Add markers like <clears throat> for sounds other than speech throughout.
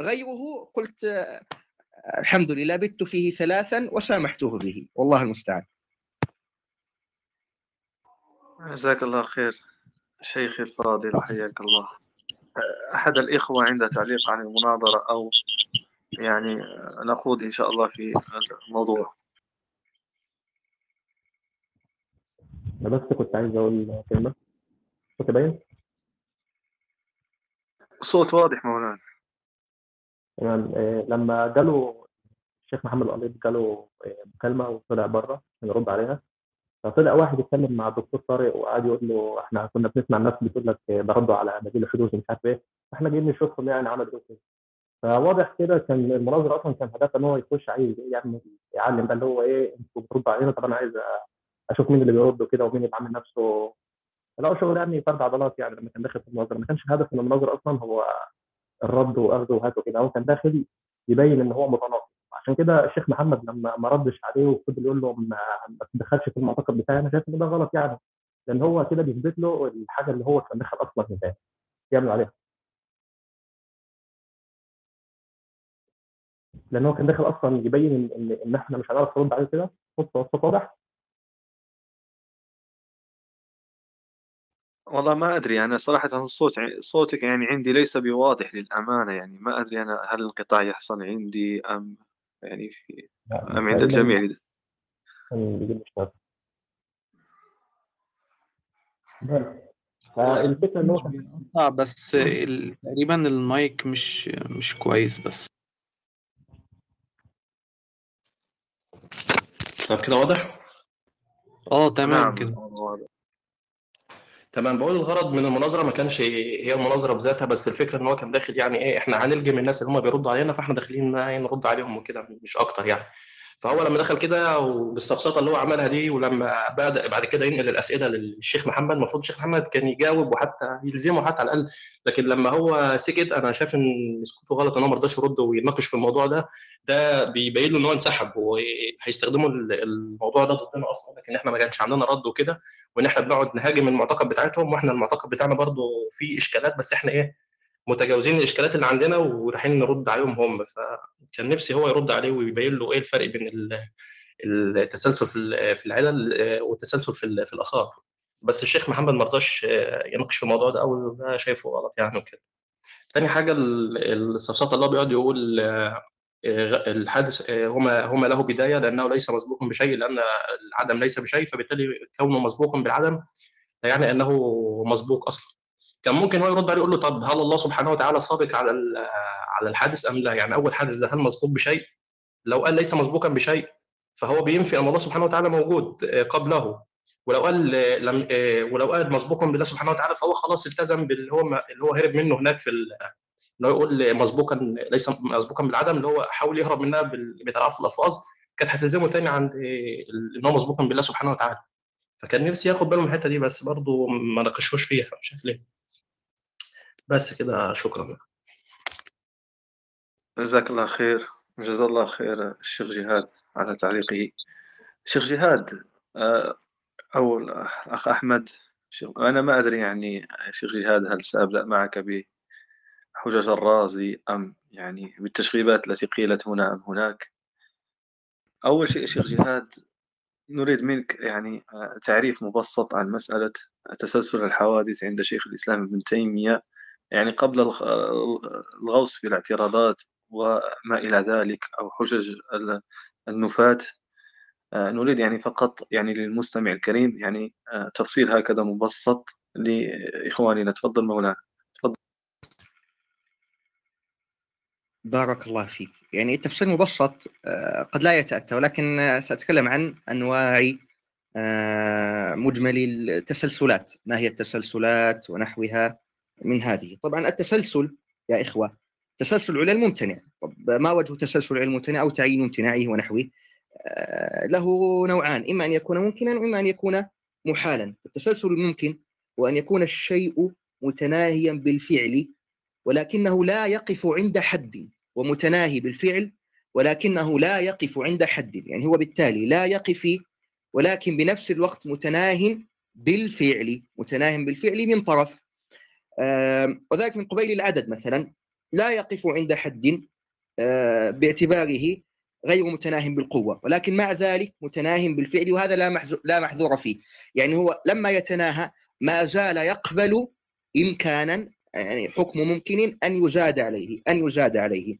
غيره قلت الحمد لله بت فيه ثلاثا وسامحته به. والله المستعان. جزاك الله خير شيخي الفاضل وحياك الله. أحد الإخوة عنده تعليق عن المناظرة أو يعني نخوض إن شاء الله في الموضوع. أنا بس كنت عايز أقول كلمة. صوتي باين؟ صوت واضح مولانا. تمام آه، لما جاله الشيخ محمد القليط جاله آه، مكالمة وطلع بره يرد عليها. فطلع واحد يتكلم مع الدكتور طارق وقعد يقول له إحنا كنا بنسمع الناس بتقول لك ده ردوا على نبيل الحدوث مش عارف إيه. فإحنا جايين نشوفهم يعني عملوا إيه فواضح كده كان المناظره أصلا كان هدفها إن هو يخش عايز يعمل يعلم ده اللي هو إيه أنتوا بتردوا علينا طب أنا عايز أشوف مين اللي بيرد كده ومين اللي عامل نفسه. لا شغل يعني فرد عضلات يعني لما كان داخل في المناظره ما كانش الهدف من المناظره أصلا هو الرد واخذه وهاته كده هو كان داخل يبين إن هو متناقض. عشان كده الشيخ محمد لما ما ردش عليه وفضل يقول له ما, تدخلش في المعتقد بتاعي أنا شايف إن ده غلط يعني. لأن هو كده بيثبت له الحاجة اللي هو كان دخل أصلا في يعمل عليها. لأن هو كان داخل أصلا يبين إن إن, إحنا مش هنعرف نرد عليه كده بص واضح. والله ما أدري أنا صراحة صوت صوتك يعني عندي ليس بواضح للأمانة يعني ما أدري أنا هل الانقطاع يحصل عندي أم يعني في أم عند الجميع؟ الفكرة ان هو آه بس تقريبا المايك مش مش كويس بس. طب كده واضح؟ آه تمام نعم كده. واضح. تمام بقول الغرض من المناظرة ما كانش هي المناظرة بذاتها بس الفكرة إن هو كان داخل يعني إيه إحنا هنلجم الناس اللي هم بيردوا علينا فإحنا داخلين إيه نرد عليهم وكده مش أكتر يعني. فهو لما دخل كده وبالسفسطه اللي هو عملها دي ولما بعد بعد كده ينقل الأسئلة للشيخ محمد المفروض الشيخ محمد كان يجاوب وحتى يلزمه حتى على الأقل لكن لما هو سكت أنا شايف إن سكوته غلط إن هو ما رضاش يرد ويناقش في الموضوع ده ده بيبين له إن هو انسحب وهيستخدموا الموضوع ده ضدنا أصلا لكن إحنا ما كانش عندنا رد وكده. وإن إحنا بنقعد نهاجم المعتقد بتاعتهم وإحنا المعتقد بتاعنا برضو فيه إشكالات بس إحنا إيه متجاوزين الإشكالات اللي عندنا ورايحين نرد عليهم هم. فكان نفسي هو يرد عليه ويبين له إيه الفرق بين التسلسل في العلل والتسلسل في الآثار. بس الشيخ محمد ما رضاش يناقش في الموضوع ده أو شايفه غلط يعني وكده. تاني حاجة السفسطه اللي بيقعد يقول الحادث هما هما له بداية لأنه ليس مسبوقا بشيء لأن العدم ليس بشيء فبالتالي كونه مسبوقا بالعدم يعني أنه مسبوق أصلا كان ممكن هو يرد عليه يقول له طب هل الله سبحانه وتعالى سابق على على الحادث أم لا؟ يعني أول حادث ده هل مسبوق بشيء؟ لو قال ليس مسبوقا بشيء فهو بينفي أن الله سبحانه وتعالى موجود قبله ولو قال لم ولو قال مسبوقا بالله سبحانه وتعالى فهو خلاص التزم باللي هو اللي هو هرب منه هناك في اللي هو يقول مسبوقا ليس مسبوقا بالعدم اللي هو حاول يهرب منها بتعرف الألفاظ كانت هتلزمه تاني عند إن هو مسبوقا بالله سبحانه وتعالى. فكان نفسي ياخد باله من الحتة دي بس برضه ما ناقشوش فيها مش عارف ليه. بس كده شكرا. جزاك الله خير جزا الله خير الشيخ جهاد على تعليقه. شيخ جهاد أو الأخ أحمد أنا ما أدري يعني شيخ جهاد هل سأبدأ معك بحجج الرازي أم يعني بالتشغيبات التي قيلت هنا أم هناك؟ أول شيء شيخ جهاد نريد منك يعني تعريف مبسط عن مسألة تسلسل الحوادث عند شيخ الإسلام ابن تيمية يعني قبل الغوص في الاعتراضات وما إلى ذلك أو حجج النفاة نريد يعني فقط يعني للمستمع الكريم يعني تفصيل هكذا مبسط لإخواننا. تفضل مولانا تفضل بارك الله فيك. يعني التفصيل مبسط قد لا يتأتى ولكن سأتكلم عن أنواع مجمل التسلسلات. ما هي التسلسلات ونحوها من هذه؟ طبعا التسلسل يا إخوة تسلسل العلل ممتنع. طب ما وجه تسلسل العلل الممتنع أو تعيين امتناعه ونحوه؟ له نوعان إما أن يكون ممكنا وإما أن يكون محالا. التسلسل الممكن هو أن يكون الشيء متناهيا بالفعل ولكنه لا يقف عند حد ومتناهي بالفعل ولكنه لا يقف عند حد يعني هو بالتالي لا يقف ولكن بنفس الوقت متناه بالفعل متناه بالفعل من طرف. وذلك من قبيل العدد مثلا لا يقف عند حد باعتباره غير متناه بالقوة ولكن مع ذلك متناه بالفعل وهذا لا لا محذور فيه. يعني هو لما يتناهى ما زال يقبل إمكانا يعني حكم ممكن أن يزاد عليه أن يزاد عليه.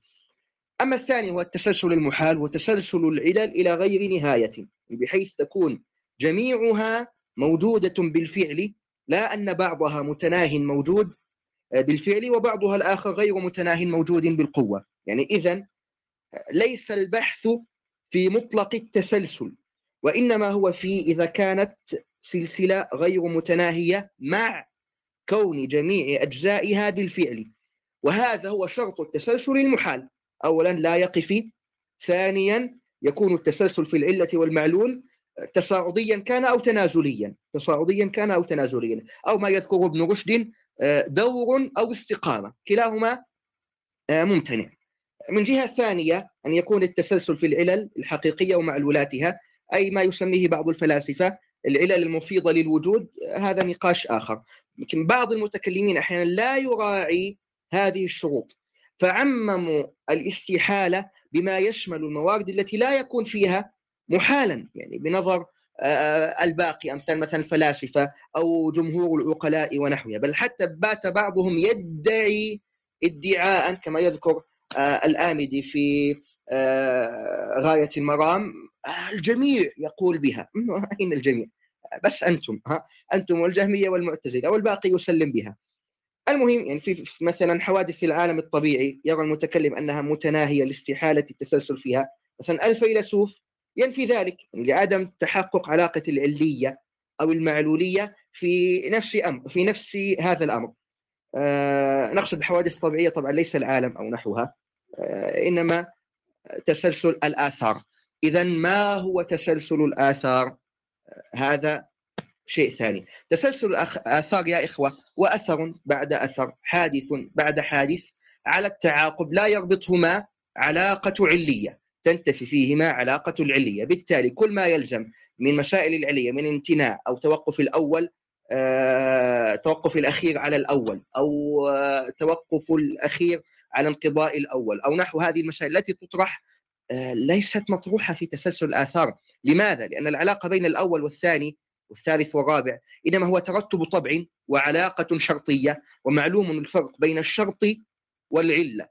أما الثاني هو التسلسل المحال وتسلسل العلل إلى غير نهاية بحيث تكون جميعها موجودة بالفعل لا أن بعضها متناه موجود آه، بالفعل وبعضها الآخر غير متناه موجود بالقوة. يعني إذا ليس البحث في مطلق التسلسل وإنما هو في إذا كانت سلسلة غير متناهية مع كون جميع أجزائها بالفعل. وهذا هو شرط التسلسل المحال. أولا لا يقف. ثانيا يكون التسلسل في العلة والمعلول تصاعديا كان أو تنازليا. تصاعديا كان أو تنازليا. أو ما يذكر ابن رشد دور أو استقامة. كلاهما آه، ممتنع. من جهة ثانية أن يكون التسلسل في العلل الحقيقية ومعلولاتها أي ما يسميه بعض الفلاسفة العلل المفيضة للوجود هذا نقاش آخر. لكن بعض المتكلمين أحيانا لا يراعي هذه الشروط. فعمموا الاستحالة بما يشمل الموارد التي لا يكون فيها محالا يعني بنظر آه، الباقي أمثال مثلا الفلاسفة أو جمهور العقلاء ونحوها. بل حتى بات بعضهم يدعي ادعاء كما يذكر آه، الآمدي في آه، غاية المرام الجميع يقول بها. <laughs> أين الجميع؟ بس أنتم ها؟ أنتم والجهمية والمعتزلة والباقي يسلم بها. المهم يعني في مثلا حوادث العالم الطبيعي يرى المتكلم أنها متناهية لاستحالة التسلسل فيها. مثلا الفيلسوف ينفي ذلك يعني لعدم تحقق علاقة العلية أو المعلولية في نفس أمر في نفس هذا الأمر. آه نقصد الحوادث الطبيعية طبعا ليس العالم أو نحوها. آه إنما تسلسل الآثار. إذا ما هو تسلسل الآثار؟ هذا شيء ثاني. تسلسل الآثار يا إخوة وأثر بعد أثر حادث بعد حادث على التعاقب لا يربطهما علاقة علية. تنتفي فيهما علاقة العلية. بالتالي كل ما يلزم من مسائل العلية من امتناع أو توقف الأول آه، توقف الأخير على الأول أو آه، توقف الأخير على انقضاء الأول أو نحو هذه المسائل التي تطرح ليست مطروحة في تسلسل الآثار لماذا؟ لأن العلاقة بين الأول والثاني والثالث والرابع إنما هو ترتب طبع وعلاقة شرطية ومعلوم الفرق بين الشرط والعلة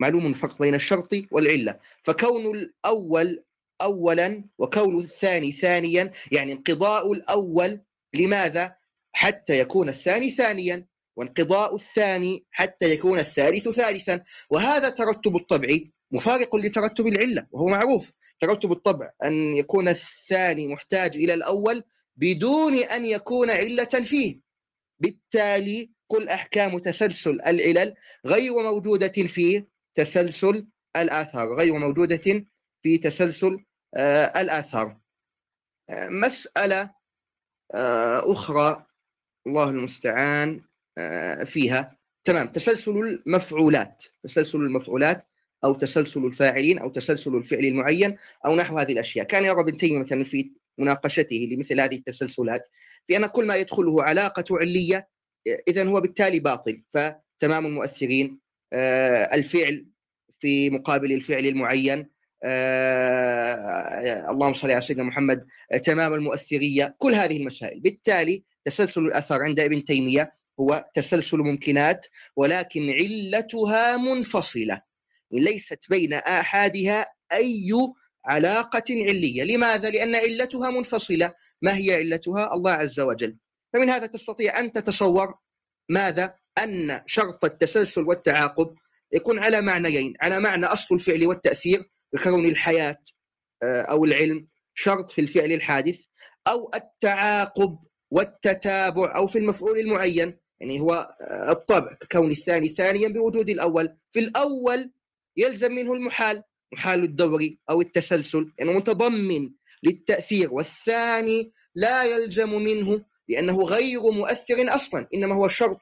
معلوم الفرق بين الشرط والعلة فكون الأول أولا وكون الثاني ثانيا يعني انقضاء الأول لماذا؟ حتى يكون الثاني ثانيا وانقضاء الثاني حتى يكون الثالث ثالثا وهذا ترتب الطبع مفارق لترتب العلة وهو معروف. ترتب الطبع أن يكون الثاني محتاج إلى الأول بدون أن يكون علة فيه. بالتالي كل أحكام تسلسل العلل غير موجودة في تسلسل الآثار غير موجودة في تسلسل آه الآثار. آه مسألة آه أخرى الله المستعان فيها. تمام. تسلسل المفعولات. تسلسل المفعولات أو تسلسل الفاعلين أو تسلسل الفعل المعين أو نحو هذه الأشياء. كان يرى ابن تيمية مثلا في مناقشته لمثل هذه التسلسلات أن كل ما يدخله علاقة علية إذا هو بالتالي باطل. فتمام المؤثرين آه الفعل في مقابل الفعل المعين آه اللهم صل على سيدنا محمد تمام المؤثرية كل هذه المسائل. بالتالي تسلسل الأثر عند ابن تيمية هو تسلسل ممكنات ولكن علتها منفصلة. ليست بين آحادها أي علاقة علية لماذا؟ لأن علتها منفصلة ما هي علتها؟ الله عز وجل فمن هذا تستطيع أن تتصور ماذا؟ أن شرط التسلسل والتعاقب يكون على معنيين على معنى أصل الفعل والتأثير بكون الحياة أو العلم شرط في الفعل الحادث أو التعاقب والتتابع أو في المفعول المعين يعني هو الطبع كون الثاني ثانيا بوجود الأول في الأول يلزم منه المحال محال الدوري أو التسلسل يعني متضمن للتأثير. والثاني لا يلزم منه لأنه غير مؤثر أصلا إنما هو شرط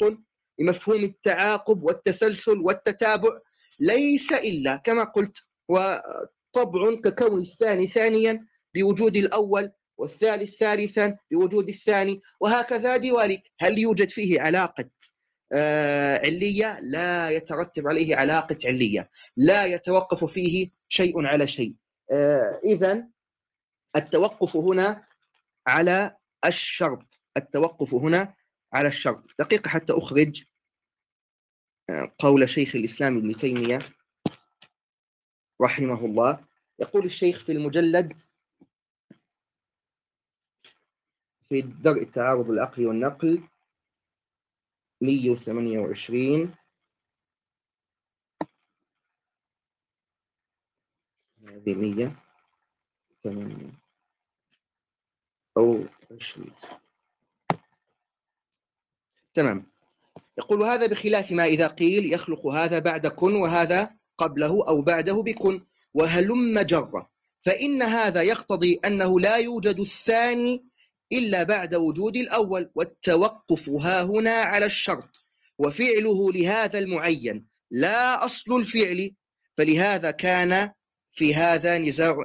لمفهوم التعاقب والتسلسل والتتابع. ليس إلا كما قلت وطبع ككون الثاني ثانيا بوجود الأول والثالث ثالثا بوجود الثاني وهكذا ذلك هل يوجد فيه علاقة آه، علية لا يترتب عليه علاقة علية لا يتوقف فيه شيء على شيء. إذا التوقف هنا على الشرط التوقف هنا على الشرط. دقيقة حتى أخرج قول شيخ الإسلام ابن تيمية رحمه الله. يقول الشيخ في المجلد في درء التعارض العقلي والنقل 128 هذه 108 أو 20 تمام. يقول هذا بخلاف ما إذا قيل يخلق هذا بعد كن وهذا قبله أو بعده بكن. وهلم جرة. فإن هذا يقتضي أنه لا يوجد الثاني إلا بعد وجود الأول والتوقف ها هنا على الشرط وفعله لهذا المعين. لا أصل الفعل فلهذا كان في هذا نزاع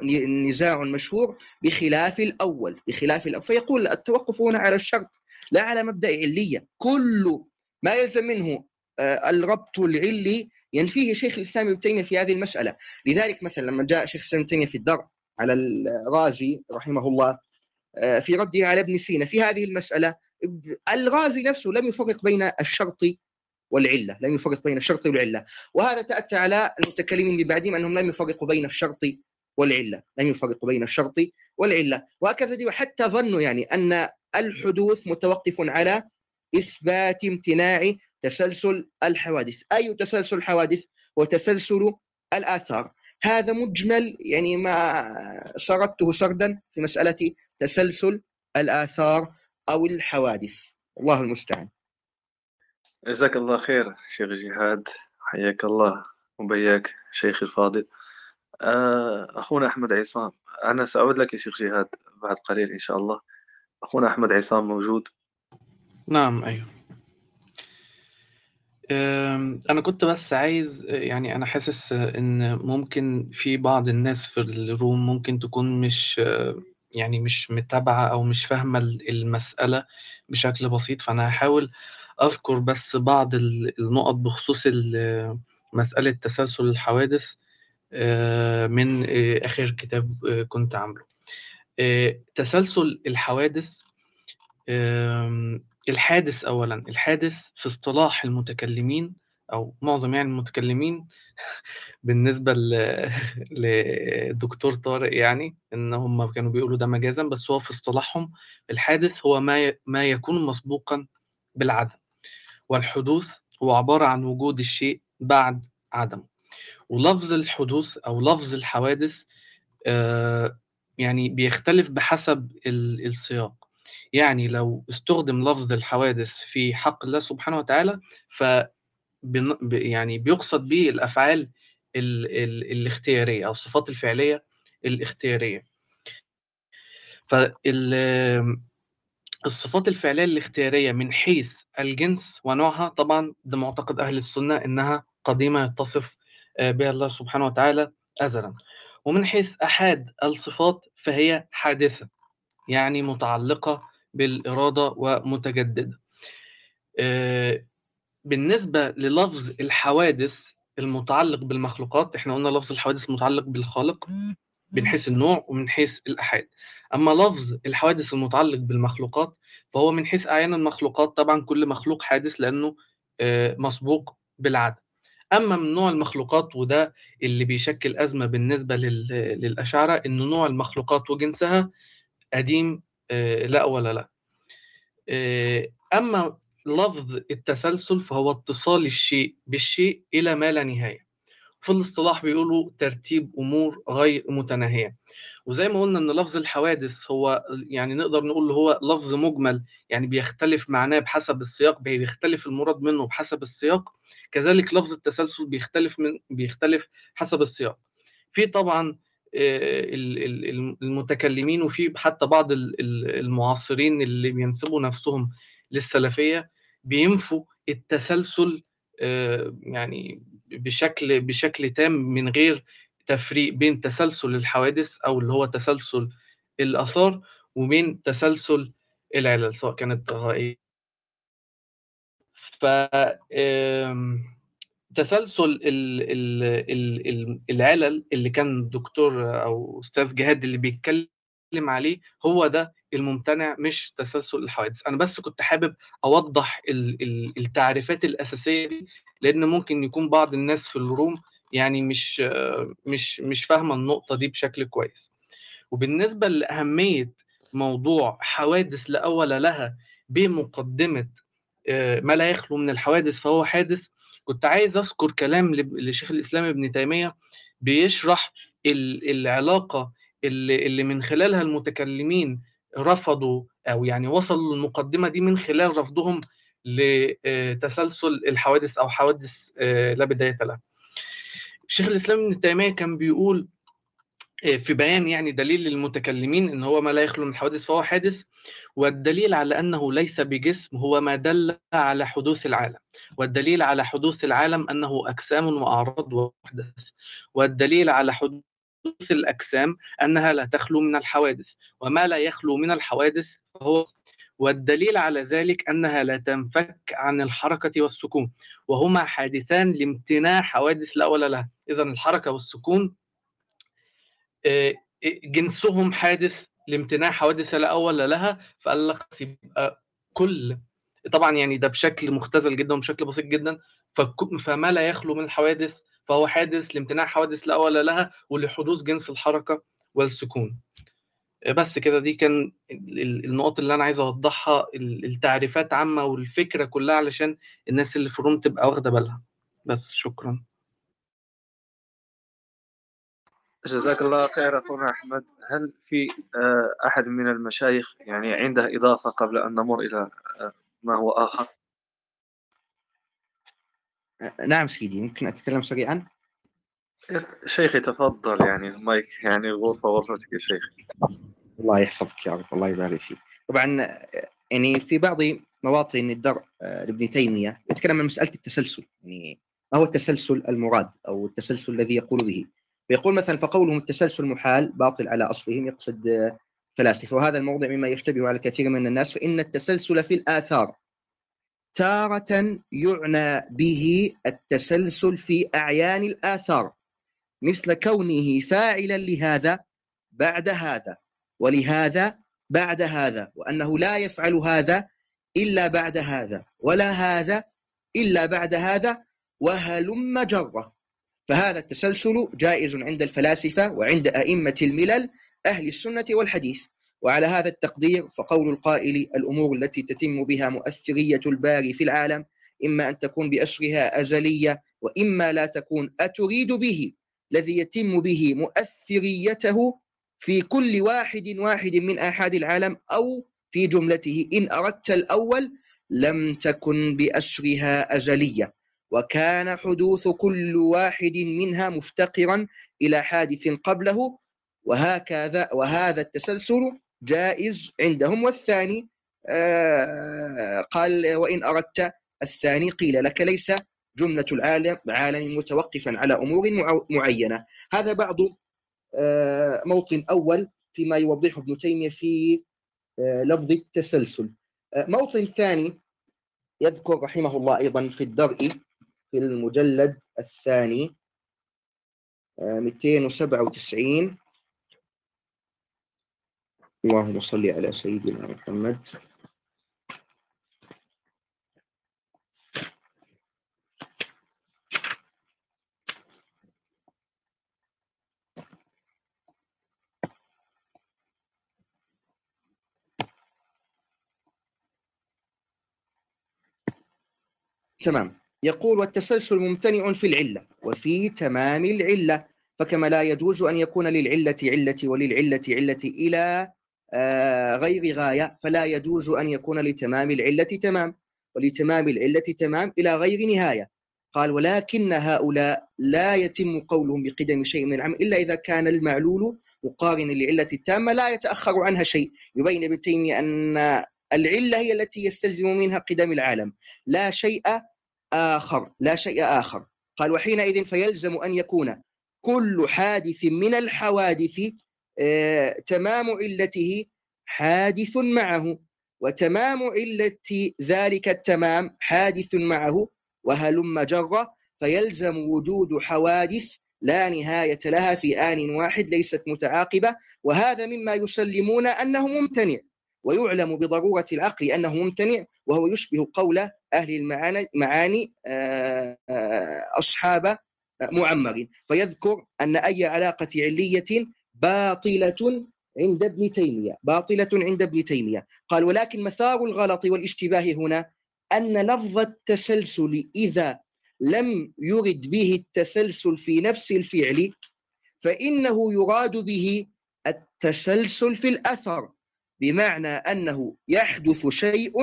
نزاع مشهور بخلاف الأول بخلاف الأول. فيقول التوقف هنا على الشرط لا على مبدأ علية. كل ما يلزم منه آه، الربط العلي ينفيه شيخ الإسلام ابن تيمية في هذه المسألة، لذلك مثلا لما جاء شيخ الإسلام ابن تيمية في الدرء على الرازي رحمه الله في رده على ابن سينا في هذه المسألة. الغازي نفسه لم يفرق بين الشرط والعلة، لم يفرق بين الشرط والعلة، وهذا تأتى على المتكلمين بعدهم أنهم لم يفرقوا بين الشرط والعلة، لم يفرقوا بين الشرط والعلة، وهكذا حتى ظنوا يعني أن الحدوث متوقف على إثبات امتناع تسلسل الحوادث. أي تسلسل الحوادث وتسلسل الآثار. هذا مجمل يعني ما سردته سردا في مسألة تسلسل الآثار أو الحوادث. الله المستعان. جزاك الله خير شيخ جهاد. حياك الله وبياك شيخ الفاضل. آه، أخونا أحمد عصام أنا سأعود لك يا شيخ جهاد بعد قليل إن شاء الله. أخونا أحمد عصام موجود؟ نعم أيوه. أنا كنت بس عايز يعني أنا حاسس إن ممكن في بعض الناس في الروم ممكن تكون مش يعني مش متابعة أو مش فاهمة المسألة بشكل بسيط فأنا هحاول أذكر بس بعض النقط بخصوص مسألة تسلسل الحوادث من آخر كتاب كنت عامله. تسلسل الحوادث الحادث أولا الحادث في اصطلاح المتكلمين أو معظم يعني المتكلمين <laughs> بالنسبة <laughs> لدكتور طارق يعني إن هم كانوا بيقولوا ده مجازا بس هو في اصطلاحهم الحادث هو ما ما يكون مسبوقا بالعدم. والحدوث هو عبارة عن وجود الشيء بعد عدمه. ولفظ الحدوث أو لفظ الحوادث آه، يعني بيختلف بحسب السياق. يعني لو استخدم لفظ الحوادث في حق الله سبحانه وتعالى ف يعني بيقصد به الأفعال ال ال الاختيارية أو الصفات الفعلية الاختيارية. فال الصفات الفعلية الاختيارية من حيث الجنس ونوعها طبعا ده معتقد أهل السنة إنها قديمة يتصف آه، بها الله سبحانه وتعالى ازلا. ومن حيث احاد الصفات فهي حادثة يعني متعلقة بالإرادة ومتجددة. آه، بالنسبة للفظ الحوادث المتعلق بالمخلوقات إحنا قلنا لفظ الحوادث متعلق بالخالق من حيث النوع ومن حيث الأحاد. أما لفظ الحوادث المتعلق بالمخلوقات فهو من حيث أعيان المخلوقات طبعا كل مخلوق حادث لأنه آه، مسبوق بالعدم أما من نوع المخلوقات وده اللي بيشكل أزمة بالنسبة للأشاعرة إن نوع المخلوقات وجنسها قديم آه، لا ولا لا. آه، أما لفظ التسلسل فهو اتصال الشيء بالشيء إلى ما لا نهاية. في الاصطلاح بيقولوا ترتيب أمور غير متناهية. وزي ما قلنا إن لفظ الحوادث هو يعني نقدر نقول هو لفظ مجمل يعني بيختلف معناه بحسب السياق بيختلف المراد منه بحسب السياق. كذلك لفظ التسلسل بيختلف من بيختلف حسب السياق. في طبعا آه، المتكلمين وفي حتى بعض المعاصرين اللي بينسبوا نفسهم للسلفية بينفوا التسلسل آه، يعني بشكل بشكل تام من غير تفريق بين تسلسل الحوادث أو اللي هو تسلسل الآثار وبين تسلسل العلل سواء كانت غائية. ف تسلسل العلل اللي كان الدكتور أو أستاذ جهاد اللي بيتكلم عليه هو ده الممتنع مش تسلسل الحوادث. أنا بس كنت حابب أوضح التعريفات الأساسية دي لأن ممكن يكون بعض الناس في الروم يعني مش مش مش فاهمة النقطة دي بشكل كويس. وبالنسبة لأهمية موضوع حوادث لا أول لها بمقدمة آه، ما لا يخلو من الحوادث فهو حادث كنت عايز أذكر كلام لشيخ الإسلام ابن تيمية بيشرح العلاقة اللي, اللي من خلالها المتكلمين رفضوا أو يعني وصلوا للمقدمة دي من خلال رفضهم لتسلسل الحوادث أو حوادث آه، لا بداية لها. شيخ الإسلام ابن تيمية كان بيقول آه، في بيان يعني دليل المتكلمين إن هو ما لا يخلو من حوادث فهو حادث والدليل على أنه ليس بجسم هو ما دل على حدوث العالم والدليل على حدوث العالم أنه أجسام وأعراض وحدث والدليل على حدوث الأجسام أنها لا تخلو من الحوادث وما لا يخلو من الحوادث فهو والدليل على ذلك أنها لا تنفك عن الحركة والسكون وهما حادثان لامتناع حوادث لا اول لها إذا الحركة والسكون آه، جنسهم حادث لامتناع حوادث لا اول لها فقال لك يبقى كل طبعا يعني ده بشكل مختزل جدا وبشكل بسيط جدا فما لا يخلو من الحوادث فهو حادث لامتناع حوادث لا اول لها ولحدوث جنس الحركة والسكون. بس كده دي كان النقط اللي أنا عايز أوضحها التعريفات عامة والفكرة كلها علشان الناس اللي في الروم تبقى واخدة بالها. بس شكرا. جزاك الله خير أخونا أحمد. هل في آه، أحد من المشايخ يعني عنده إضافة قبل أن نمر إلى آه، ما هو آخر؟ نعم سيدي ممكن أتكلم سريعا؟ شيخي تفضل يعني المايك يعني غرفة غرفتك يا شيخ. الله يحفظك يا رب الله يبارك فيك. طبعا يعني في بعض مواطن الدرء آه، لابن تيمية يتكلم عن مسألة التسلسل يعني ما هو التسلسل المراد أو التسلسل الذي يقول به؟ فيقول مثلا فقولهم التسلسل محال باطل على اصلهم يقصد فلاسفة وهذا الموضع مما يشتبه على كثير من الناس فإن التسلسل في الآثار. تارة يعنى به التسلسل في أعيان الآثار مثل كونه فاعلا لهذا بعد هذا ولهذا بعد هذا وأنه لا يفعل هذا إلا بعد هذا ولا هذا إلا بعد هذا وهلم جره فهذا التسلسل جائز عند الفلاسفة وعند أئمة الملل أهل السنة والحديث. وعلى هذا التقدير فقول القائل الأمور التي تتم بها مؤثرية الباري في العالم إما أن تكون بأسرها أزلية وإما لا تكون أتريد به الذي يتم به مؤثريته في كل واحد واحد من آحاد العالم أو في جملته إن أردت الأول لم تكن بأسرها أزلية. وكان حدوث كل واحد منها مفتقرا إلى حادث قبله وهكذا وهذا التسلسل جائز عندهم والثاني آه، قال وإن أردت الثاني قيل لك ليس جملة العالم عالم متوقفا على أمور معينة. هذا بعض آه، موطن أول فيما يوضحه ابن تيمية في آه، لفظ التسلسل. موطن ثاني يذكر رحمه الله أيضا في الدرء في المجلد الثاني 297 آه، اللهم صل على سيدنا محمد. تمام. يقول والتسلسل ممتنع في العلة وفي تمام العلة فكما لا يجوز أن يكون للعلة علة وللعلة علة إلى غير غاية فلا يجوز أن يكون لتمام العلة تمام. ولتمام العلة تمام إلى غير نهاية. قال ولكن هؤلاء لا يتم قولهم بقدم شيء من العمل إلا إذا كان المعلول مقارنا للعلة التامة لا يتأخر عنها شيء. يبين ابن تيمية أن العلة هي التي يستلزم منها قدم العالم. لا شيء آخر لا شيء آخر. قال وحينئذ فيلزم أن يكون كل حادث من الحوادث آه، تمام علته حادث معه وتمام علة ذلك التمام حادث معه وهلم جرة فيلزم وجود حوادث لا نهاية لها في آن واحد ليست متعاقبة وهذا مما يسلمون أنه ممتنع ويعلم بضرورة العقل أنه ممتنع وهو يشبه قول أهل المعاني معاني آه، آه، أصحاب معمر. فيذكر أن أي علاقة علية باطلة عند ابن تيمية باطلة عند ابن تيمية. قال ولكن مثار الغلط والاشتباه هنا أن لفظ التسلسل إذا لم يرد به التسلسل في نفس الفعل فإنه يراد به التسلسل في الأثر بمعنى أنه يحدث شيء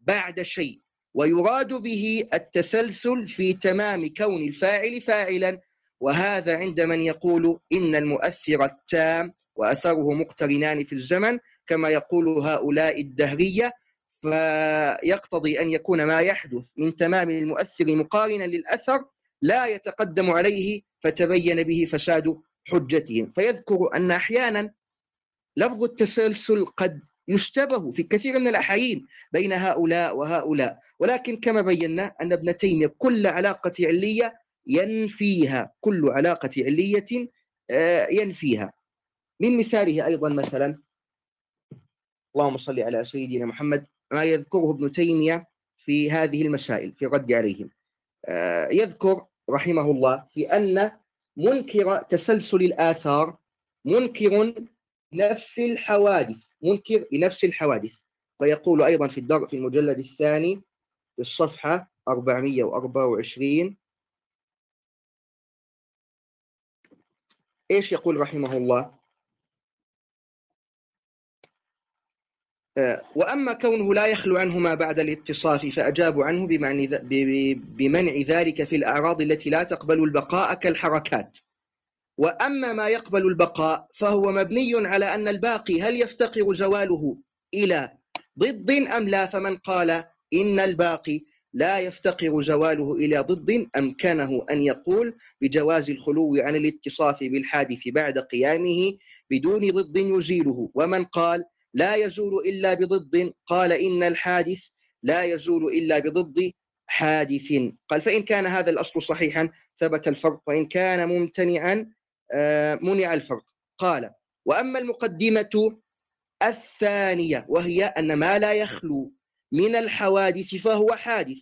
بعد شيء ويراد به التسلسل في تمام كون الفاعل فاعلا وهذا عند من يقول إن المؤثر التام وأثره مقترنان في الزمن كما يقول هؤلاء الدهرية فيقتضي أن يكون ما يحدث من تمام المؤثر مقارنا للأثر لا يتقدم عليه فتبين به فساد حجتهم. فيذكر أن أحيانا لفظ التسلسل قد يشتبه في كثير من الأحايين بين هؤلاء وهؤلاء. ولكن كما بينا أن ابن تيمية كل علاقة علية ينفيها كل علاقة علية آه، ينفيها. من مثاله أيضا مثلا اللهم صل على سيدنا محمد ما يذكره ابن تيمية في هذه المسائل في الرد عليهم. آه، يذكر رحمه الله في أن منكر تسلسل الآثار منكر نفس الحوادث منكر لنفس الحوادث. فيقول أيضا في الدر في المجلد الثاني في الصفحة 424 إيش يقول رحمه الله؟ آه، وأما كونه لا يخلو عنه ما بعد الاتصاف فاجابوا عنه بمنع ذلك في الأعراض التي لا تقبل البقاء كالحركات وأما ما يقبل البقاء فهو مبني على أن الباقي هل يفتقر زواله إلى ضد أم لا فمن قال إن الباقي لا يفتقر زواله إلى ضد أمكنه أن يقول بجواز الخلو عن الاتصاف بالحادث بعد قيامه بدون ضد يزيله. ومن قال لا يزول إلا بضد قال إن الحادث لا يزول إلا بضد حادث. قال فإن كان هذا الأصل صحيحا ثبت الفرق وإن كان ممتنعا آه، منع الفرق. قال وأما المقدمة الثانية وهي أن ما لا يخلو من الحوادث فهو حادث.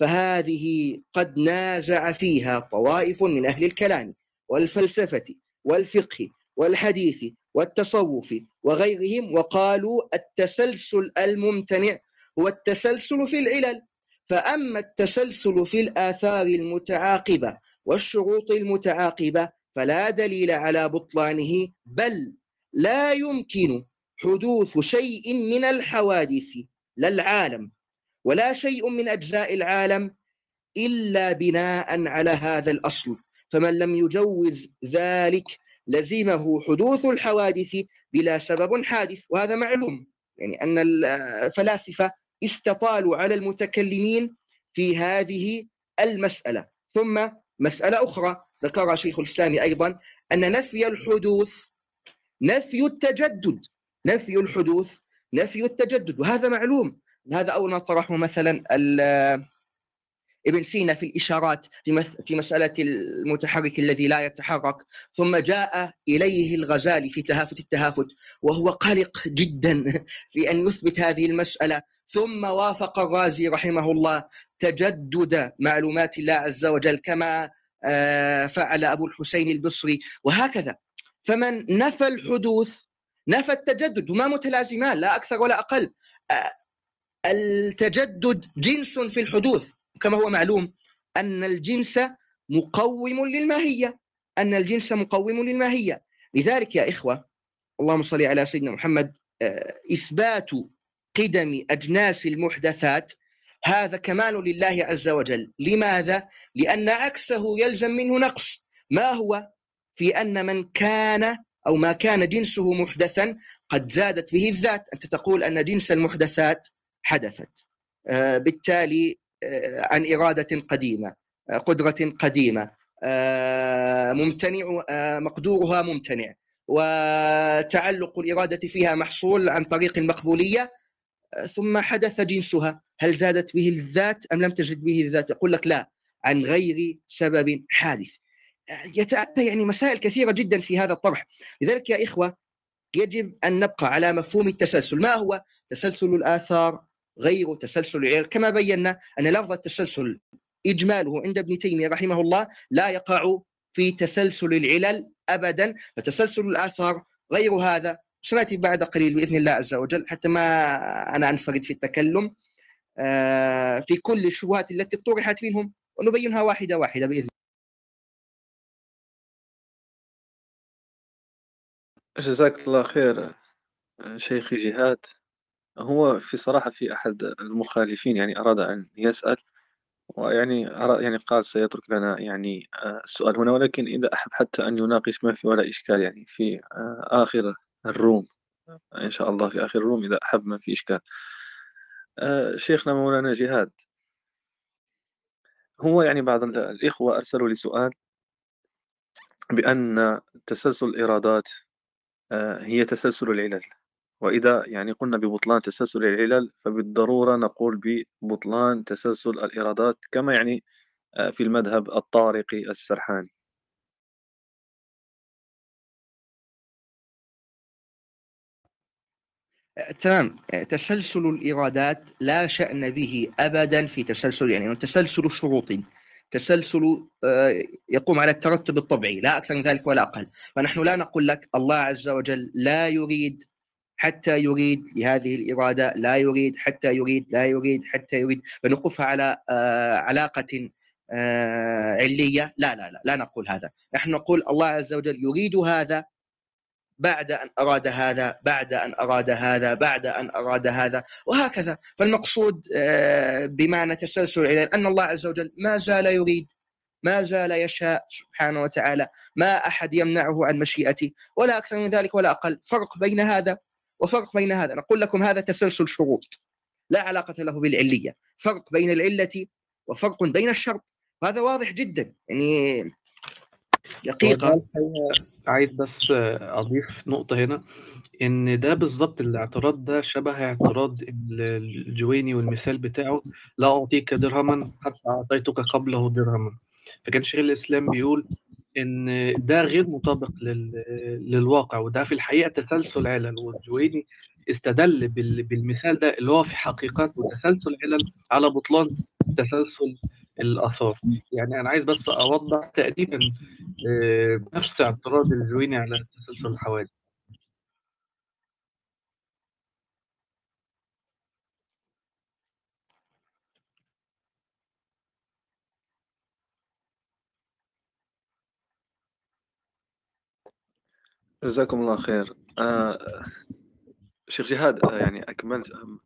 فهذه قد نازع فيها طوائف من أهل الكلام والفلسفة والفقه والحديث والتصوف وغيرهم وقالوا التسلسل الممتنع هو التسلسل في العلل. فأما التسلسل في الآثار المتعاقبة والشروط المتعاقبة فلا دليل على بطلانه بل لا يمكن حدوث شيء من الحوادث لا العالم ولا شيء من أجزاء العالم إلا بناء على هذا الأصل. فمن لم يجوز ذلك لزمه حدوث الحوادث بلا سبب حادث. وهذا معلوم. يعني أن الفلاسفة استطالوا على المتكلمين في هذه المسألة. ثم مسألة أخرى ذكرها شيخ الإسلام أيضا أن نفي الحدوث نفي التجدد نفي الحدوث نفي التجدد وهذا معلوم. هذا اول ما طرحه مثلا ابن سينا في الإشارات في مسألة المتحرك الذي لا يتحرك ثم جاء إليه الغزالي في تهافت التهافت وهو قلق جدا <laughs> في أن يثبت هذه المسألة. ثم وافق الرازي رحمه الله تجدد معلومات الله عز وجل كما آه، فعل أبو الحسين البصري وهكذا. فمن نفى الحدوث نفى التجدد وما متلازمان لا أكثر ولا آه، التجدد جنس في الحدوث. كما هو معلوم أن الجنس مقوم للماهية. أن الجنس مقوم للماهية. لذلك يا إخوة اللهم صل على سيدنا محمد إثبات قدم أجناس المحدثات. هذا كمال لله عز وجل. لماذا؟ لأن عكسه يلزم منه نقص. ما هو؟ في أن من كان أو ما كان جنسه محدثا قد زادت به الذات. أنت تقول أن جنس المحدثات حدثت. آه، بالتالي آه، عن إرادة قديمة آه، قدرة قديمة. ممتنع مقدورها ممتنع. وتعلق الإرادة فيها محصول عن طريق المقبولية. ثم حدث جنسها. هل زادت به الذات أم لم تجد به الذات؟ يقول لك لا عن غير سبب حادث. يتأتى يعني مسائل كثيرة جدا في هذا الطرح لذلك يا إخوة يجب أن نبقى على مفهوم التسلسل. ما هو تسلسل الآثار غير تسلسل العلل كما بينا أن لفظ التسلسل إجماله عند ابن تيمية رحمه الله لا يقع في تسلسل العلل أبدا. فتسلسل الآثار غير هذا سنأتي بعد قليل بإذن الله عز وجل حتى ما أنا أنفرد في التكلم آه، في كل الشبهات التي طرحت منهم ونبينها واحدة واحدة بإذن جزاك الله خير شيخي جهاد. هو في صراحة في أحد المخالفين يعني أراد أن يسأل ويعني يعني قال سيترك لنا يعني آه، السؤال هنا ولكن إذا أحب حتى أن يناقش ما في ولا إشكال يعني في آه، آخر الروم إن شاء الله في آخر الروم إذا أحب ما في إشكال. آه، شيخنا مولانا جهاد. هو يعني بعض الإخوة أرسلوا لي سؤال بأن تسلسل الإيرادات هي تسلسل العلل. وإذا يعني قلنا ببطلان تسلسل العلل فبالضرورة نقول ببطلان تسلسل الإيرادات كما يعني آه، في المذهب الطارقي السرحاني. تمام. تسلسل الإيرادات لا شأن به أبدا في تسلسل يعني تسلسل الشروط تسلسل آه، يقوم على الترتب الطبيعي لا أكثر من ذلك ولا أقل. فنحن لا نقول لك الله عز وجل لا يريد حتى يريد لهذه الإرادة لا يريد حتى يريد لا يريد حتى يريد. فنوقفها على آه، علاقة آه، علية. لا لا لا لا نقول هذا. نحن نقول الله عز وجل يريد هذا بعد أن أراد هذا بعد أن أراد هذا بعد أن أراد هذا وهكذا. فالمقصود آه، بمعنى تسلسل العلل أن الله عز وجل ما زال يريد ما زال يشاء سبحانه وتعالى ما أحد يمنعه عن مشيئته ولا أكثر من ذلك ولا أقل. فرق بين هذا وفرق بين هذا. نقول لكم هذا تسلسل شروط لا علاقة له بالعلية. فرق بين العلة وفرق بين الشرط. وهذا واضح جدا. يعني دقيقة. عايز بس أضيف نقطة هنا إن ده بالظبط الاعتراض ده شبه اعتراض الجويني والمثال بتاعه لا أعطيك درهما حتى أعطيتك قبله درهما. فكان شيخ الإسلام بيقول إن ده غير مطابق للواقع وده في الحقيقة تسلسل علل والجويني استدل بالمثال ده اللي هو في حقيقته تسلسل علل على بطلان تسلسل الأثار. يعني أنا عايز بس أوضح تقريبا آه، نفس اعتراض الجويني على تسلسل الحوادث. جزاكم الله خير. آه شيخ جهاد آه يعني أكملت؟ أم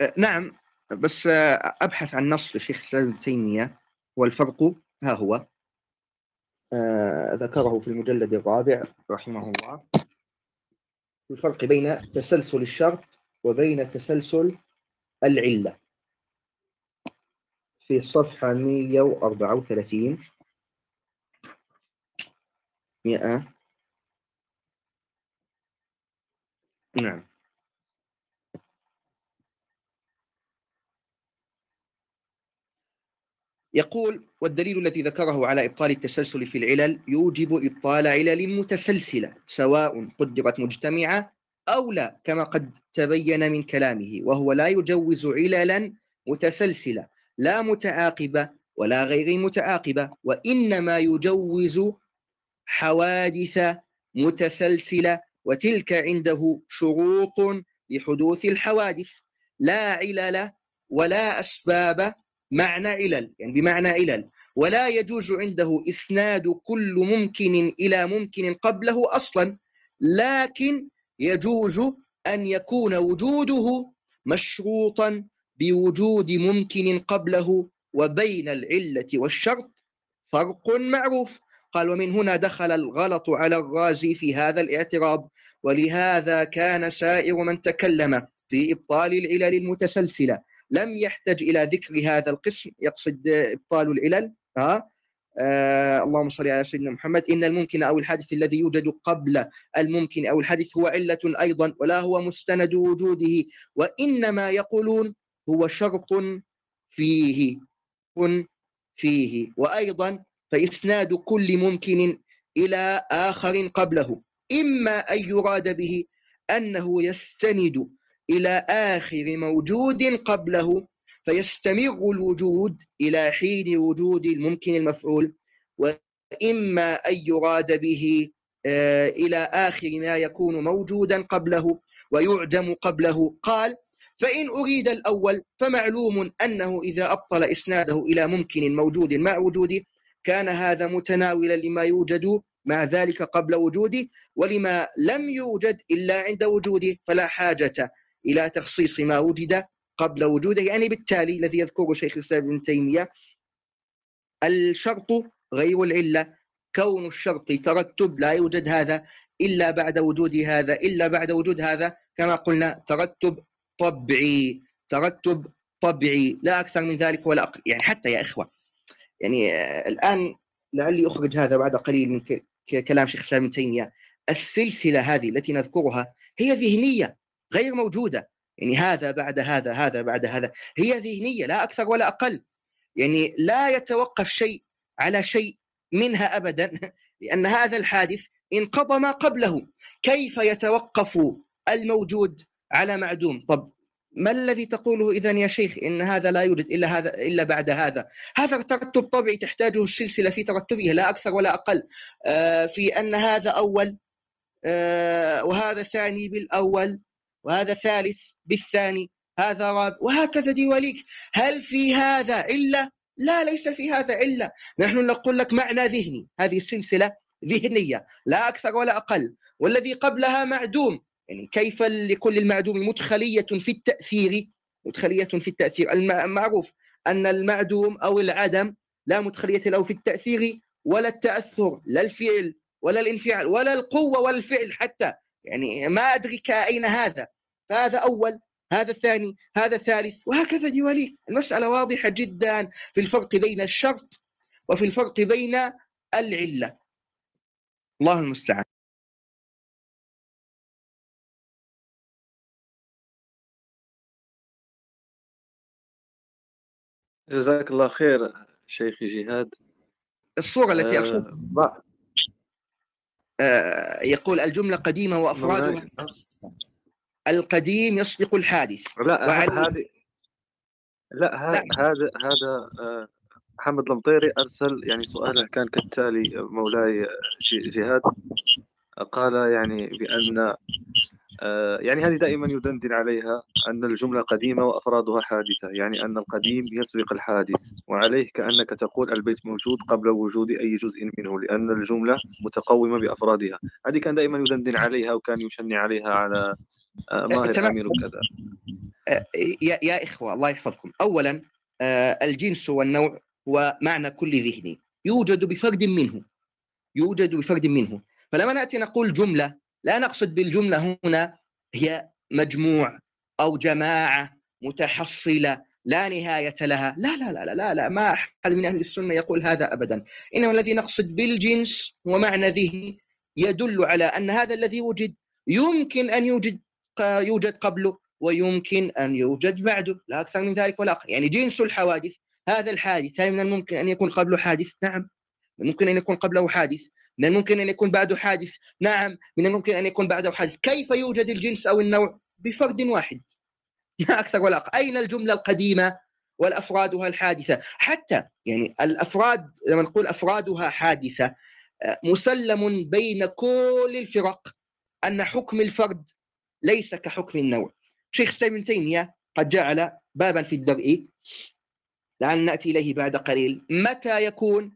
آه نعم. بس آه أبحث عن نص لشيخ الإسلام ابن تيمية. والفرق ها هو. آه ذكره في المجلد الرابع رحمه الله. الفرق بين تسلسل الشرط وبين تسلسل العلة. في الصفحة 134 مئة. نعم. يقول والدليل الذي ذكره على إبطال التسلسل في العلل يوجب إبطال علل متسلسلة سواء قدرت مجتمعة أو لا كما قد تبين من كلامه وهو لا يجوز عللا متسلسلة لا متعاقبة ولا غير متعاقبة وإنما يجوز حوادث متسلسلة وتلك عنده شروط لحدوث الحوادث لا علل ولا أسباب معنى علل يعني بمعنى علل ولا يجوز عنده إسناد كل ممكن إلى ممكن قبله أصلا لكن يجوز أن يكون وجوده مشروطا بوجود ممكن قبله وبين العلة والشرط فرق معروف. قال ومن هنا دخل الغلط على الرازي في هذا الاعتراض ولهذا كان سائر من تكلم في إبطال العلل المتسلسلة لم يحتج إلى ذكر هذا القسم يقصد إبطال العلل ها؟ آه اللهم صل على سيدنا محمد. إن الممكن أو الحادث الذي يوجد قبل الممكن أو الحادث هو علة أيضا ولا هو مستند وجوده وإنما يقولون هو شرط فيه فيه. وأيضا فإسناد كل ممكن إلى آخر قبله إما أن يراد به أنه يستند إلى آخر موجود قبله فيستمر الوجود إلى حين وجود الممكن المفعول وإما أن يراد به آه، إلى آخر ما يكون موجودا قبله ويعدم قبله. قال فإن أريد الأول فمعلوم أنه إذا أبطل إسناده إلى ممكن موجود مع وجوده كان هذا متناولا لما يوجد مع ذلك قبل وجوده ولما لم يوجد إلا عند وجوده فلا حاجة. إلى تخصيص ما وجد قبل وجوده يعني بالتالي الذي يذكره شيخ الإسلام ابن تيمية الشرط غير العلة كون الشرط ترتب لا يوجد هذا إلا بعد وجود هذا إلا بعد وجود هذا كما قلنا ترتب طبعي ترتب طبعي لا أكثر من ذلك ولا أقل يعني حتى يا إخوة يعني الآن لعلي أخرج هذا بعد قليل من كلام شيخ الإسلام ابن تيمية. السلسلة هذه التي نذكرها هي ذهنية. غير موجودة. يعني هذا بعد هذا هذا بعد هذا. هي ذهنية لا أكثر ولا أقل. يعني لا يتوقف شيء على شيء منها أبدا <laughs> لأن هذا الحادث انقضى ما قبله. كيف يتوقف الموجود على معدوم؟ طب ما الذي تقوله اذا يا شيخ؟ إن هذا لا يوجد إلا هذا إلا بعد هذا. هذا ترتب طبيعي تحتاجه السلسله في ترتبها لا أكثر ولا أقل. آه، في أن هذا أول آه، وهذا ثاني بالأول. وهذا ثالث بالثاني هذا رابع وهكذا ديواليك. هل في هذا إلا؟ لا ليس في هذا إلا. نحن نقول لك معنى ذهني. هذه السلسله ذهنية لا أكثر ولا أقل. والذي قبلها معدوم. يعني كيف لكل المعدوم مدخلية في التأثير؟ مدخلية في التأثير. المعروف أن المعدوم أو العدم لا مدخلية له في التأثير ولا التأثر لا الفعل ولا الانفعال ولا القوة ولا الفعل حتى. يعني ما أدرك أين هذا. فهذا أول هذا الثاني هذا الثالث وهكذا ديواليك المسألة واضحة جدا في الفرق بين الشرط وفي الفرق بين العلة. الله المستعان. جزاك الله خير شيخي جهاد. الصورة التي أقصد آه يقول الجملة قديمة وأفرادها القديم يسبق الحادث. لا هذه لا هذا هذا هذا آه، محمد المطيري أرسل يعني سؤاله كان كالتالي مولاي جهاد. قال يعني بأن آه، يعني هذه دائما يدندن عليها أن الجملة قديمة وأفرادها حادثة يعني أن القديم يسبق الحادث وعليه كأنك تقول البيت موجود قبل وجود أي جزء منه لأن الجملة متقومة بأفرادها. هذه كان دائما يدندن عليها وكان يشني عليها على آه، ماهر أمير وكذا آه، يا, يا إخوة الله يحفظكم. أولا الجنس والنوع هو معنى كل ذهني. يوجد بفرد منه. يوجد بفرد منه. فلما نأتي نقول جملة لا نقصد بالجملة هنا هي مجموع أو جماعة متحصلة لا نهاية لها. لا لا لا لا لا ما أحد من أهل السنة يقول هذا أبدا. إنما الذي نقصد بالجنس هو معنى ذهني يدل على أن هذا الذي وجد يمكن أن يوجد يوجد قبله ويمكن أن يوجد بعده. لا أكثر من ذلك ولا أقل. يعني جنس الحوادث هذا الحادث هل من الممكن أن يكون قبله حادث؟ نعم. ممكن أن يكون قبله حادث. من الممكن أن يكون بعده حادث؟ نعم من الممكن أن يكون بعده حادث. كيف يوجد الجنس أو النوع؟ بفرد واحد. لا أكثر ولا أقل. أين الجملة القديمة والأفرادها الحادثة؟ حتى يعني الأفراد لما نقول أفرادها حادثة مسلم بين كل الفرق أن حكم الفرد ليس كحكم النوع. شيخ سيد تيمية قد جعل بابا في الدرء. لعل نأتي إليه بعد قليل. متى يكون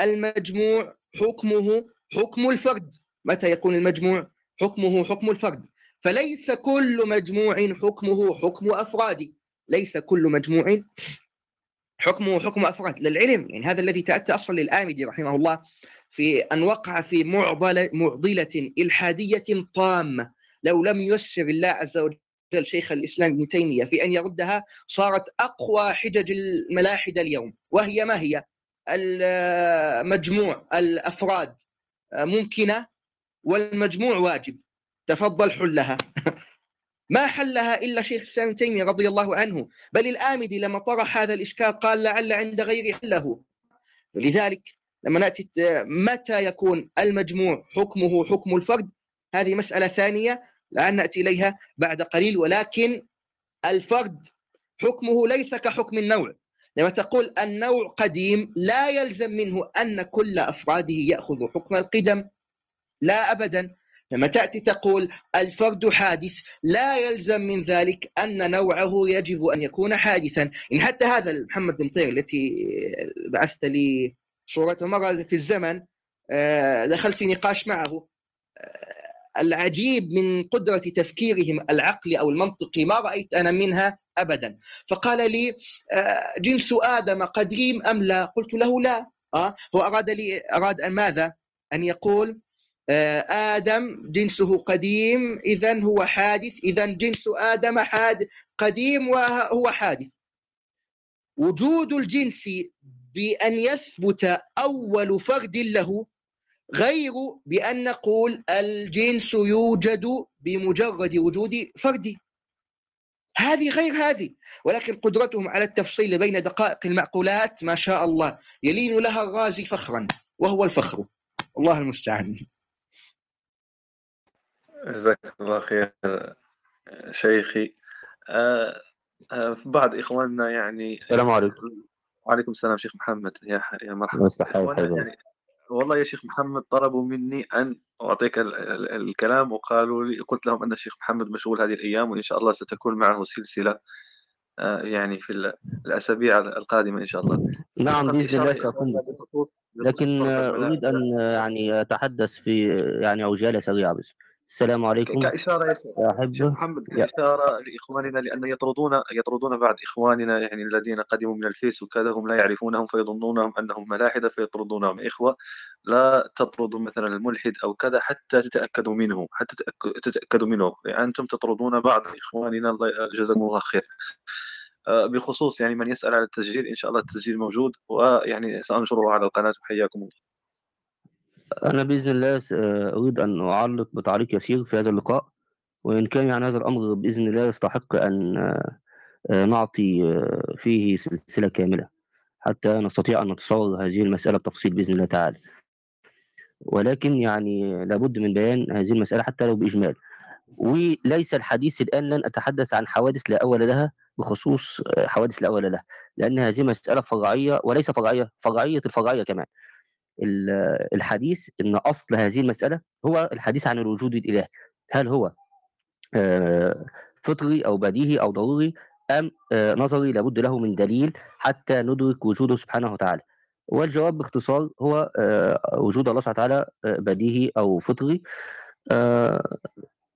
المجموع حكمه حكم الفرد. متى يكون المجموع؟ حكمه حكم الفرد. فليس كل مجموع حكمه حكم أفراد. ليس كل مجموع حكمه حكم أفراد. للعلم يعني هذا الذي تأتى أصلا للآمدي رحمه الله في أن وقع في معضلة, معضلة إلحادية طامة. لو لم ييسر الله عز وجل شيخ الإسلام ابن تيمية في أن يردها صارت أقوى حجج الملاحدة اليوم. وهي ما هي؟ المجموع الأفراد. ممكنه والمجموع واجب. تفضل حلها <laughs> ما حلها إلا شيخ الإسلام ابن تيمية رضي الله عنه. بل الامدي لما طرح هذا الإشكال قال لعل عند غير حله. ولذلك لما نأتي متى يكون المجموع حكمه حكم الفرد؟ هذه مسألة ثانية لعل نأتي إليها بعد قليل. ولكن الفرد حكمه ليس كحكم النوع. لما تقول النوع قديم لا يلزم منه أن كل أفراده يأخذ حكم القدم. لا ابدا. لما تأتي تقول الفرد حادث لا يلزم من ذلك أن نوعه يجب أن يكون حادثا. إن حتى هذا محمد بن طير التي بعثت لي صورته مره في الزمن آه، دخلت في نقاش معه. آه، العجيب من قدرة تفكيرهم العقلي أو المنطقي ما رأيت أنا منها أبدا. فقال لي آه، جنس آدم قديم أم لا؟ قلت له لا. هو أراد لي أراد أن ماذا؟ أن يقول آدم جنسه قديم إذا هو حادث إذا جنس آدم حاد قديم وهو حادث. وجود الجنس بأن يثبت أول فرد له غير بأن نقول الجنس يوجد بمجرد وجود فرد. هذه غير هذه ولكن قدرتهم على التفصيل بين دقائق المعقولات ما شاء الله يلين لها الرازي فخرا وهو الفخر. الله المستعان. جزاك الله خير شيخي. آه آه بعض إخواننا يعني السلام عليكم. وعليكم السلام شيخ محمد. يا يا مرحبا. يعني والله يا شيخ محمد طلبوا مني أن أعطيك ال ال الكلام وقالوا لي قلت لهم أن الشيخ محمد مشغول هذه الأيام وإن شاء الله ستكون معه سلسلة آه يعني في الأسابيع القادمة إن شاء الله. نعم بإذن الله سأكون. لكن أريد أن يعني أتحدث في يعني عجاله سريعة بس. السلام عليكم. كإشارة يا محمد كإشارة لإخواننا لأن يطردون يطردون بعض إخواننا يعني الذين قدموا من الفيس وكذا هم لا يعرفونهم فيظنونهم أنهم ملاحدة فيطردونهم. إخوة لا تطردوا مثلا الملحد أو كذا حتى تتأكدوا منه حتى تتأكدوا منه. يعني أنتم تطردون بعض إخواننا الله جزاكم الله خير. آه، بخصوص يعني من يسأل على التسجيل إن شاء الله التسجيل موجود ويعني سأنشره على القناة. وحياكم الله. أنا بإذن الله أريد أن أعلق بتعليق يسير في هذا اللقاء وإن كان يعني هذا الأمر بإذن الله يستحق أن آه، نعطي آه، فيه سلسلة كاملة حتى نستطيع أن نتصور هذه المسألة بتفصيل بإذن الله تعالى. ولكن يعني لابد من بيان هذه المسألة حتى لو بإجمال. وليس الحديث الآن لن أتحدث عن حوادث لا أول لها بخصوص آه، حوادث لا أول لها لأن هذه مسألة فرعية وليس فرعية فرعية الفرعية كمان. الحديث إن أصل هذه المسألة هو الحديث عن الوجود الالهي هل هو آه، فطري أو بديهي أو ضروري أم آه، نظري لابد له من دليل حتى ندرك وجوده سبحانه وتعالى. والجواب باختصار هو آه، وجود الله سبحانه وتعالى بديهي أو فطري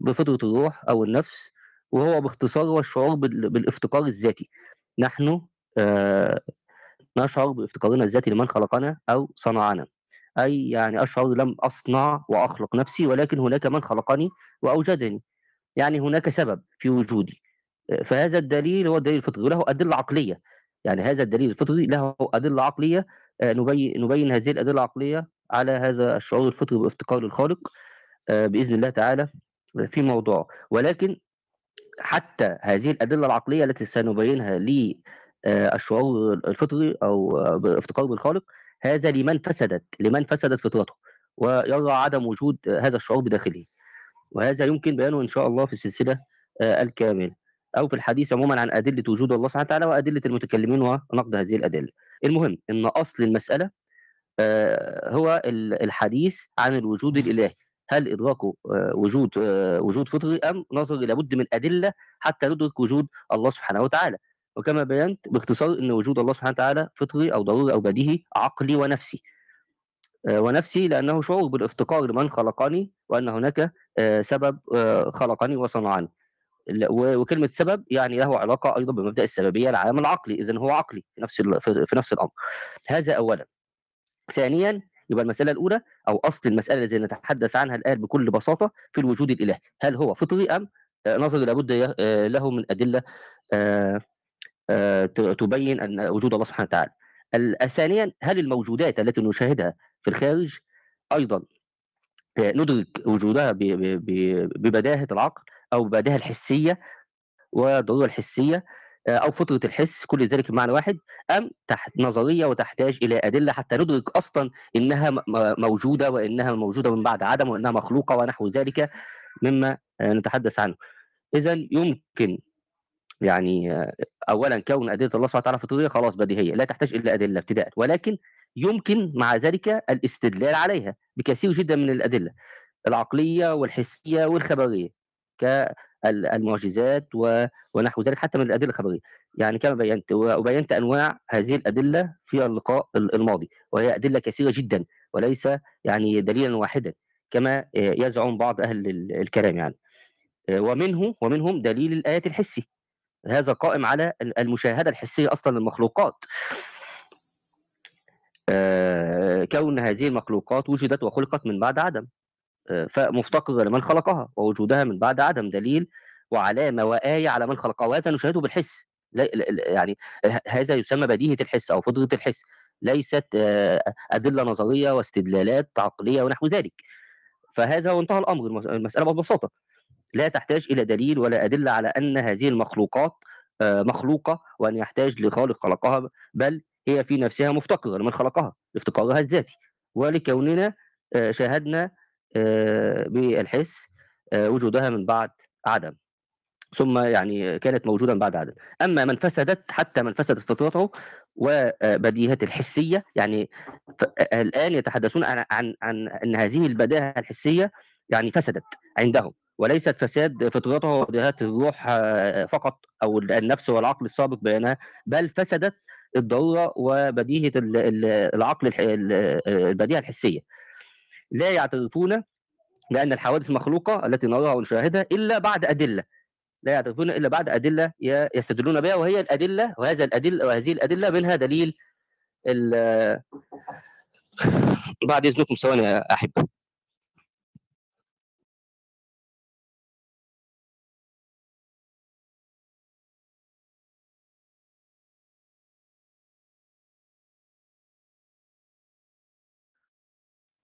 بفطرة الروح أو النفس وهو باختصار هو الشعور بالإفتقار الذاتي. نحن نشعر بافتقارنا الذاتي لمن خلقنا أو صنعنا. أي يعني أشعر لم أصنع وأخلق نفسي ولكن هناك من خلقني وأوجدني. يعني هناك سبب في وجودي. فهذا الدليل هو الدليل الفطري وله أدلة عقلية. يعني هذا الدليل الفطري له أدلة عقلية. آه، نبين نبين هذه الأدلة العقلية على هذا الشعور الفطري بافتقار الخالق آه، بإذن الله تعالى في موضوع ولكن حتى هذه الأدلة العقلية التي سنبينها آه، الشعور الفطري أو بافتقار بالخالق هذا لمن فسدت لمن فسدت فطرته ويرى عدم وجود هذا الشعور بداخله. وهذا يمكن بيانه إن شاء الله في السلسلة آه، الكامله أو في الحديث عموما عن أدلة وجود الله سبحانه وتعالى وأدلة المتكلمين ونقد هذه الأدلة. المهم إن أصل المسألة آه، هو الحديث عن الوجود الإلهي. هل ادراكه وجود وجود فطري أم نظر لابد من أدلة حتى ندرك وجود الله سبحانه وتعالى؟ وكما بينت باختصار إن وجود الله سبحانه وتعالى فطري أو ضروري أو بديهي عقلي ونفسي. آه، ونفسي لأنه شعور بالافتقار لمن خلقني وأن هناك آه، سبب آه، خلقني وصنعني. وكلمة سبب يعني له علاقة أيضا بمبدأ السببية العام العقلي اذا هو عقلي في نفس في نفس الأمر. هذا اولا. ثانيا يبقى المسألة الأولى أو أصل المسألة التي نتحدث عنها الآن بكل بساطة في الوجود الإلهي. هل هو فطري أم نظري لابد له من أدلة تبين أن وجود الله سبحانه وتعالى. ال- ثانيا هل الموجودات التي نشاهدها في الخارج أيضا آه، ندرك وجودها ب- ب- ب- ببداهة العقل أو ببداهة الحسية والضرورة الحسية آه، أو فطرة الحس كل ذلك بمعنى واحد أم تحت نظرية وتحتاج إلى أدلة حتى ندرك أصلا إنها م- م- موجودة وإنها موجودة من بعد عدم وإنها مخلوقة ونحو ذلك مما آه، نتحدث عنه. اذا يمكن يعني اولا كون أدلة الله سبحانه وتعالى فطريه خلاص بديهية لا تحتاج الا أدلة ابتداء. ولكن يمكن مع ذلك الاستدلال عليها بكثير جدا من الأدلة العقلية والحسية والخبرية كالمعجزات ونحو ذلك حتى من الأدلة الخبرية. يعني كما بينت وبينت أنواع هذه الأدلة في اللقاء ال- الماضي وهي أدلة كثيرة جدا وليس يعني دليلا واحدا كما يزعم بعض أهل ال- الكلام يعني. ومنه ومنهم دليل الآيات الحسي هذا قائم على ال- المشاهدة الحسية أصلا للمخلوقات. آه، كون هذه المخلوقات وجدت وخلقت من بعد عدم. آه، فمفتقرة لمن خلقها ووجودها من بعد عدم دليل وعلامة وآية على من خلقها وهذا نشاهده بالحس. يعني هذا يسمى بديهة الحس أو فطرة الحس. ليست آه، أدلة نظرية واستدلالات عقلية ونحو ذلك. فهذا هو انتهى الأمر. المس- المسألة ببساطة لا تحتاج إلى دليل ولا أدلة على أن هذه المخلوقات آه، مخلوقة وأن يحتاج لخالق خلقها بل هي في نفسها مفتقرة لمن خلقها لافتقارها الذاتي. ولكوننا آه، شاهدنا آه، بالحس وجودها من بعد عدم. ثم يعني كانت موجودا بعد عدم. أما من فسدت حتى من فسدت فطرته وبديهة الحسية يعني الآن يتحدثون عن عن عن إن هذه البداهة الحسية يعني فسدت عندهم. وليست فساد فطرته وبديهات الروح آه، فقط أو النفس والعقل السابق بينها بل فسدت الضرورة وبديهة ال- ال- العقل ال- البديهة الحسية. لا يعترفون بأن الحوادث مخلوقة التي نراها ونشاهدها إلا بعد أدلة. لا يعترفون إلا بعد ي- يستدلون بها وهي الأدلة وهذا الأدلة وهذه الأدلة منها دليل بعد إذنكم ثواني يا أحبة.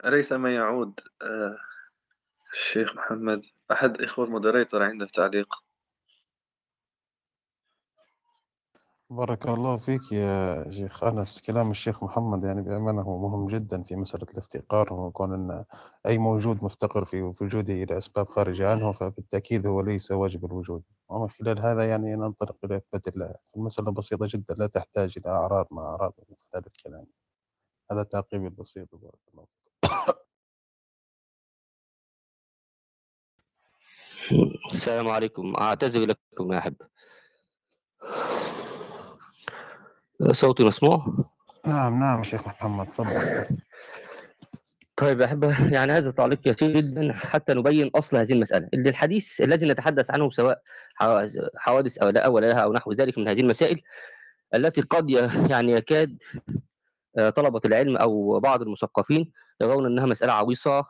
أليس ما يعود آه، الشيخ محمد؟ أحد إخوة المودريتور عنده تعليق بارك الله فيك يا شيخ أنس. كلام الشيخ محمد يعني بأمانة هو مهم جدا في مسألة الافتقار وكون أن أي موجود مفتقر في وجوده إلى أسباب خارجة عنه فبالتأكيد هو ليس واجب الوجود. ومن خلال هذا يعني ننطلق إلى إثبات الله. فالمسألة بسيطة جدا لا تحتاج إلى أعراض مع أعراض مثل هذا الكلام. هذا تعقيبي البسيط بارك الله. السلام عليكم. أعتذر لكم يا أحبة. صوتي مسموع؟ نعم نعم شيخ محمد تفضل طيب يا أحبة يعني هذا تعليق كثير جدا حتى نبين أصل هذه المسألة. اللي الحديث الذي نتحدث عنه سواء حوا- حوادث أو لا أول لها أو نحو ذلك من هذه المسائل التي قد يعني يكاد آه، طلبة العلم أو بعض المثقفين يرون أنها مسألة عويصة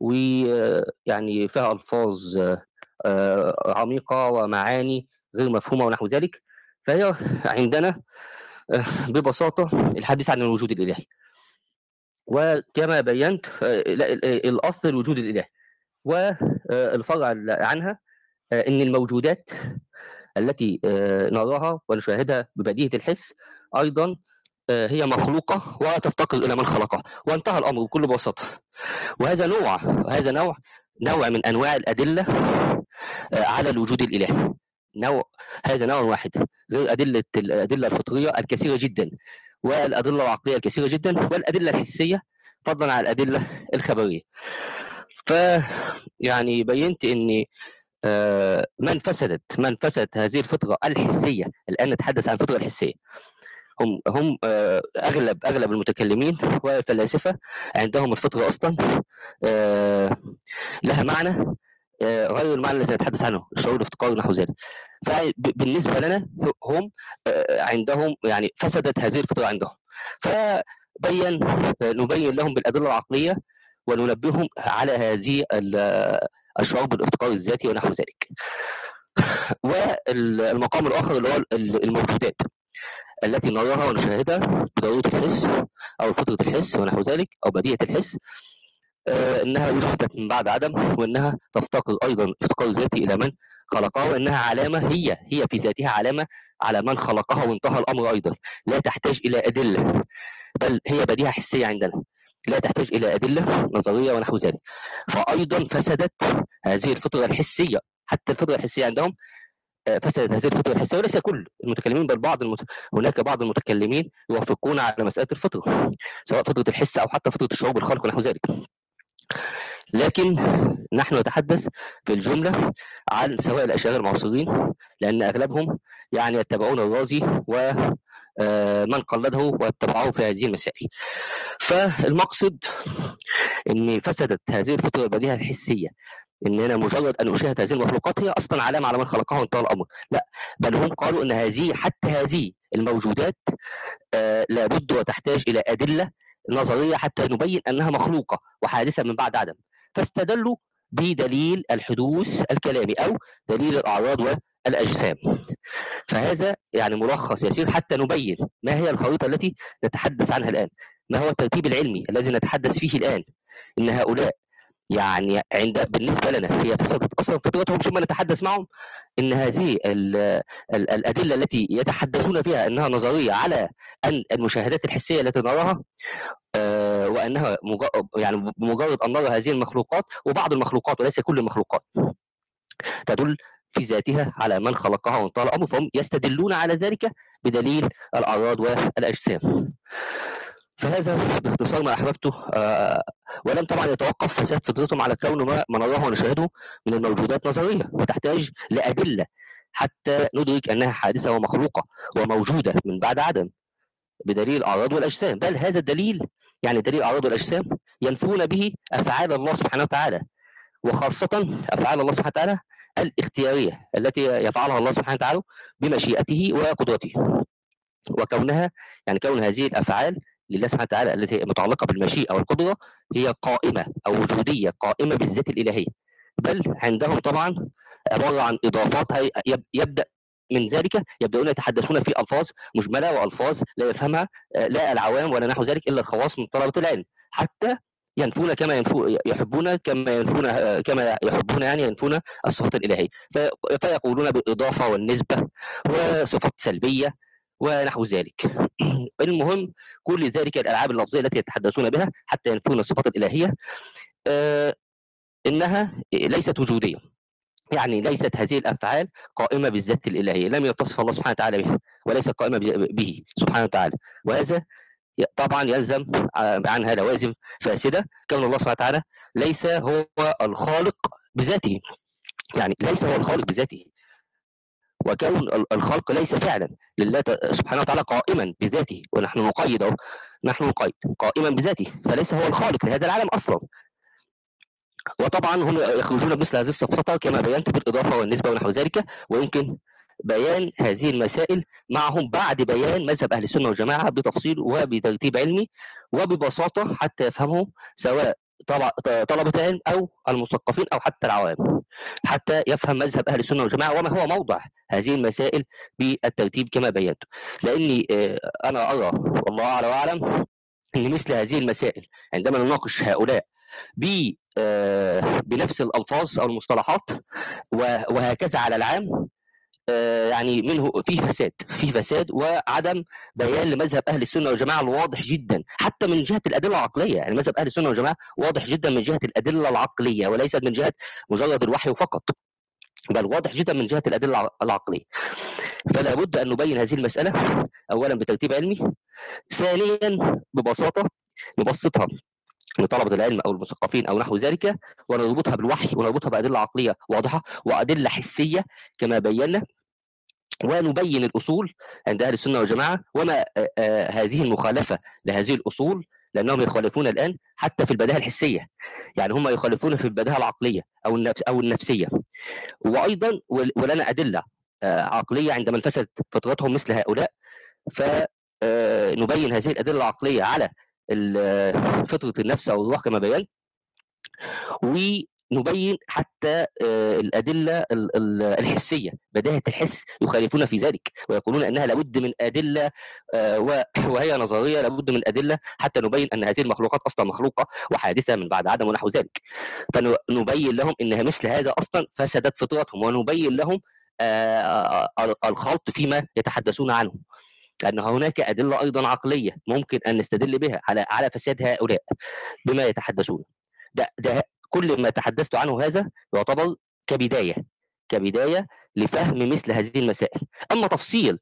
ويعني فيها ألفاظ آه، عميقة ومعاني غير مفهومة ونحو ذلك فهي عندنا آه، ببساطة الحديث عن الوجود الإلهي. وكما بينت آه، لا، ال- ال- الأصل الوجود الإلهي. والفرع عنها أن الموجودات التي نراها ونشاهدها ببديهة الحس أيضا آه، هي مخلوقة وتفتقر إلى من خلقها. وانتهى الأمر بكل بساطة. وهذا نوع وهذا نوع نوع من أنواع الأدلة آه، على الوجود الإلهي. نوع هذا نوع واحد غير أدلة الأدلة الفطرية الكثيرة جدا والأدلة العقلية الكثيرة جدا والأدلة الحسية فضلا عن الأدلة الخبرية. ف يعني بينت أن آه، من فسدت من فسدت هذه الفطرة الحسية. الآن نتحدث عن الفطرة الحسية. هم هم آه، أغلب أغلب المتكلمين والفلاسفه عندهم الفطرة أصلا آه، لها معنى آه، غير المعنى الذي نتحدث عنه الشعور الافتقار نحو ذلك. فبالنسبه لنا هم عندهم يعني فسدت هذه الفطرة عندهم. فبين نبين لهم بالأدلة العقلية وننبههم على هذه ال- الشعور بالافتقار الذاتي ونحو ذلك. والمقام الآخر اللي هو ال- الموجودات. التي نراها ونشاهدها بضروره الحس أو فطره الحس ونحو ذلك أو بديهة الحس آه، إنها وجدت من بعد عدم وإنها تفتقر أيضا افتقار ذاتي إلى من خلقها وإنها علامة هي هي في ذاتها علامة على من خلقها وانتهى الأمر أيضا. لا تحتاج إلى أدلة بل هي بديهة حسية عندنا. لا تحتاج إلى أدلة نظرية ونحو ذلك. فايضا فسدت هذه الفطرة الحسية حتى الفطرة الحسية عندهم فسدت هذه الفطره الحسيه وليس كل المتكلمين بل بعض المت... هناك بعض المتكلمين يوافقون على مسألة الفطره سواء فطره الحس أو حتى فطره الشعور بالخلق ونحو ذلك. لكن نحن نتحدث في الجملة عن سواء الأشاعرة المعاصرين لأن أغلبهم يعني يتبعون الرازي و آه، من قلده واتبعه في هذه المسائل. فالمقصد إن فسدت هذه الفطره البديهه الحسية إن أنا مجرد أن أشاهد هذه المخلوقات هي أصلا علامة على من خلقها وانتهى الأمر. لا بل هم قالوا إن هذه حتى هذه الموجودات آه، لابد وتحتاج إلى أدلة نظرية حتى نبين أنها مخلوقة وحادثة من بعد عدم. فاستدلوا بدليل الحدوث الكلامي أو دليل الأعراض والأجسام. فهذا يعني ملخص يسير حتى نبين ما هي الخريطة التي نتحدث عنها الآن. ما هو الترتيب العلمي الذي نتحدث فيه الآن؟ إن هؤلاء يعني عند بالنسبة لنا هي فسدت أصلا فطرتهم ثم نتحدث معهم إن هذه ال ال الأدلة التي يتحدثون فيها إنها نظرية على أن المشاهدات الحسية التي نراها آه، وأنها يعني بمجرد أن نرى هذه المخلوقات وبعض المخلوقات وليس كل المخلوقات تدل في ذاتها على من خلقها وانتهى الامر فهم يستدلون على ذلك بدليل الأعراض والأجسام. فهذا باختصار ما أحببته آه، ولم طبعا يتوقف فساد فطرتهم على كون ما ما نراه ونشاهده من الموجودات نظرية وتحتاج لأدلة حتى ندرك أنها حادثة ومخلوقة وموجودة من بعد عدم بدليل الاعراض والأجسام. بل هذا الدليل يعني دليل الاعراض والأجسام ينفون به أفعال الله سبحانه وتعالى وخاصة أفعال الله سبحانه وتعالى الاختيارية التي يفعلها الله سبحانه وتعالى بمشيئته وقدرته وكونها يعني كون هذه الأفعال لله سبحانه وتعالى التي متعلقة بالمشيئة والقدرة هي قائمة أو وجودية قائمة بالذات الإلهية. بل عندهم طبعا عبارة عن إضافات يبدأ من ذلك يبدأون يتحدثون في ألفاظ مجملة وألفاظ لا يفهمها آه، لا العوام ولا نحو ذلك إلا الخواص من طلبة العلم. حتى ينفون كما ينفو يحبون كما ينفون آه، كما يحبون يعني ينفون الصفات الإلهية. في- فيقولون بالاضافه والنسبة وصفات سلبية ونحو ذلك. <clears throat> المهم كل ذلك الألعاب اللفظية التي يتحدثون بها حتى ينفون الصفات الإلهية آه، إنها ليست وجودية. يعني ليست هذه الأفعال قائمة بالذات الإلهية لم يتصف الله سبحانه وتعالى بها وليست قائمة به سبحانه وتعالى. وهذا طبعا يلزم عنها لوازم فاسدة. كون الله سبحانه وتعالى ليس هو الخالق بذاته. يعني ليس هو الخالق بذاته. وكون ال- الخلق ليس فعلا لله سبحانه وتعالى قائما بذاته ونحن نقيد أهو نحن نقيد قائما بذاته فليس هو الخالق لهذا العالم أصلا. وطبعا هم يخرجون بمثل هذه السفسطه كما بينت بالإضافة والنسبة ونحو ذلك ويمكن بيان هذه المسائل معهم بعد بيان مذهب أهل السنة والجماعة بتفصيل وبترتيب علمي وببساطة حتى يفهمه سواء طبع- ط- طلبة العلم أو المثقفين أو حتى العوام حتى يفهم مذهب أهل السنة والجماعة وما هو موضع هذه المسائل بالترتيب كما بينت. لأني آه، أنا أرى والله أعلى وأعلم إن مثل هذه المسائل عندما نناقش هؤلاء آه، بنفس الألفاظ أو المصطلحات وهكذا على العام يعني منه فيه فساد فيه فساد وعدم بيان لمذهب أهل السنة والجماعة الواضح جدا حتى من جهة الأدلة العقلية يعني مذهب أهل السنة والجماعة واضح جدا من جهة الأدلة العقلية وليست من جهة مجرد الوحي فقط بل واضح جدا من جهة الأدلة الع- العقلية. فلا بد أن نبين هذه المسألة اولا بترتيب علمي ثانيا ببساطة نبسطها لطلبة العلم أو المثقفين أو نحو ذلك ونربطها بالوحي ونربطها بأدلة عقلية واضحة وأدلة حسية كما بينا ونبين الأصول عند أهل السنة والجماعة وما آه، آه، هذه المخالفة لهذه الأصول لأنهم يخالفون الآن حتى في البداهة الحسية. يعني هم يخالفون في البداهة العقلية أو النفس أو النفسية. وأيضا ول- ولنا أدلة آه، عقلية عندما انفسدت فطرتهم مثل هؤلاء فنبين هذه الأدلة العقلية على فطرة النفس أو الروح كما بينت. نبين حتى آه، الأدلة ال- ال- الحسية بداهة الحس يخالفون في ذلك ويقولون إنها لابد من أدلة آه، وهي نظرية لابد من أدلة حتى نبين أن هذه المخلوقات أصلا مخلوقة وحادثة من بعد عدم ونحو ذلك. فنبين لهم إن مثل هذا أصلا فسدت فطرتهم ونبين لهم آه، ال- الخلط فيما يتحدثون عنه لأن هناك أدلة أيضا عقلية ممكن أن نستدل بها على على فساد هؤلاء بما يتحدثون. ده ده كل ما تحدثت عنه هذا يعتبر كبداية كبداية لفهم مثل هذه المسائل. أما تفصيل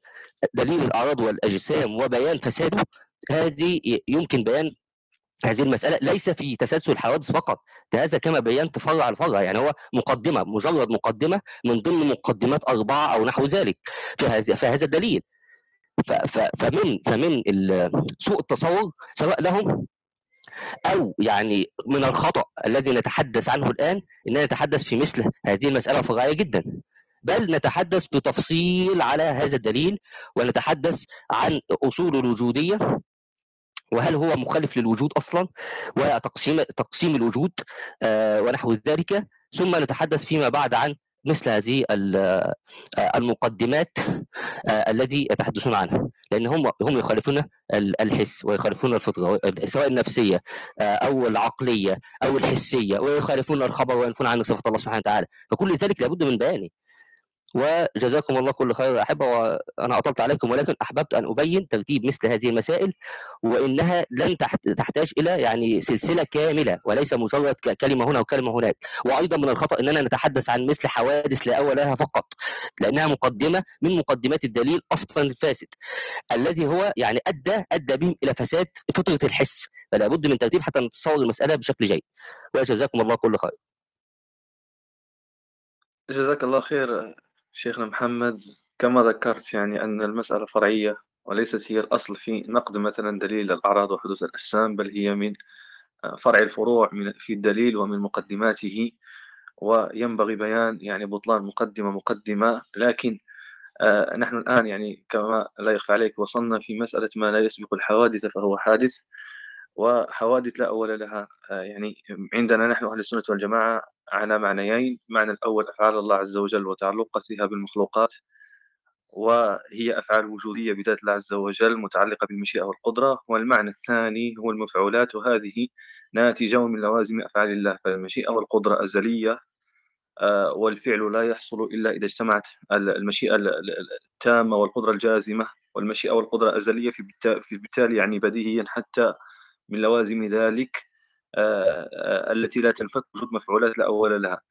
دليل الأعراض والأجسام وبيان فساده هذه يمكن بيان هذه المسألة ليس في تسلسل الحوادث فقط ده هذا كما بينت فرع الفرع يعني هو مقدمة مجرد مقدمة من ضمن مقدمات أربعة أو نحو ذلك في هذا في هذا الدليل. فمن فمن سوء التصور سواء لهم أو يعني من الخطأ الذي نتحدث عنه الآن اننا نتحدث في مثل هذه المسألة فرعيه جدا. بل نتحدث بتفصيل على هذا الدليل ونتحدث عن أصول الوجودية وهل هو مخالف للوجود أصلا وتقسيم تقسيم الوجود آه، ونحو ذلك. ثم نتحدث فيما بعد عن مثل هذه آه، المقدمات آه، الذي يتحدثون عنها لأن هم هم يخالفون ال- الحس ويخالفون الفطرة سواء النفسية آه، أو العقلية أو الحسية ويخالفون الخبر وينفون عن صفه الله سبحانه وتعالى. فكل ذلك لابد من بيانه. وجزاكم الله كل خير يا أحبة وأنا أطلت عليكم ولكن أحببت أن أبين ترتيب مثل هذه المسائل وإنها لن تحت- تحتاج إلى يعني سلسلة كاملة وليس مجرد ك- كلمة هنا وكلمة هناك. وأيضا من الخطأ إننا نتحدث عن مثل حوادث لا اول لها فقط لأنها مقدمة من مقدمات الدليل أصلا الفاسد الذي هو يعني ادى أدى بهم إلى فساد فطرة الحس فلا بد من ترتيب حتى نتصور المسألة بشكل جيد. وجزاكم الله كل خير. جزاك الله خير شيخنا محمد كما ذكرت يعني أن المسألة فرعية وليست هي الأصل في نقد مثلا دليل الأعراض وحدوث الأجسام بل هي من فرع الفروع من في الدليل ومن مقدماته وينبغي بيان يعني بطلان مقدمة مقدمة لكن آه، نحن الآن يعني كما لا يخفى عليك وصلنا في مسألة ما لا يسبق الحوادث فهو حادث. وحوادث لا أول لها. آه، يعني عندنا نحن أهل السنة والجماعة على معنيين المعنى الأول أفعال الله عز وجل وتعلقتها بالمخلوقات وهي أفعال وجودية بذات الله عز وجل متعلقة بالمشيئة والقدرة والمعنى الثاني هو المفعولات وهذه ناتجة من لوازم أفعال الله فالمشيئة والقدرة أزلية آه، والفعل لا يحصل إلا إذا اجتمعت ال- المشيئة ال- ال- التامة والقدرة الجازمة والمشيئة والقدرة أزلية في بالتالي يعني بديهيا حتى من لوازم ذلك آه، آه، التي لا تنفك وجود مفعولات لا أول لها.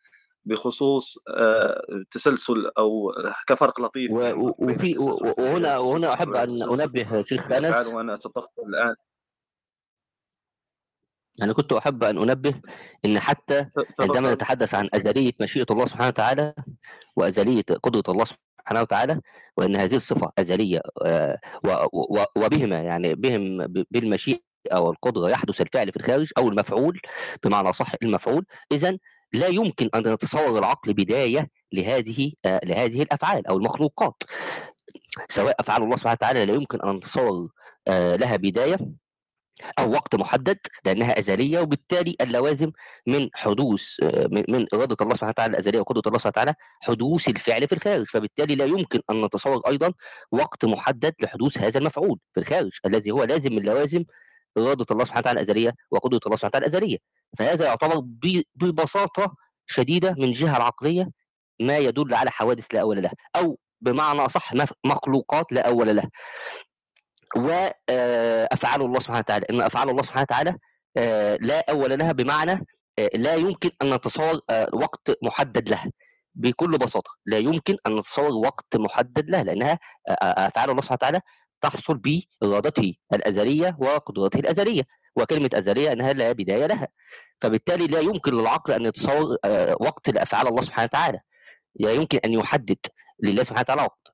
بخصوص آه، تسلسل أو كفرق لطيف وفي وهنا وهنا أحب أن أنبه شيخ أنس. وأنا أتطفل الآن. أنا كنت أحب أن أنبه إن حتى عندما نتحدث عن أزلية مشيئة الله سبحانه وتعالى وأزلية قدره الله سبحانه وتعالى وإن هذه الصفة أزلية و- و- وبهما يعني بهم ب- بالمشيئه والقدره يحدث الفعل في الخارج أو المفعول بمعنى صح المفعول. اذا لا يمكن أن يتصور العقل بداية لهذه آه، لهذه الأفعال أو المخلوقات. سواء أفعال الله سبحانه وتعالى لا يمكن أن نتصور آه، لها بداية أو وقت محدد لأنها أزلية وبالتالي اللوازم من حدوث آه، من إرادة الله سبحانه وتعالى الأزلية وقدرة الله سبحانه وتعالى حدوث الفعل في الخارج. فبالتالي لا يمكن أن نتصور أيضا وقت محدد لحدوث هذا المفعول في الخارج. الذي هو لازم من لوازم اراده الله سبحانه وتعالى الأزلية وقدره الله سبحانه وتعالى الأزلية. فهذا يعتبر ب- ببساطة شديدة من الجهة العقلية ما يدل على حوادث لا أول لها أو بمعنى مف- مخلوقات لا أول لها وافعال الله سبحانه وتعالى. إن أفعال الله سبحانه وتعالى آه، لا أول لها بمعنى آه، لا يمكن أن نتصور آه، وقت محدد لها بكل بساطة لا يمكن أن نتصور وقت محدد لها لأنها آه، آه، أفعال الله سبحانه وتعالى تحصل بارادته الأزلية وقدرته الأزلية وكلمة أزلية إنها لا بداية لها. فبالتالي لا يمكن للعقل أن يتصور آه، وقت لأفعال الله سبحانه وتعالى. لا يمكن أن يحدد لله سبحانه وتعالى وقت.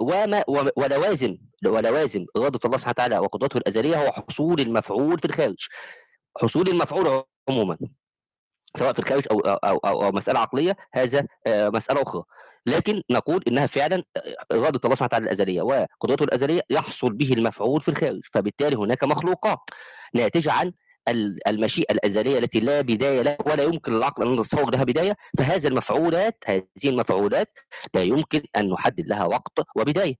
وما وم- ولوازم ولوازم إرادة الله سبحانه وتعالى وقدرته الأزلية هو حصول المفعول في الخارج. حصول المفعول عموما. سواء في الخارج أو أو أو, أو مسألة عقلية هذا آه، مسألة أخرى. لكن نقول إنها فعلا آه، إرادة الله سبحانه وتعالى الأزلية وقدرته الأزلية يحصل به المفعول في الخارج. فبالتالي هناك مخلوقات ناتجة عن ال- المشيئة الأزلية التي لا بداية لها ولا يمكن للعقل أن يتصور لها بداية. فهذه المفعولات هذه المفعولات لا يمكن أن نحدد لها وقت وبداية.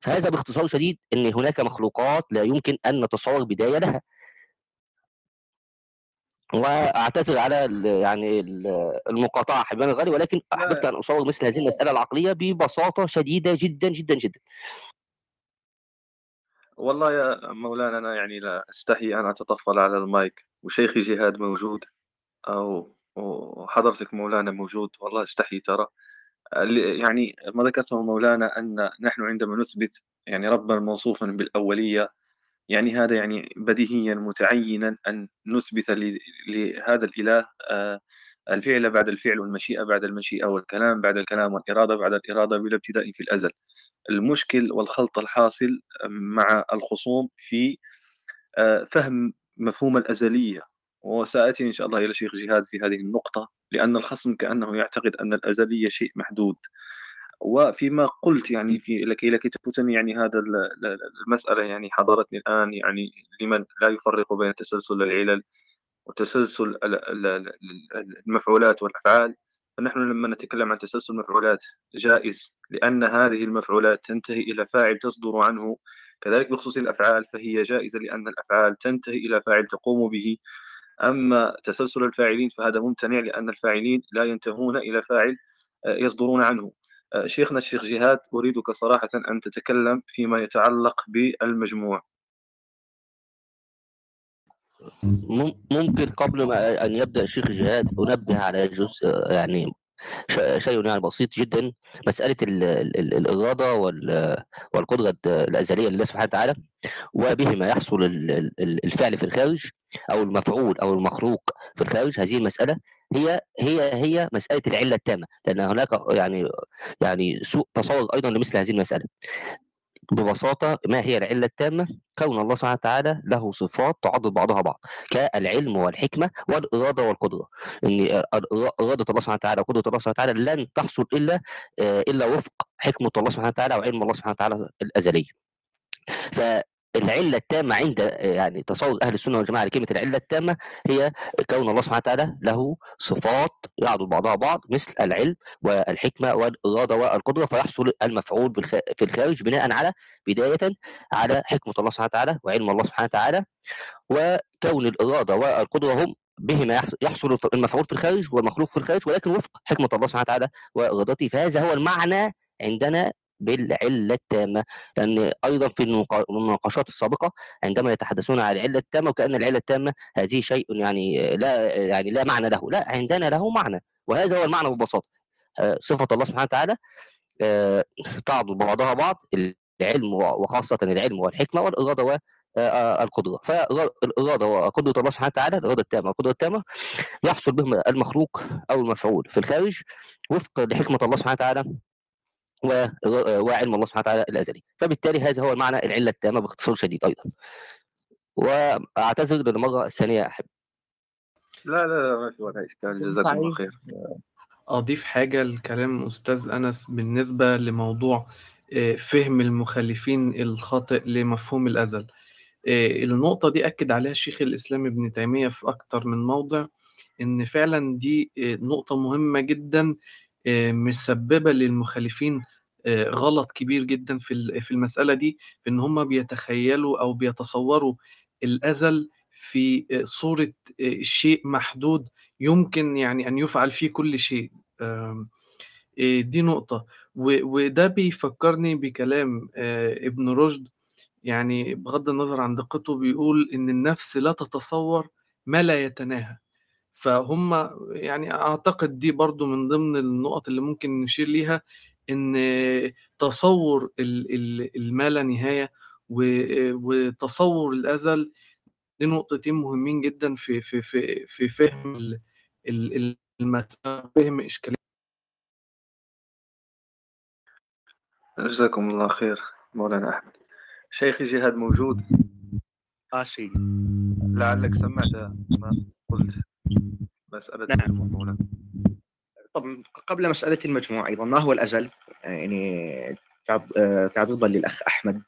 فهذا باختصار شديد إن هناك مخلوقات لا يمكن أن نتصور بداية لها. واعتذر على ال- يعني ال- المقاطعة حبيبي الغالي ولكن أحببت أن أصور مثل هذه المسألة العقلية ببساطة شديدة جدا جدا جدا. والله يا مولانا أنا يعني لا أستحي أن أتطفل على المايك. وشيخي جهاد موجود أو وحضرتك مولانا موجود. والله أستحي ترى. يعني ما ذكرته مولانا أن نحن عندما نثبت يعني ربا موصوفا بالأولية يعني هذا يعني بديهيا متعينا أن نثبت لهذا الإله آه، الفعل بعد الفعل والمشيئة بعد المشيئة والكلام بعد الكلام والإرادة بعد الإرادة بلا ابتداء في الأزل. المشكل والخلط الحاصل مع الخصوم في آه، فهم مفهوم الأزلية. وسآتي إن شاء الله إلى شيخ جهاد في هذه النقطة لأن الخصم كأنه يعتقد أن الأزلية شيء محدود. وفيما قلت يعني في لكي لكي تفوتني يعني هذا ال- ال- المسألة يعني حضرتني الآن يعني لمن لا يفرق بين تسلسل العلل وتسلسل ال- ال- ال- المفعولات والأفعال. فنحن لما نتكلم عن تسلسل المفعولات جائز لأن هذه المفعولات تنتهي إلى فاعل تصدر عنه. كذلك بخصوص الأفعال فهي جائزة لأن الأفعال تنتهي إلى فاعل تقوم به. أما تسلسل الفاعلين فهذا ممتنع لأن الفاعلين لا ينتهون إلى فاعل آه، يصدرون عنه. شيخنا الشيخ جهاد أريدك صراحة أن تتكلم فيما يتعلق بالمجموع. مم- ممكن قبل ما أن يبدأ الشيخ جهاد أنبه على جزء آه، يعني شيء يعني بسيط جدا مسألة ال- ال- ال- الإرادة وال- والقدرة الأزلية لله سبحانه وتعالى وبهما يحصل ال- ال- ال- الفعل في الخارج أو المفعول أو المخلوق في الخارج. هذه المسألة هي هي هي مسألة العلة التامة لأن هناك يعني يعني سوء تصور أيضا لمثل هذه المسألة. ببساطة ما هي العلة التامة؟ كون الله سبحانه وتعالى له صفات تعضد بعضها بعض كالعلم والحكمة والإرادة والقدرة. إن إرا- إرادة الله سبحانه وتعالى وقدرة الله سبحانه وتعالى لن تحصل إلا آه، إلا وفق حكمة الله سبحانه وتعالى وعلم الله سبحانه وتعالى الأزلية. فالعله التامة عند يعني تصور أهل السنة والجماعة لكلمة العلة التامة هي كون الله سبحانه وتعالى له صفات يعضد بعضها بعض مثل العلم والحكمة والإرادة والقدرة فيحصل المفعول في الخارج بناء على بداية على حكمة الله سبحانه وتعالى وعلم الله سبحانه وتعالى وكون الإرادة والقدرة هم بهما يحص- يحصل المفعول في الخارج والمخلوق في الخارج ولكن وفق حكمة الله سبحانه وتعالى وإرادته. فهذا هو المعنى عندنا بالعلة التامة لأن أيضا في المناق- المناقشات السابقة عندما يتحدثون عن العلة التامة وكأن العلة التامة هذه شيء يعني لا يعني لا معنى له لا عندنا له معنى وهذا هو المعنى ببساطه آه، صفة الله سبحانه وتعالى آه، تعضد بعضها بعض العلم وخاصة العلم والحكمة والإرادة والقدره فالإرادة وقدره الله سبحانه وتعالى الإرادة التامة والقدره التامة يحصل بهم المخلوق أو المفعول في الخارج وفق لحكمة الله سبحانه وتعالى. و- وعلم الله سبحانه وتعالى الأزلي. فبالتالي هذا هو المعنى العلة التامة باختصار شديد أيضا. وأعتذر للمرة الثانية أحب. لا لا لا ما في ولا إشكال. جزاكم الله خير. أضيف حاجة لكلام أستاذ أنس بالنسبة لموضوع آه، فهم المخالفين الخاطئ لمفهوم الأزل. آه، النقطة دي أكد عليها الشيخ الإسلام ابن تيمية في أكتر من موضع إن فعلا دي آه، نقطة مهمة جدا مسببة للمخالفين غلط كبير جدا في في المسألة دي في إن هم بيتخيلوا أو بيتصوروا الأزل في آه، صورة آه، شيء محدود يمكن يعني أن يفعل فيه كل شيء. دي نقطة. و- وده بيفكرني بكلام آه، ابن رشد. يعني بغض النظر عن دقته بيقول إن النفس لا تتصور ما لا يتناهى. فهم يعني أعتقد دي برضو من ضمن النقط اللي ممكن نشير ليها إن تصور ال- ال- الما لا نهاية و- وتصور الأزل دي نقطتين مهمين جدا في في في في فهم ال- ال- المسألة فهم إشكالية. جزاكم الله خير مولانا أحمد. شيخي جهاد موجود؟ آه سيدي لعلك سمعت ما قلت مسألة نعم. مولانا. طبعا قبل مسألة المجموع أيضا ما هو الأزل؟ يعني آه، تعرضا للأخ أحمد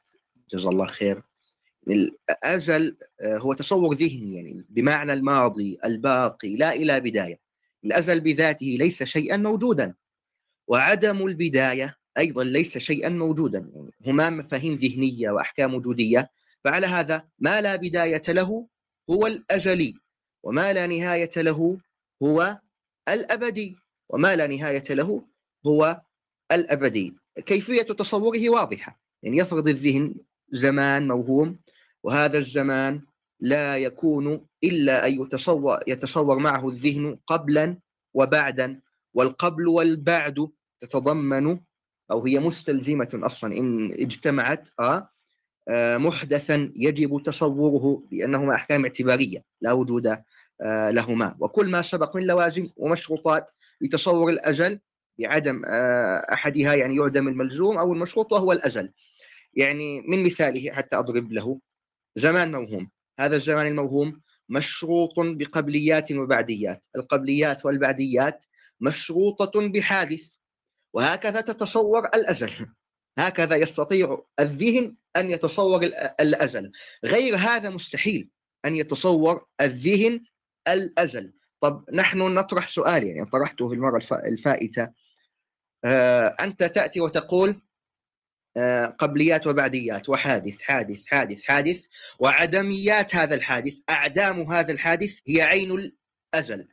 جزاه الله خير. الأزل آه، هو تصور ذهني يعني بمعنى الماضي الباقي لا إلى بداية. الأزل بذاته ليس شيئا موجودا. وعدم البداية أيضا ليس شيئا موجودا. يعني هما مفاهيم ذهنية وأحكام وجودية. فعلى هذا ما لا بداية له هو الأزلي وما لا نهاية له هو الأبدي. وما لا نهاية له هو الأبدي. كيفية تصوره واضحة. يعني يفرض الذهن زمان موهوم وهذا الزمان لا يكون إلا أن يتصور, يتصور معه الذهن قبلا وبعدا والقبل والبعد تتضمن أو هي مستلزمة أصلا. إن اجتمعت آه محدثا يجب تصوره لأنهما أحكام اعتبارية لا وجود آه، لهما. وكل ما سبق من لوازم ومشروطات لتصور الأزل بعدم آه، أحدها يعني يعدم الملزوم أو المشروط وهو الأزل. يعني من مثاله حتى أضرب له. زمان موهوم. هذا الزمان الموهوم مشروط بقبليات وبعديات. القبليات والبعديات مشروطة بحادث. وهكذا تتصور الأزل. هكذا يستطيع الذهن أن يتصور الأزل. غير هذا مستحيل أن يتصور الذهن الأزل. طب نحن نطرح سؤال يعني طرحته في المرة الفائتة. آه، أنت تأتي وتقول آه، قبليات وبعديات وحادث حادث حادث حادث وعدميات هذا الحادث أعدام هذا الحادث هي عين الأزل.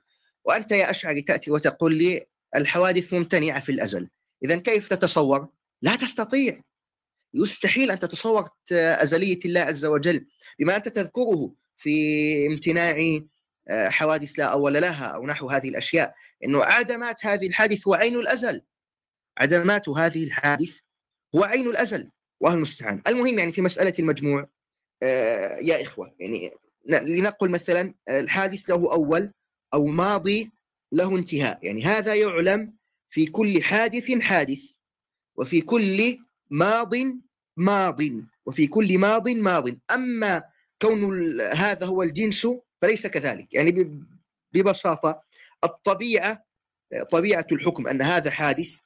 وأنت يا أشعري تأتي وتقول لي الحوادث ممتنعة في الأزل. إذا كيف تتصور؟ لا تستطيع. يستحيل أن تتصور أزلية الله عز وجل بما أنت تذكره في امتناع آه، حوادث لا أول لها أو نحو هذه الأشياء أنه عدمات هذه الحادث هو عين الأزل. عدمات هذه الحادث هو عين الأزل وهو المستعان. المهم يعني في مسألة المجموع آه، يا إخوة يعني لنقل مثلا الحادث له أول أو ماضي له انتهاء. يعني هذا يعلم في كل حادث حادث وفي كل ماض ماض وفي كل ماض ماض. أما كون هذا هو الجنس فليس كذلك. يعني ببساطة الطبيعة طبيعة الحكم أن هذا حادث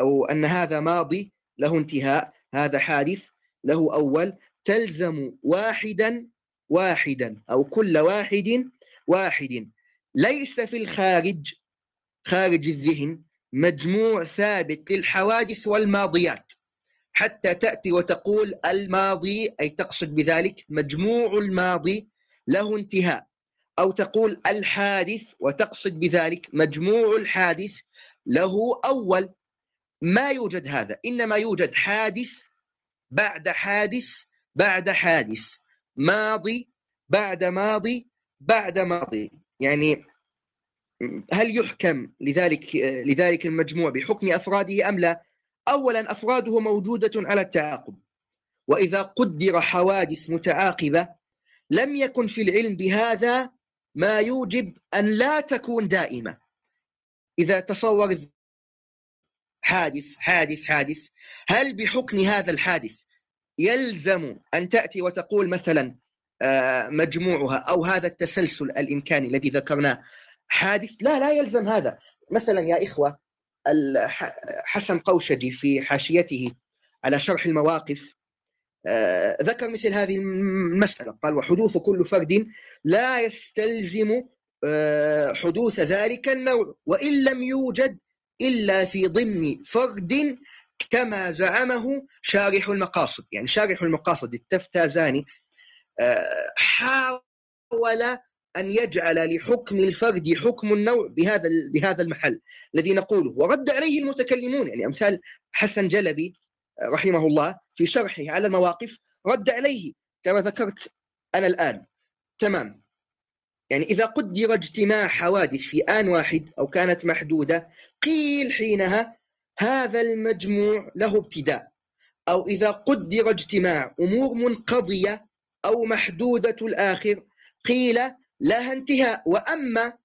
أو أن هذا ماضي له انتهاء. هذا حادث له أول. تلزم واحدا واحدا أو كل واحد واحد. ليس في الخارج خارج الذهن مجموع ثابت للحوادث والماضيات. حتى تأتي وتقول الماضي أي تقصد بذلك مجموع الماضي له انتهاء. أو تقول الحادث وتقصد بذلك مجموع الحادث له أول. ما يوجد هذا إنما يوجد حادث بعد حادث بعد حادث ماضي بعد ماضي بعد ماضي. يعني هل يحكم لذلك لذلك المجموع بحكم أفراده أم لا؟ اولا أفراده موجودة على التعاقب. وإذا قدر حوادث متعاقبة لم يكن في العلم بهذا ما يوجب أن لا تكون دائمة. إذا تصور حادث حادث حادث هل بحكم هذا الحادث يلزم أن تأتي وتقول مثلا آه، مجموعها أو هذا التسلسل الإمكاني الذي ذكرناه حادث؟ لا لا يلزم هذا. مثلا يا إخوة حسن قوشجي في حاشيته على شرح المواقف ذكر مثل هذه المسألة قال وحدوث كل فرد لا يستلزم آه، حدوث ذلك النوع وإن لم يوجد إلا في ضمن فرد كما زعمه شارح المقاصد. يعني شارح المقاصد التفتازاني آه، حاول أن يجعل لحكم الفرد حكم النوع بهذا بهذا المحل الذي نقوله. ورد عليه المتكلمون يعني أمثال حسن جلبي رحمه الله في شرحه على المواقف رد عليه كما ذكرت أنا الآن. تمام. يعني إذا قدر اجتماع حوادث في آن واحد أو كانت محدودة قيل حينها هذا المجموع له ابتداء. أو إذا قدر اجتماع أمور منقضية أو محدودة الآخر قيل لها انتهاء. وأما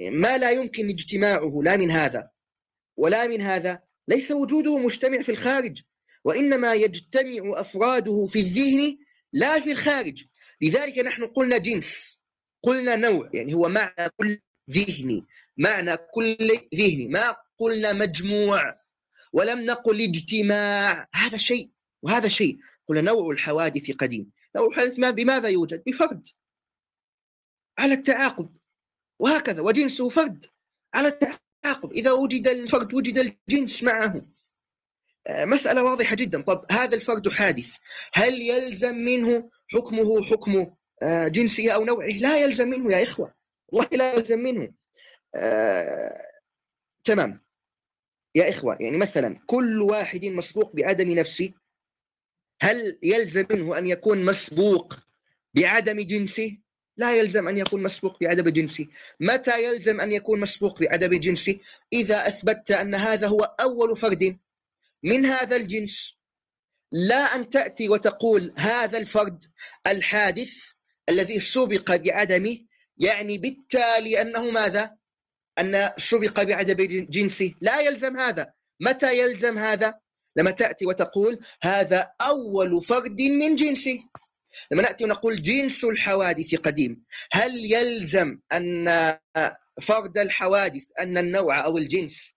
ما لا يمكن اجتماعه لا من هذا. ولا من هذا ليس وجوده مجتمع في الخارج. وإنما يجتمع أفراده في الذهن لا في الخارج. لذلك نحن قلنا جنس قلنا نوع يعني هو معنى كل ذهني معنى كل ذهني ما قلنا مجموع. ولم نقل اجتماع هذا شيء وهذا شيء. قلنا نوع الحوادث قديم. نوع الحادث ما بماذا يوجد؟ بفرد. على التعاقب. وهكذا وجنسه فرد. على التعاقب. إذا وجد الفرد وجد الجنس معه. مسألة واضحة جدا. طب هذا الفرد حادث. هل يلزم منه حكمه حكم آه، جنسه أو نوعه؟ لا يلزم منه يا إخوة. والله لا يلزم منه. آه، تمام. يا إخوة يعني مثلا كل واحد مسبوق بعدم نفسه هل يلزم منه أن يكون مسبوق بعدم جنسه؟ لا يلزم أن يكون مسبوق بعدم جنسه. متى يلزم أن يكون مسبوق بعدم جنسه؟ إذا أثبتت أن هذا هو أول فرد من هذا الجنس. لا أن تأتي وتقول هذا الفرد الحادث الذي سبق بعدمه يعني بالتالي أنه ماذا؟ أن سبق بعدم جنسه. لا يلزم هذا. متى يلزم هذا؟ لما تأتي وتقول هذا أول فرد من جنسه. لما نأتي ونقول جنس الحوادث قديم هل يلزم أن فرد الحوادث أن النوع أو الجنس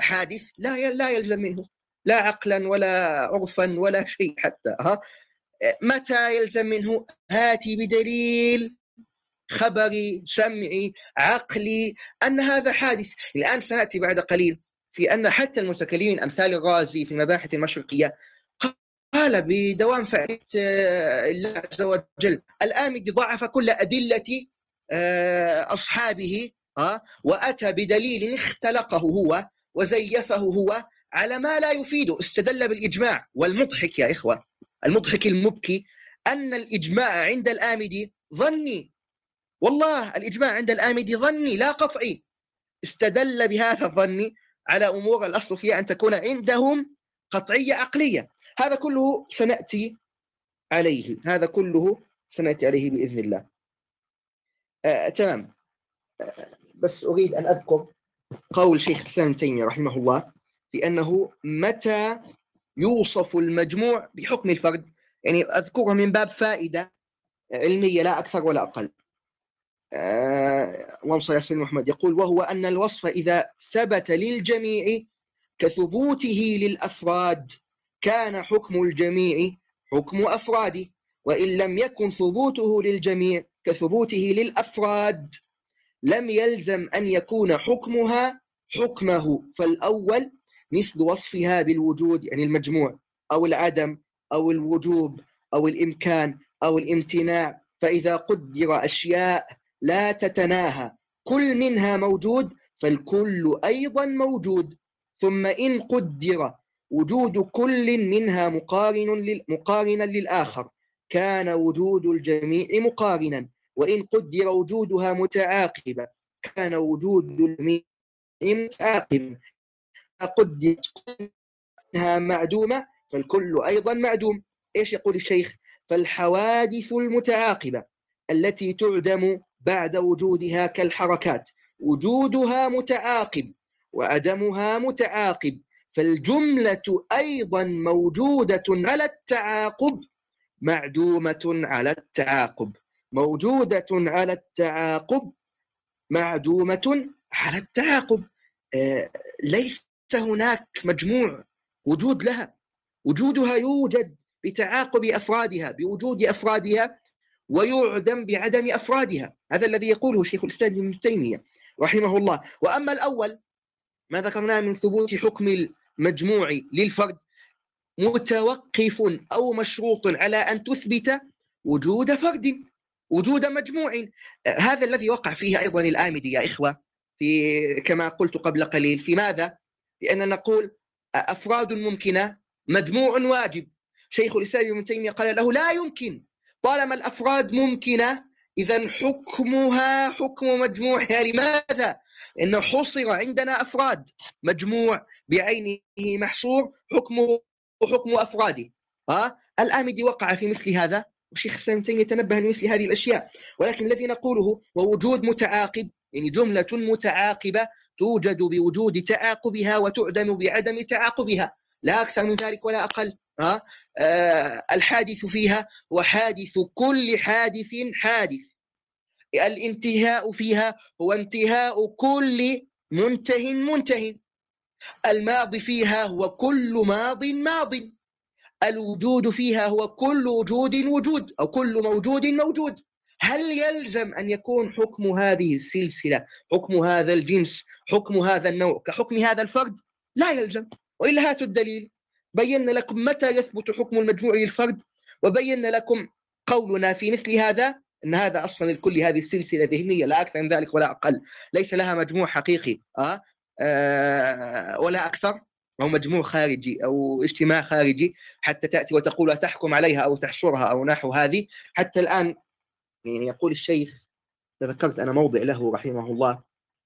حادث لا لا يلزم منه لا عقلا ولا عرفا ولا شيء حتى ها؟ متى يلزم منه؟ هاتي بدليل خبري سمعي عقلي أن هذا حادث. الآن سنأتي بعد قليل في أن حتى المتكلمين أمثال الرازي في المباحث المشرقية قال بدوام فعلية آه، الله عز وجل الآمدي ضعف كل أدلة آه، أصحابه وأتى بدليل اختلقه هو وزيفه هو على ما لا يفيده. استدل بالإجماع. والمضحك يا إخوة المضحك المبكي أن الإجماع عند الآمدي ظني. والله الإجماع عند الآمدي ظني لا قطعي. استدل بهذا الظن على أمور الأصل فيها أن تكون عندهم قطعية عقلية. هذا كله سنأتي عليه. هذا كله سنأتي عليه بإذن الله. آه، تمام. آه، بس أريد أن أذكر قول شيخ الإسلام ابن تيمية رحمه الله بأنه متى يوصف المجموع بحكم الفرد. يعني أذكرها من باب فائدة علمية لا أكثر ولا أقل. آه، اللهم صل على محمد. يقول وهو أن الوصف إذا ثبت للجميع كثبوته للأفراد كان حكم الجميع حكم أفراده وإن لم يكن ثبوته للجميع كثبوته للأفراد. لم يلزم أن يكون حكمها حكمه فالأول مثل وصفها بالوجود يعني المجموع أو العدم أو الوجوب أو الإمكان أو الامتناع. فإذا قدر أشياء لا تتناهى كل منها موجود فالكل أيضا موجود. ثم إن قدر وجود كل منها مقارن مقارنا للآخر كان وجود الجميع مقارنا. وإن قدر وجودها متعاقبا كان وجود الجميع متعاقبا. قدرت انها معدومة فالكل أيضا معدوم. إيش يقول الشيخ؟ فالحوادث المتعاقبة التي تعدم بعد وجودها كالحركات. وجودها متعاقب وعدمها متعاقب فالجملة أيضا موجودة على التعاقب معدومة على التعاقب. موجودة على التعاقب معدومة على التعاقب. آه ليس هناك مجموع وجود لها. وجودها يوجد بتعاقب أفرادها بوجود أفرادها ويعدم بعدم أفرادها. هذا الذي يقوله شيخ الإسلام ابن تيمية رحمه الله. وأما الأول ما ذكرناه من ثبوت حكم المجموع للفرد متوقف أو مشروط على أن تثبت وجود فرد. وجود مجموع. هذا الذي وقع فيه أيضا الآمدي يا إخوة في كما قلت قبل قليل. في ماذا؟ بأن نقول أفراد ممكنة مجموع واجب. شيخ الإسلام ابن تيمية قال له لا يمكن. طالما الأفراد ممكنة إذا حكمها حكم مجموعها لماذا؟ إنه حصر عندنا أفراد. مجموع بعينه محصور حكمه حكم أفراده. ها؟ الآمدي وقع في مثل هذا؟ وشيخ تيمية يتنبه لمثل هذه الأشياء. ولكن الذي نقوله ووجود متعاقب يعني جملة متعاقبة توجد بوجود تعاقبها وتعدم بعدم تعاقبها. لا أكثر من ذلك ولا أقل. ها؟ آه الحادث فيها هو حادث كل حادث حادث. الانتهاء فيها هو انتهاء كل منته منته. الماضي فيها هو كل ماض ماض. الوجود فيها هو كل وجود وجود أو كل موجود موجود. هل يلزم أن يكون حكم هذه السلسلة حكم هذا الجنس حكم هذا النوع كحكم هذا الفرد؟ لا يلزم وإلا هاتوا الدليل. بينا لكم متى يثبت حكم المجموع للفرد وبينا لكم قولنا في مثل هذا إن هذا أصلا الكل هذه السلسلة ذهنية لا أكثر من ذلك ولا أقل. ليس لها مجموع حقيقي آه, آه ولا أكثر. أو مجموع خارجي أو اجتماع خارجي حتى تأتي وتقول تحكم عليها أو تحصرها أو نحو هذه. حتى الآن يعني يقول الشيخ تذكرت أنا موضع له رحمه الله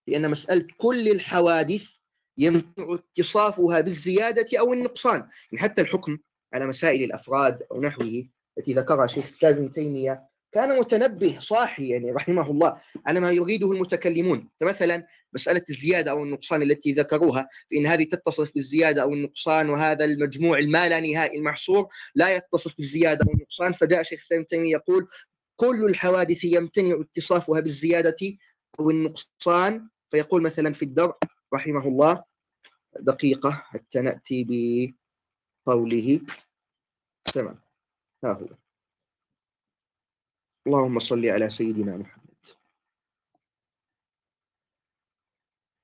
لأن مسألة كل الحوادث يمتع اتصافها بالزيادة أو النقصان. يعني حتى الحكم على مسائل الأفراد أو نحوه التي ذكرها شيخ الإسلام ابن تيمية كان متنبه صاحي يعني رحمه الله على ما يريده المتكلمون. فمثلا مسألة الزيادة أو النقصان التي ذكروها فإن هذه تتصف بالزيادة أو النقصان وهذا المجموع الما لا نهائي المحصور لا يتصف بالزيادة أو النقصان. فجاء شيخ تيمية يقول كل الحوادث يمتنع اتصافها بالزيادة أو النقصان. فيقول مثلا في الدرء رحمه الله دقيقة حتى نأتي بقوله. تمام. ها هو. اللهم صل على سيدنا محمد.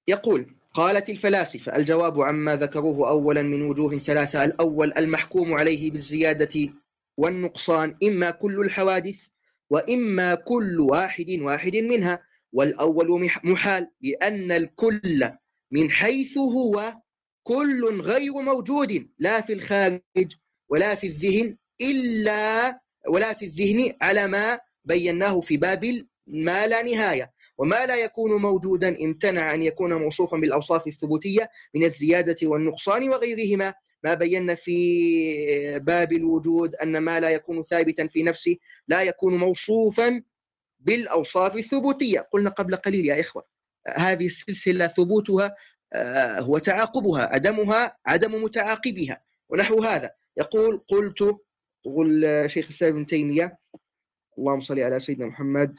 يقول قالت الفلاسفة الجواب عما ذكروه أولا من وجوه ثلاثة الأول المحكوم عليه بالزيادة والنقصان إما كل الحوادث وإما كل واحد واحد منها والأول محال لأن الكل من حيث هو كل غير موجود لا في الخارج ولا في الذهن إلا ولا في الذهن على ما بيناه في باب ما لا نهاية وما لا يكون موجودا امتنع أن يكون موصوفا بالأوصاف الثبوتية من الزيادة والنقصان وغيرهما. ما بينا في باب الوجود أن ما لا يكون ثابتا في نفسه لا يكون موصوفا بالأوصاف الثبوتية. قلنا قبل قليل يا إخوة هذه السلسلة ثبوتها آه، هو تعاقبها عدمها عدم متعاقبها ونحو هذا. يقول قلت يقول شيخ الإسلام ابن تيمية اللهم صل على سيدنا محمد.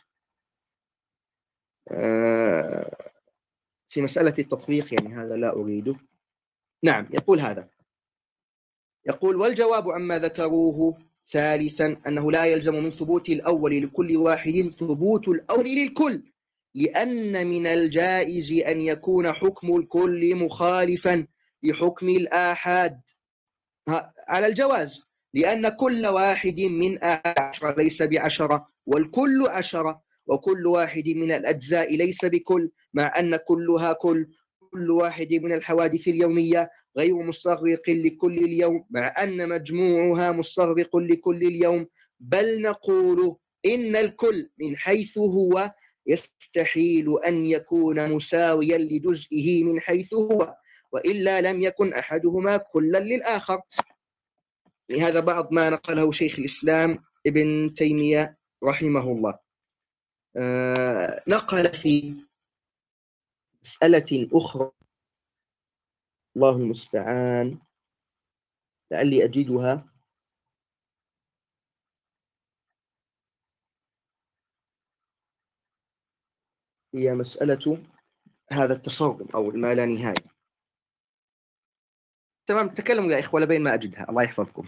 آه، في مسألة التطبيق يعني هذا لا أريده. نعم يقول هذا. يقول والجواب عما ذكروه ثالثا أنه لا يلزم من ثبوت الأول لكل واحد ثبوت الأول للكل لأن من الجائز أن يكون حكم الكل مخالفا لحكم الآحاد. على الجواز. لأن كل واحد من عشرة ليس بعشرة والكل عشرة وكل واحد من الأجزاء ليس بكل مع أن كلها كل كل واحد من الحوادث اليومية غير مستغرق لكل اليوم مع أن مجموعها مستغرق لكل اليوم بل نقول إن الكل من حيث هو يستحيل أن يكون مساويا لجزئه من حيث هو وإلا لم يكن أحدهما كلا للآخر. لهذا بعض ما نقله شيخ الإسلام ابن تيمية رحمه الله. آه نقل في مسألة أخرى. الله المستعان. لعلي أجدها. هي مسألة هذا التصرف أو ما لا نهاية. تمام تكلموا يا إخوة لبين ما أجدها. الله يحفظكم.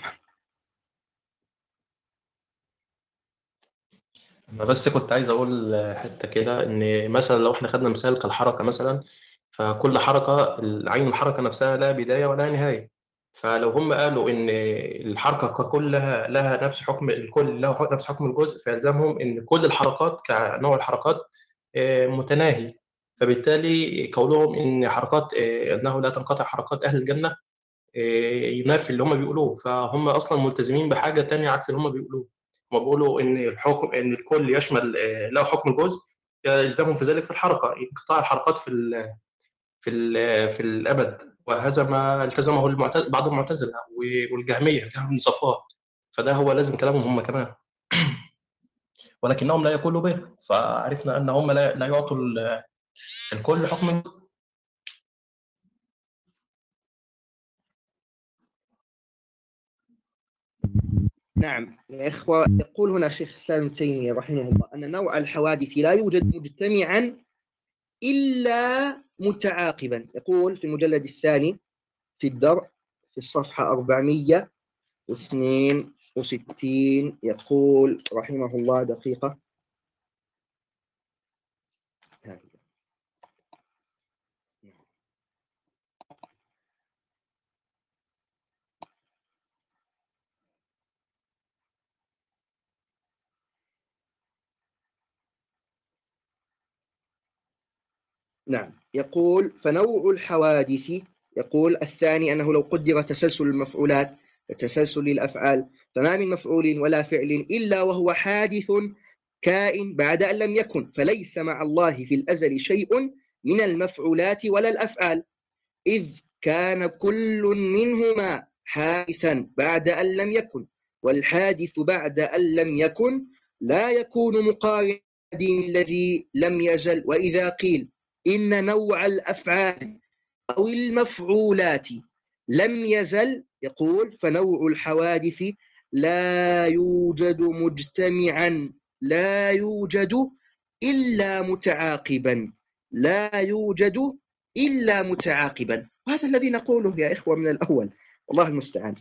أنا بس كنت عايز أقول حتة كده إن مثلا لو إحنا خدنا مثال كالحركة مثلا فكل حركة عين الحركة نفسها لا بداية ولا نهاية. فلو هم قالوا إن الحركة ككل لها لها نفس حكم الكل له نفس حكم الجزء فيلزمهم إن كل الحركات كنوع الحركات آه، متناهي. فبالتالي قولهم إن حركات آه، أنه لا تنقطع حركات أهل الجنة آه، ينافي اللي هم بيقولوه. فهم أصلا ملتزمين بحاجة تانية عكس اللي هم بيقولوه. هم بيقولوا إن الحكم إن الكل يشمل آه، له حكم الجزء يلزمهم في ذلك في الحركة انقطاع الحركات في ال في ال في الأبد. وهذا ما التزمه المعتز... بعض المعتزلة والجهمية الجهم بن فده هو لازم كلامهم هم كمان. ولكنهم لا يقولوا به. فعرفنا أن هم لا, لا يعطوا الكل حكم نعم. يا إخوة يقول هنا شيخ الإسلام ابن تيمية رحمه الله أن نوع الحوادث لا يوجد مجتمعا إلا متعاقبا. يقول في المجلد الثاني في الدرء في الصفحة 400 واثنين وستين يقول رحمه الله دقيقة. نعم. يقول فنوع الحوادث يقول الثاني أنه لو قدر تسلسل المفعولات وتسلسل الأفعال فما من مفعول ولا فعل إلا وهو حادث كائن بعد أن لم يكن فليس مع الله في الأزل شيء من المفعولات ولا الأفعال إذ كان كل منهما حادثا بعد أن لم يكن والحادث بعد أن لم يكن لا يكون مقارنا الذي لم يزل وإذا قيل إن نوع الأفعال أو المفعولات لم يزل يقول فنوع الحوادث لا يوجد مجتمعا لا يوجد إلا متعاقبا لا يوجد إلا متعاقبا. وهذا الذي نقوله يا إخوة من الأول والله المستعان.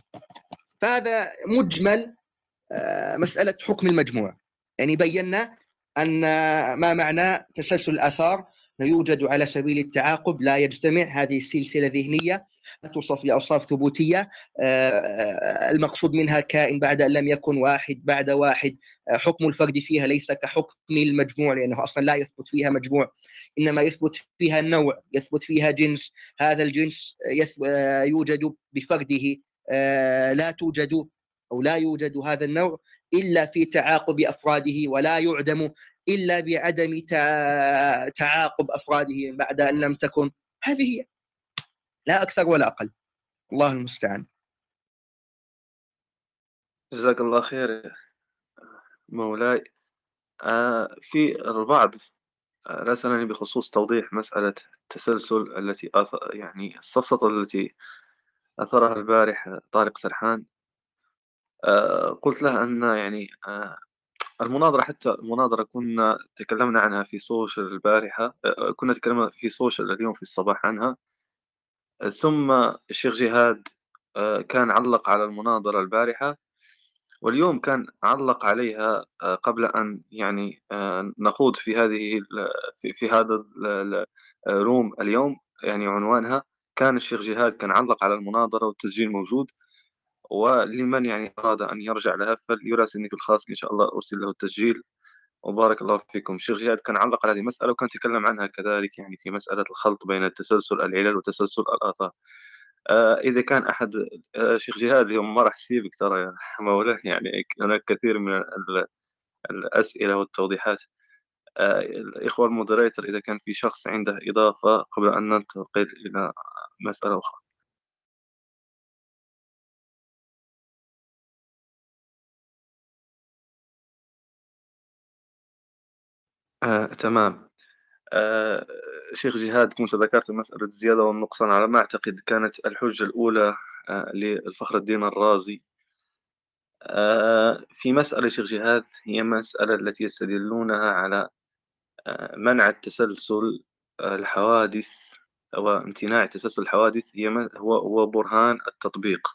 فهذا مجمل آه، مسألة حكم المجموع. يعني بينا أن ما معنى تسلسل الآثار يوجد على سبيل التعاقب لا يجتمع. هذه السلسلة ذهنية توصف لأوصاف ثبوتية. آه، المقصود منها كائن بعد أن لم يكن واحد بعد واحد. آه، حكم الفرد فيها ليس كحكم المجموع لأنه أصلا لا يثبت فيها مجموع. إنما يثبت فيها النوع يثبت فيها جنس. هذا الجنس آه، يوجد بفرده لا توجد أو لا يوجد هذا النوع إلا في تعاقب أفراده ولا يعدم إلا بعدم تعاقب أفراده بعد أن لم تكن. هذه هي. لا أكثر ولا أقل. الله المستعان. جزاك الله خير مولاي. آه في البعض آه لا سألني بخصوص توضيح مسألة التسلسل التي يعني السفسطة التي أثرها البارح طارق سرحان. آه قلت له أن يعني آه المناظرة حتى المناظرة كنا تكلمنا عنها في social البارحة آه، كنا تكلمنا في social اليوم في الصباح عنها. ثم الشيخ جهاد كان علق على المناظرة البارحة واليوم كان علق عليها قبل أن يعني نخوض في هذه في هذا الروم اليوم يعني عنوانها. كان الشيخ جهاد كان علق على المناظرة والتسجيل موجود. ولمن يعني أراد أن يرجع لها فليراسلني في الخاص إن شاء الله أرسل له التسجيل. وبارك الله فيكم. الشيخ جهاد كان علق على هذه المسألة وكان تكلم عنها كذلك يعني في مسألة الخلط بين التسلسل العلل وتسلسل الآثار. آه إذا كان أحد آه شيخ جهاد اليوم ما راح سيبك ترى يا مولاي <laughs> يعني هناك كثير من الأسئلة والتوضيحات. آه الإخوة المودريتر إذا كان في شخص عنده إضافة قبل أن ننتقل إلى مسألة أخرى. آه، تمام. آه، شيخ جهاد كنت ذكرت مسألة الزيادة والنقصان على ما أعتقد كانت الحجة الأولى آه، للفخر الدين الرازي. آه، في مسألة شيخ جهاد هي مسألة التي يستدلونها على آه، منع التسلسل آه، الحوادث أو امتناع تسلسل الحوادث هي هو هو برهان التطبيق.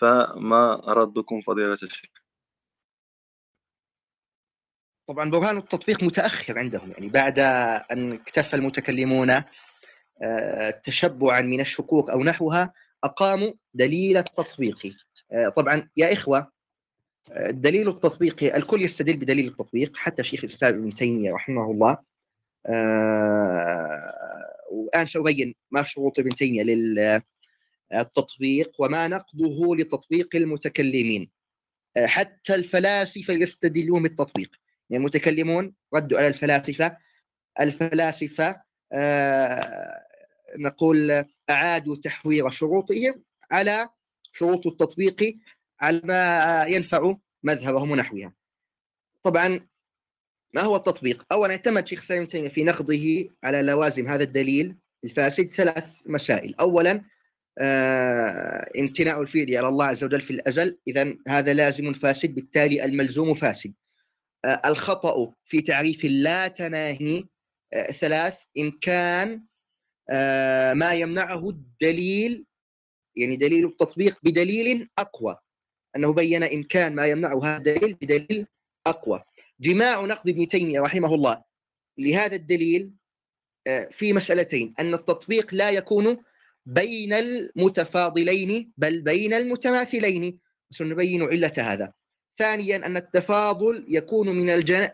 فما ردكم فضيلة الشيخ؟ طبعا برهان التطبيق متأخر عندهم يعني بعد أن اكتفى المتكلمون آه، تشبعا من الشكوك أو نحوها أقاموا دليل التطبيق. آه، طبعا يا إخوة آه، الدليل التطبيقي الكل يستدل بدليل التطبيق حتى شيخ الإسلام ابن تيمية رحمه الله. والان سابين ما شروط ابن تيمية للتطبيق وما نقضه لتطبيق المتكلمين. حتى الفلاسفة يستدلون بالتطبيق. يعني المتكلمون ردوا على الفلاسفة. الفلاسفة آه نقول أعادوا تحوير شروطهم على شروط التطبيق على ما ينفع مذهبهم ونحوها طبعا ما هو التطبيق؟ أولا اعتمد شيخ سالم تيمية في نقضه على لوازم هذا الدليل الفاسد ثلاث مسائل. أولا آه امتناع الفعل على الله عز وجل في الأزل. إذا هذا لازم فاسد بالتالي الملزوم فاسد. الخطأ في تعريف لا تناهي آه، ثلاث إن كان آه، ما يمنعه الدليل يعني دليل التطبيق بدليل أقوى. أنه بين امكان ما يمنعه هذا الدليل بدليل أقوى. جماع نقد ابن تيمية رحمه الله لهذا الدليل آه، في مسألتين. أن التطبيق لا يكون بين المتفاضلين بل بين المتماثلين. سنبين علة هذا. ثانيا أن التفاضل يكون من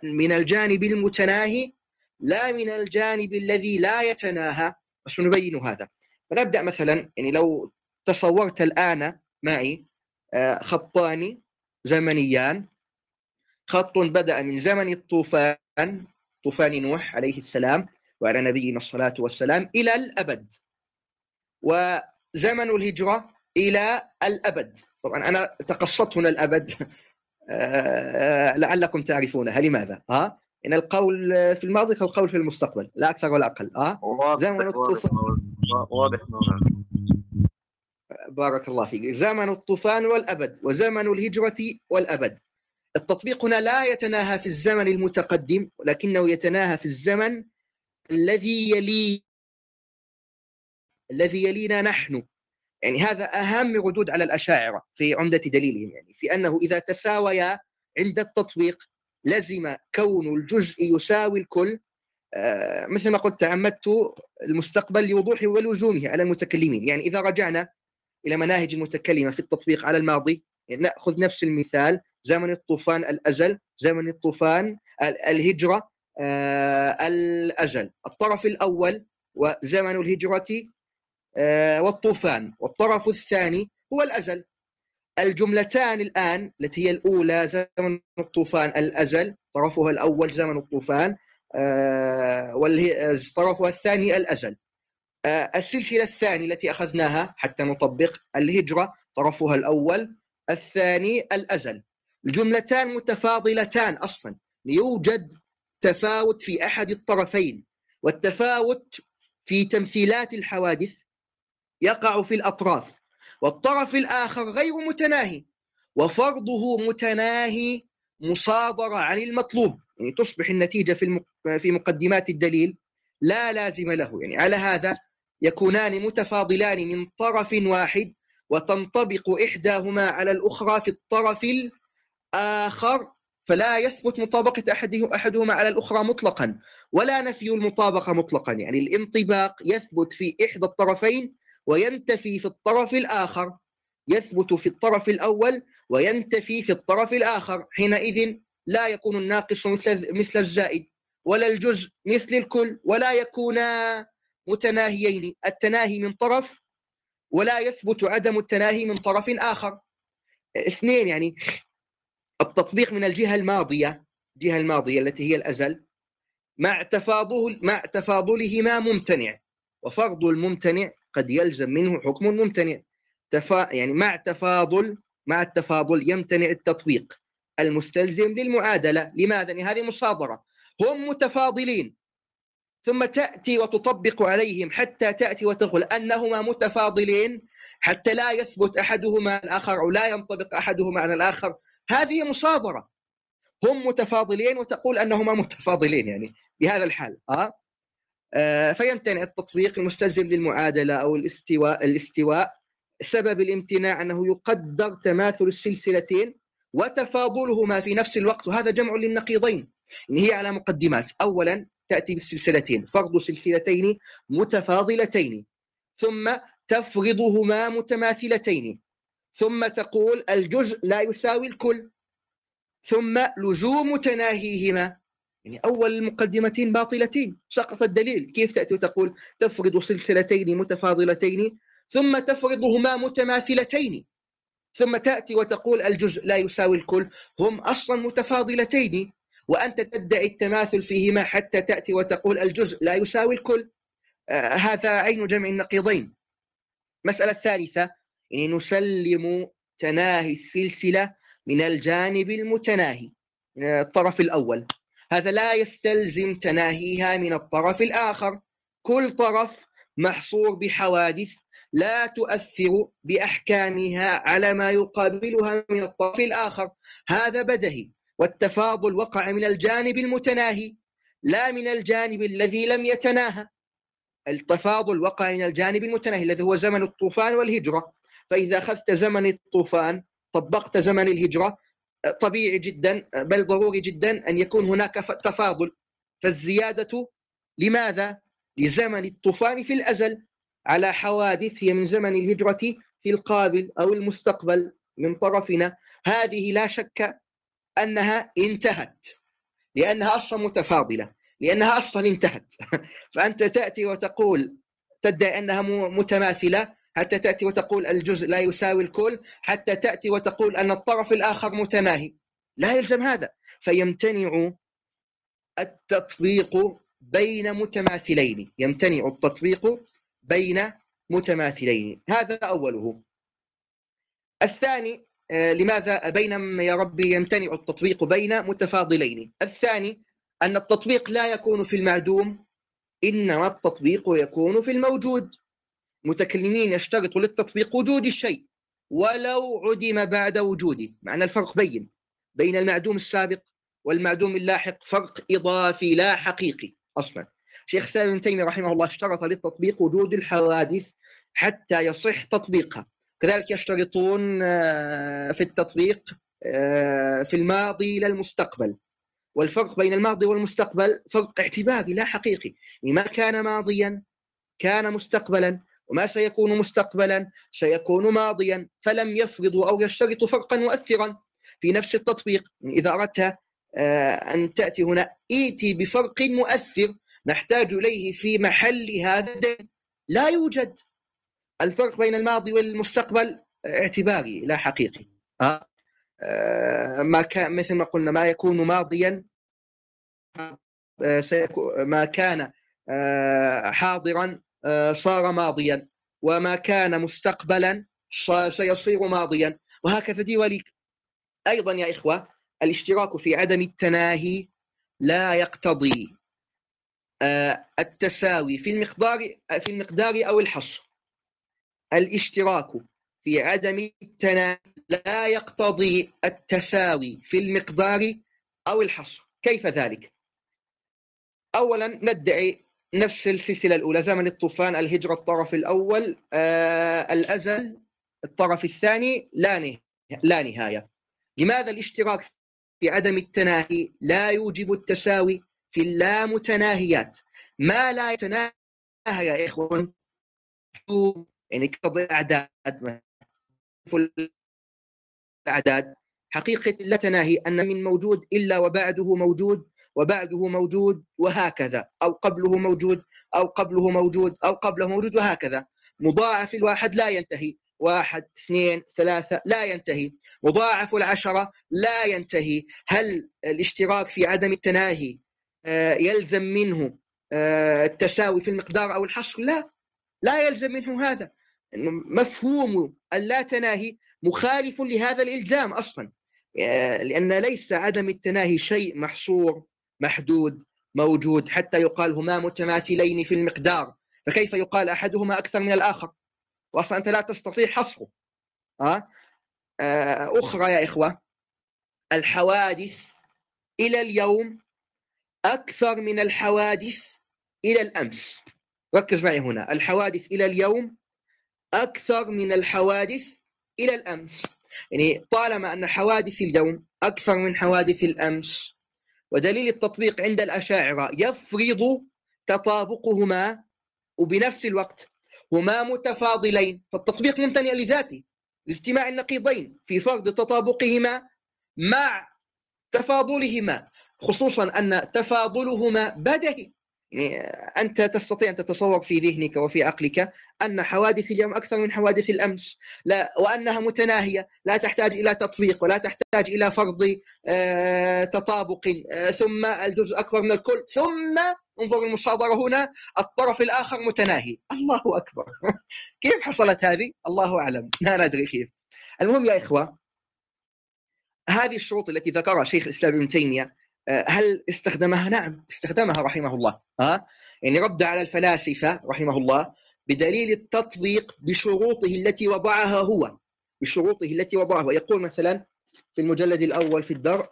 من الجانب المتناهي لا من الجانب الذي لا يتناهى. وسنبين هذا؟ فنبدأ مثلا يعني لو تصورت الآن معي آه، خطان زمنيان. خط بدأ من زمن الطوفان طوفان نوح عليه السلام وعلى نبينا الصلاة والسلام إلى الأبد. وزمن الهجرة إلى الأبد. طبعا أنا تقصدت هنا الأبد. لعلكم تعرفونها لماذا؟ ها؟ إن القول في الماضي كالقول في المستقبل لا أكثر ولا أقل ها؟ زمن الطوفان واضح بارك الله فيك زمن الطوفان والأبد وزمن الهجرة والأبد التطبيق هنا لا يتناهى في الزمن المتقدم ولكنه يتناهى في الزمن الذي يلي الذي يلينا نحن يعني هذا أهم ردود على الأشاعرة في عمدة دليلهم يعني في أنه إذا تساويا عند التطبيق لزم كون الجزء يساوي الكل آه مثل ما قلت تعمدت المستقبل لوضوحه ولزومه على المتكلمين. يعني إذا رجعنا إلى مناهج المتكلمة في التطبيق على الماضي يعني نأخذ نفس المثال زمن الطوفان الأزل زمن الطوفان الهجرة آه، الأجل الطرف الأول وزمن الهجرة والطوفان. والطرف الثاني هو الأزل. الجملتان الآن التي هي الأولى زمن الطوفان الأزل. طرفها الأول زمن الطوفان آه، وطرفها الثاني الأزل. السلسلة الثانية التي أخذناها حتى نطبق الهجرة طرفها الأول الثاني الأزل. الجملتان متفاضلتان أصلا. يوجد تفاوت في أحد الطرفين والتفاوت في تمثيلات الحوادث يقع في الأطراف والطرف الآخر غير متناهي وفرضه متناهي مصادرة عن المطلوب يعني تصبح النتيجة في في مقدمات الدليل لا لازم له يعني على هذا يكونان متفاضلان من طرف واحد وتنطبق إحداهما على الأخرى في الطرف الآخر فلا يثبت مطابقة أحده أحدهما على الأخرى مطلقا ولا نفي المطابقة مطلقا يعني الانطباق يثبت في إحدى الطرفين وينتفي في الطرف الآخر. يثبت في الطرف الأول وينتفي في الطرف الآخر. حينئذ لا يكون الناقص مثل, الزائد ولا الجزء مثل الكل ولا يكونا متناهيين. التناهي من طرف ولا يثبت عدم التناهي من طرف آخر. اثنين يعني التطبيق من الجهة الماضية الجهة الماضية التي هي الأزل مع تفاضل مع تفاضلهما ممتنع. وفرض الممتنع قد يلزم منه حكم ممتنع. تفا يعني مع تفاضل مع التفاضل يمتنع التطبيق المستلزم للمعادلة. لماذا؟ لأن هذه مصادرة. هم متفاضلين. ثم تأتي وتطبق عليهم حتى تأتي وتقول أنهما متفاضلين حتى لا يثبت أحدهما الآخر أو لا ينطبق أحدهما على الآخر. هذه مصادرة. هم متفاضلين وتقول أنهما متفاضلين يعني بهذا الحال. آه؟ آه فيمتنع التطبيق المستلزم للمعادلة أو الاستواء الاستواء سبب الامتناع أنه يقدر تماثل السلسلتين وتفاضلهما في نفس الوقت وهذا جمع للنقيضين إن هي على مقدمات. أولا تأتي بالسلسلتين فرض سلسلتين متفاضلتين ثم تفرضهما متماثلتين ثم تقول الجزء لا يساوي الكل ثم لزوم تناهيهما. يعني أول المقدمتين باطلتين سقط الدليل. كيف تأتي وتقول تفرض سلسلتين متفاضلتين ثم تفرضهما متماثلتين؟ ثم تأتي وتقول الجزء لا يساوي الكل هم أصلا متفاضلتين. وأنت تدعي التماثل فيهما حتى تأتي وتقول الجزء لا يساوي الكل. آه هذا عين جمع النقيضين. مسألة الثالثة يعني نسلم تناهي السلسلة من الجانب المتناهي من الطرف الأول. هذا لا يستلزم تناهيها من الطرف الآخر. كل طرف محصور بحوادث لا تؤثر بأحكامها على ما يقابلها من الطرف الآخر. هذا بدهي والتفاضل وقع من الجانب المتناهي لا من الجانب الذي لم يتناهى. التفاضل وقع من الجانب المتناهي الذي هو زمن الطوفان والهجرة. فإذا أخذت زمن الطوفان طبقت زمن الهجرة طبيعي جدا بل ضروري جدا أن يكون هناك تفاضل. فالزيادة لماذا؟ لزمن الطوفان في الأزل على حوادث هي من زمن الهجرة في القابل أو المستقبل من طرفنا. هذه لا شك أنها انتهت لأنها أصلا متفاضلة لأنها أصلا انتهت. <laughs> فأنت تأتي وتقول تدعي أنها متماثلة. حتى تأتي وتقول الجزء لا يساوي الكل حتى تأتي وتقول أن الطرف الآخر متناهي. لا يلزم هذا. فيمتنع التطبيق بين متماثلين. يمتنع التطبيق بين متماثلين. هذا أوله. الثاني آه، لماذا؟ بين يا ربي يمتنع التطبيق بين متفاضلين. الثاني أن التطبيق لا يكون في المعدوم إنما التطبيق يكون في الموجود. متكلمين يشترطوا للتطبيق وجود الشيء ولو عدم بعد وجوده. معنى الفرق بين بين المعدوم السابق والمعدوم اللاحق فرق إضافي لا حقيقي أصلا. شيخ سالم بن تيمية رحمه الله اشترط للتطبيق وجود الحوادث حتى يصح تطبيقها. كذلك يشترطون آه، في التطبيق آه، في الماضي إلى المستقبل. والفرق بين الماضي والمستقبل فرق اعتباري لا حقيقي. يعني ما كان ماضيا كان مستقبلا وما سيكون مستقبلا سيكون ماضيا فلم يفرضوا أو يشترطوا فرقا مؤثرا. في نفس التطبيق إذا أردت آه، أن تأتي هنا إيتي بفرق مؤثر نحتاج إليه في محل هذا الدين. لا يوجد. الفرق بين الماضي والمستقبل اعتباري لا حقيقي. ها آه، ما كان مثل ما قلنا ما يكون ماضيا آه، ما كان آه، حاضرا صار ماضيا وما كان مستقبلا سيصير ماضيا. وهكذا دي وليك أيضا يا إخوة الاشتراك في عدم التناهي لا يقتضي التساوي في المقدار في المقدار أو الحصر. الاشتراك في عدم التناهي لا يقتضي التساوي في المقدار أو الحصر. كيف ذلك؟ أولا ندعي نفس السلسلة الأولى زمن الطوفان الهجرة الطرف الأول آه الأزل الطرف الثاني لا نهاية لا نهاية. لماذا الاشتراك في عدم التناهي لا يوجب التساوي في اللامتناهيات؟ ما لا يتناهى يا إخوان؟ يعني تقضي أعداد الأعداد حقيقة لا تناهي أن من موجود إلا وبعده موجود وبعده موجود وهكذا أو قبله موجود أو قبله موجود أو قبله موجود وهكذا. مضاعف الواحد لا ينتهي. واحد اثنين ثلاثة لا ينتهي. مضاعف العشرة لا ينتهي. هل الاشتراك في عدم التناهي آه، يلزم منه آه، التساوي في المقدار أو الحصر؟ لا. لا يلزم منه هذا. مفهوم اللا تناهي مخالف لهذا الإلزام أصلا. لأن ليس عدم التناهي شيء محصور. محدود موجود حتى يقال هما متماثلين في المقدار. فكيف يقال أحدهما أكثر من الآخر؟ واصلا أنت لا تستطيع حصره. أه؟ أخرى يا إخوة الحوادث إلى اليوم أكثر من الحوادث إلى الأمس. ركز معي هنا الحوادث إلى اليوم أكثر من الحوادث إلى الأمس. يعني طالما أن حوادث اليوم أكثر من حوادث الأمس ودليل التطبيق عند الأشاعرة يفرض تطابقهما وبنفس الوقت هما متفاضلين. فالتطبيق ممتنع لذاته لاجتماع النقيضين في فرض تطابقهما مع تفاضلهما خصوصا أن تفاضلهما بدهي. يعني أنت تستطيع أن تتصور في ذهنك وفي عقلك أن حوادث اليوم أكثر من حوادث الأمس. لا وأنها متناهية لا تحتاج إلى تطبيق ولا تحتاج إلى فرض آه تطابق. آه ثم الجزء أكبر من الكل ثم انظر المصادرة هنا الطرف الآخر متناهي. الله أكبر. <laughs> كيف حصلت هذه؟ الله أعلم. لا ندري كيف. المهم يا إخوة هذه الشروط التي ذكرها شيخ الإسلام ابن تيمية هل استخدمها؟ نعم استخدمها رحمه الله. ها؟ يعني رد على الفلاسفة رحمه الله بدليل التطبيق بشروطه التي وضعها هو. بشروطه التي وضعها يقول مثلا في المجلد الأول في الدرء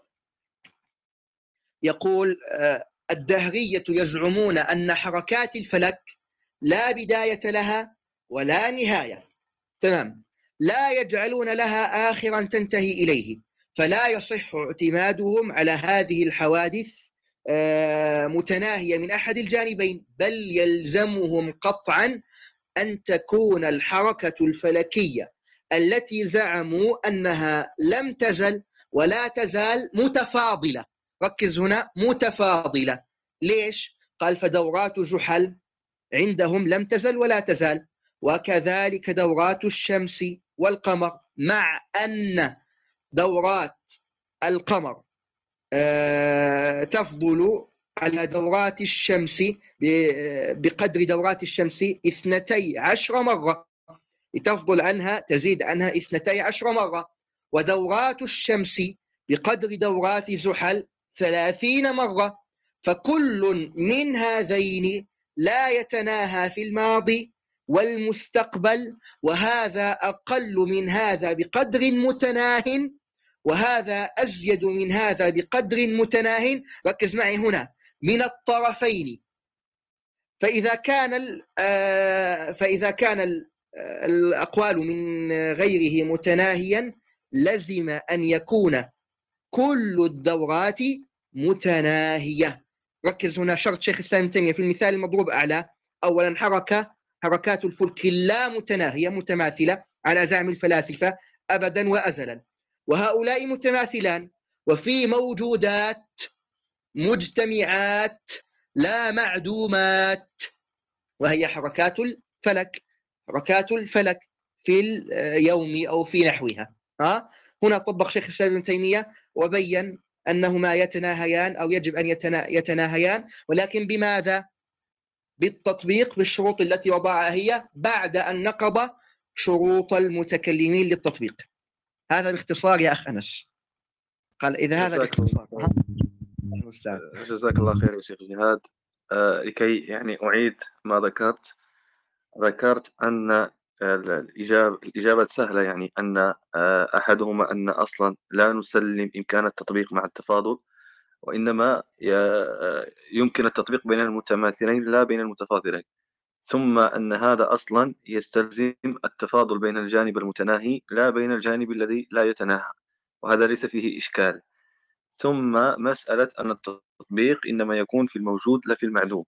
يقول آه، الدهرية يزعمون أن حركات الفلك لا بداية لها ولا نهاية. تمام. لا يجعلون لها آخرا تنتهي إليه. فلا يصح اعتمادهم على هذه الحوادث آه، متناهية من أحد الجانبين بل يلزمهم قطعا أن تكون الحركة الفلكية التي زعموا أنها لم تزل ولا تزال متفاضلة ركز هنا متفاضلة ليش؟ قال فدورات جحل عندهم لم تزل ولا تزال وكذلك دورات الشمس والقمر مع أن دورات القمر. آه، تفضل على دورات الشمس بقدر دورات الشمس اثنتي عشر مرة. تفضل عنها تزيد عنها اثنتي عشر مرة. ودورات الشمس بقدر دورات زحل ثلاثين مرة. فكل من هذين لا يتناهى في الماضي والمستقبل وهذا أقل من هذا بقدر متناه. وهذا أزيد من هذا بقدر متناه. ركز معي هنا. من الطرفين. فإذا كان آه، فإذا كان الأقوال من غيره متناهيا لزم أن يكون كل الدورات متناهية. ركز هنا. شرط شيخ الإسلام تيمية. في المثال المضروب أعلى. أولا حركة. حركات الفلك لا متناهية متماثلة على زعم الفلاسفة أبدا وأزلا. وهؤلاء متماثلان. وفي موجودات مجتمعات لا معدومات وهي حركات الفلك حركات الفلك في اليوم أو في نحوها. ها؟ هنا طبق شيخ الإسلام ابن تيمية وبين أنهما يتناهيان أو يجب أن يتناهيان ولكن بماذا؟ بالتطبيق بالشروط التي وضعها هي بعد أن نقض شروط المتكلمين للتطبيق. هذا باختصار يا أخ أنس. قال إذا هذا باختصار. جزاك الله خير يا شيخ جهاد. آه لكي يعني أعيد ما ذكرت ذكرت أن الإجابة الإجابة سهلة يعني أن آه، أحدهما أن أصلا لا نسلم إمكان التطبيق مع التفاضل وإنما يمكن التطبيق بين المتماثلين لا بين المتفاضلين. ثم أن هذا أصلا يستلزم التفاضل بين الجانب المتناهي لا بين الجانب الذي لا يتناهى وهذا ليس فيه إشكال. ثم مسألة أن التطبيق إنما يكون في الموجود لا في المعدوم.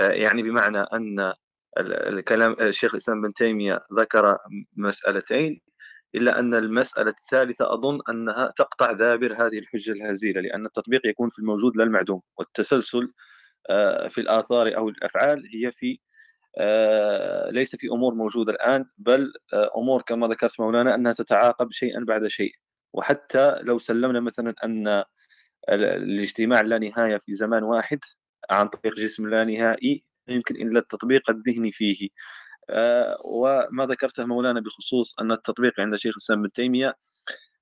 آه، يعني بمعنى أن الكلام الشيخ الإسلام بن تيمية ذكر مسألتين إلا أن المسألة الثالثة أظن أنها تقطع دابر هذه الحجة الهزيلة لأن التطبيق يكون في الموجود لا المعدوم والتسلسل آه، في الآثار أو الأفعال هي في آه، ليس في أمور موجودة الآن بل آه، أمور كما ذكرت مولانا أنها تتعاقب شيئا بعد شيء. وحتى لو سلمنا مثلا أن الاجتماع لا نهاية في زمان واحد عن طريق جسم لا نهائي يمكن إلا التطبيق الذهني فيه. آه، وما ذكرته مولانا بخصوص أن التطبيق عند شيخ الإسلام ابن تيمية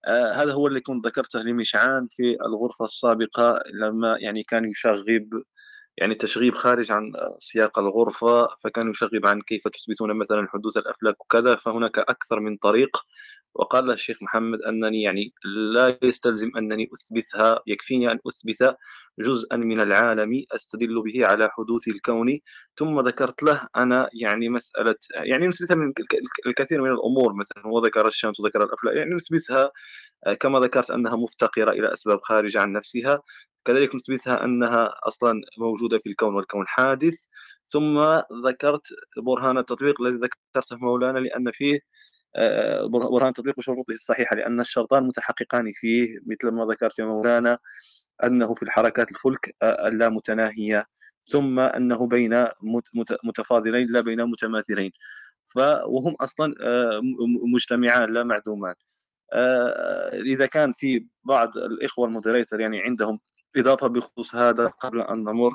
آه، هذا هو اللي كنت ذكرته لمشعان في الغرفة السابقة لما يعني كان يشغب يعني تشغيب خارج عن سياق الغرفة فكان يشغب عن كيف تثبتون مثلا حدوث الأفلاك وكذا فهناك أكثر من طريق وقال الشيخ محمد أنني يعني لا يستلزم أنني أثبتها يكفيني أن أثبت جزءا من العالم أستدل به على حدوث الكون. ثم ذكرت له أنا يعني مسألة يعني نثبتها من الكثير من الأمور. مثلا هو ذكر الشمس وذكر الأفلاك يعني نثبتها كما ذكرت أنها مفتقرة إلى أسباب خارجة عن نفسها. كذلك نثبتها أنها أصلا موجودة في الكون والكون حادث. ثم ذكرت برهان التطبيق الذي ذكرته مولانا لأن فيه برهان تطبيق شروطه الصحيحة لأن الشرطان متحققان فيه مثل ما ذكرت يا مولانا أنه في الحركات الفلك آه، اللامتناهية ثم أنه بين متفاضلين لا بين متماثلين. وهم أصلا آه، مجتمعان لا معدومان. إذا كان في بعض الإخوة المودريتر يعني عندهم إضافة بخصوص هذا قبل أن نمر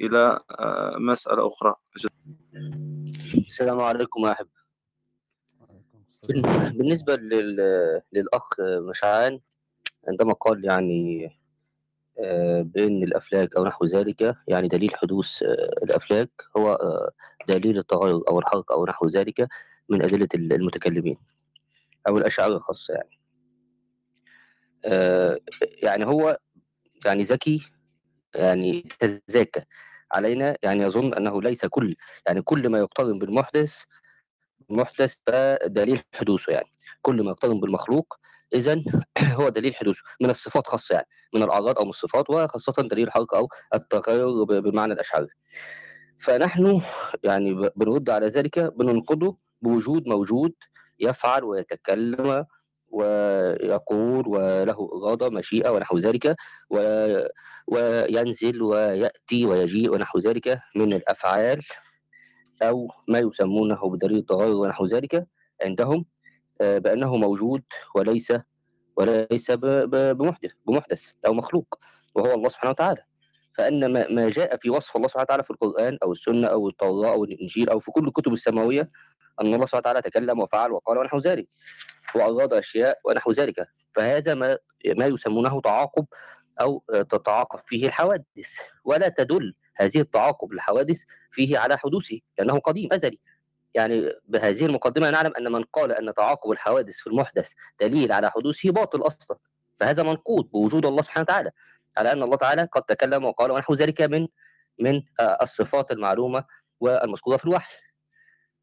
إلى مسألة أخرى. السلام عليكم يا أحب بالنسبة للأخ مشعان عندما قال يعني آه، بأن الأفلاك أو نحو ذلك يعني دليل حدوث آه، الأفلاك هو آه، دليل التغير أو الحركة أو نحو ذلك من أدلة المتكلمين أو الأشعار الخاصة يعني. يعني هو يعني ذكي يعني تزاكى علينا يعني يظن أنه ليس كل يعني كل ما يقترن بالمحدث المحدث فدليل حدوثه يعني. كل ما يقترن بالمخلوق إذا <clears throat> هو دليل حدوثه. من الصفات خاصة يعني. من الأعراض أو من الصفات وخاصة دليل الحركه أو التغير ب- بمعنى الأشعري. فنحن يعني بنرد على ذلك بننقضه بوجود موجود يفعل ويتكلم ويقول وله إرادة مشيئة ونحو ذلك و... وينزل ويأتي ويجيء ونحو ذلك من الأفعال. أو ما يسمونه بدليل التغير ونحو ذلك عندهم آه، بأنه موجود وليس وليس بمحدث بمحدث أو مخلوق وهو الله سبحانه وتعالى. فأن ما جاء في وصف الله سبحانه وتعالى في القرآن أو السنة أو التوراة أو الإنجيل أو في كل الكتب السماوية أن الله سبحانه وتعالى تكلم وفعل وقال ونحو ذلك وأراد أشياء ونحو ذلك. فهذا ما ما يسمونه تعاقب أو تتعاقب فيه الحوادث. ولا تدل هذه التعاقب الحوادث فيه على حدوثه لأنه قديم أزلي. يعني بهذه المقدمة نعلم أن من قال أن تعاقب الحوادث في المحدث دليل على حدوثه باطل أصلا. فهذا منقوض بوجود الله سبحانه وتعالى على أن الله تعالى قد تكلم وقال ونحو ذلك من من الصفات المعلومة والمذكورة في الوحي.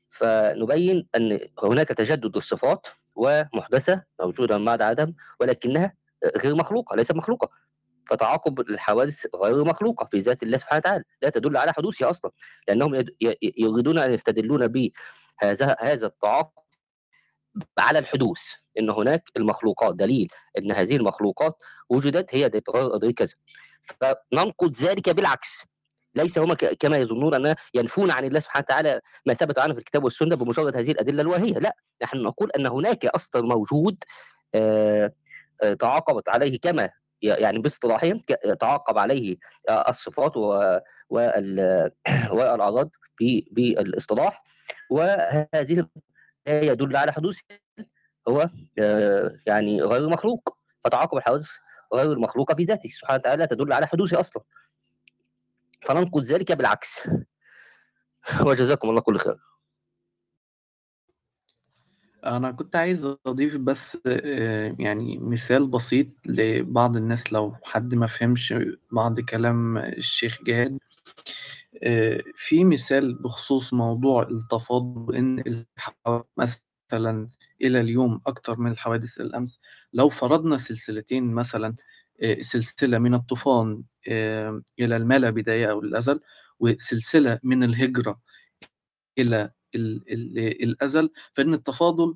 فنبين أن هناك تجدد الصفات ومحدثة موجودة بعد عدم ولكنها غير مخلوقة ليست مخلوقة. فتعاقب الحوادث غير مخلوقة في ذات الله سبحانه وتعالى لا تدل على حدوثها ي- ي- يريدون أن يستدلون بهذا هذا التعاقب على الحدوث إن هناك المخلوقات دليل إن هذه المخلوقات وجدت هي كذا. فننقض ذلك بالعكس ليس هم كما يظنون ان ينفون عن الله سبحانه وتعالى ما ثبت عنه في الكتاب والسنة بمجرد هذه الأدلة الواهيه لا نحن نقول أن هناك أصلا موجود آه، آه، تعاقبت عليه كما يعني باصطلاحهم تعاقب عليه آه، الصفات <clears throat> والأعراض بالاصطلاح وهذه لا يدل على حدوث هو آه، يعني غير مخلوق. فتعاقب الحوادث غير المخلوقه في ذاته. سبحانه وتعالى تدل على حدوثه أصلا. فننقض ذلك بالعكس. <laughs> وجزاكم الله كل خير. أنا كنت عايز أضيف بس آه، يعني مثال بسيط لبعض الناس لو حد ما فهمش بعض كلام الشيخ جهاد. آه، في مثال بخصوص موضوع التفاضل إن مثلا إلى اليوم أكتر من الحوادث الأمس. لو فرضنا سلسلتين مثلا آه، سلسلة من الطوفان إلى الملا بداية أو الأزل وسلسلة من الهجرة إلى ال- ال- الأزل فإن التفاضل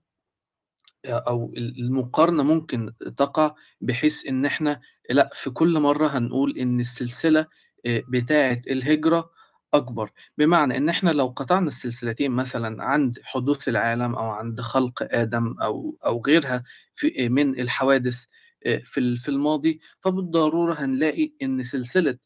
أو المقارنة ممكن تقع بحيث إن إحنا لأ في كل مرة هنقول إن السلسلة آه، بتاعة الهجرة أكبر. بمعنى إن إحنا لو قطعنا السلسلتين مثلا عند حدوث العالم أو عند خلق آدم أو أو غيرها في من الحوادث آه، في في الماضي فبالضرورة هنلاقي إن سلسلة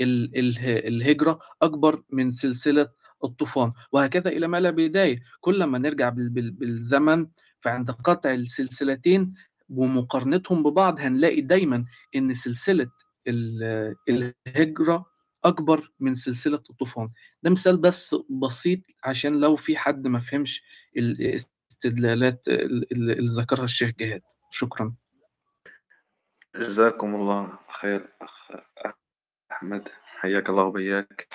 ال- اله- الهجرة أكبر من سلسلة الطوفان وهكذا إلى ما لا بداية. كل ما نرجع بال- بال- بالزمن فعند قطع السلسلتين ومقارنتهم ببعض هنلاقي دايما إن سلسلة ال- الهجرة أكبر من سلسلة الطوفان. ده مثال بس بسيط عشان لو في حد ما فهمش الاستدلالات اللي ذكرها الشيخ جهاد. شكرا. جزاكم الله خير أخ أحمد. حياك الله وبياك.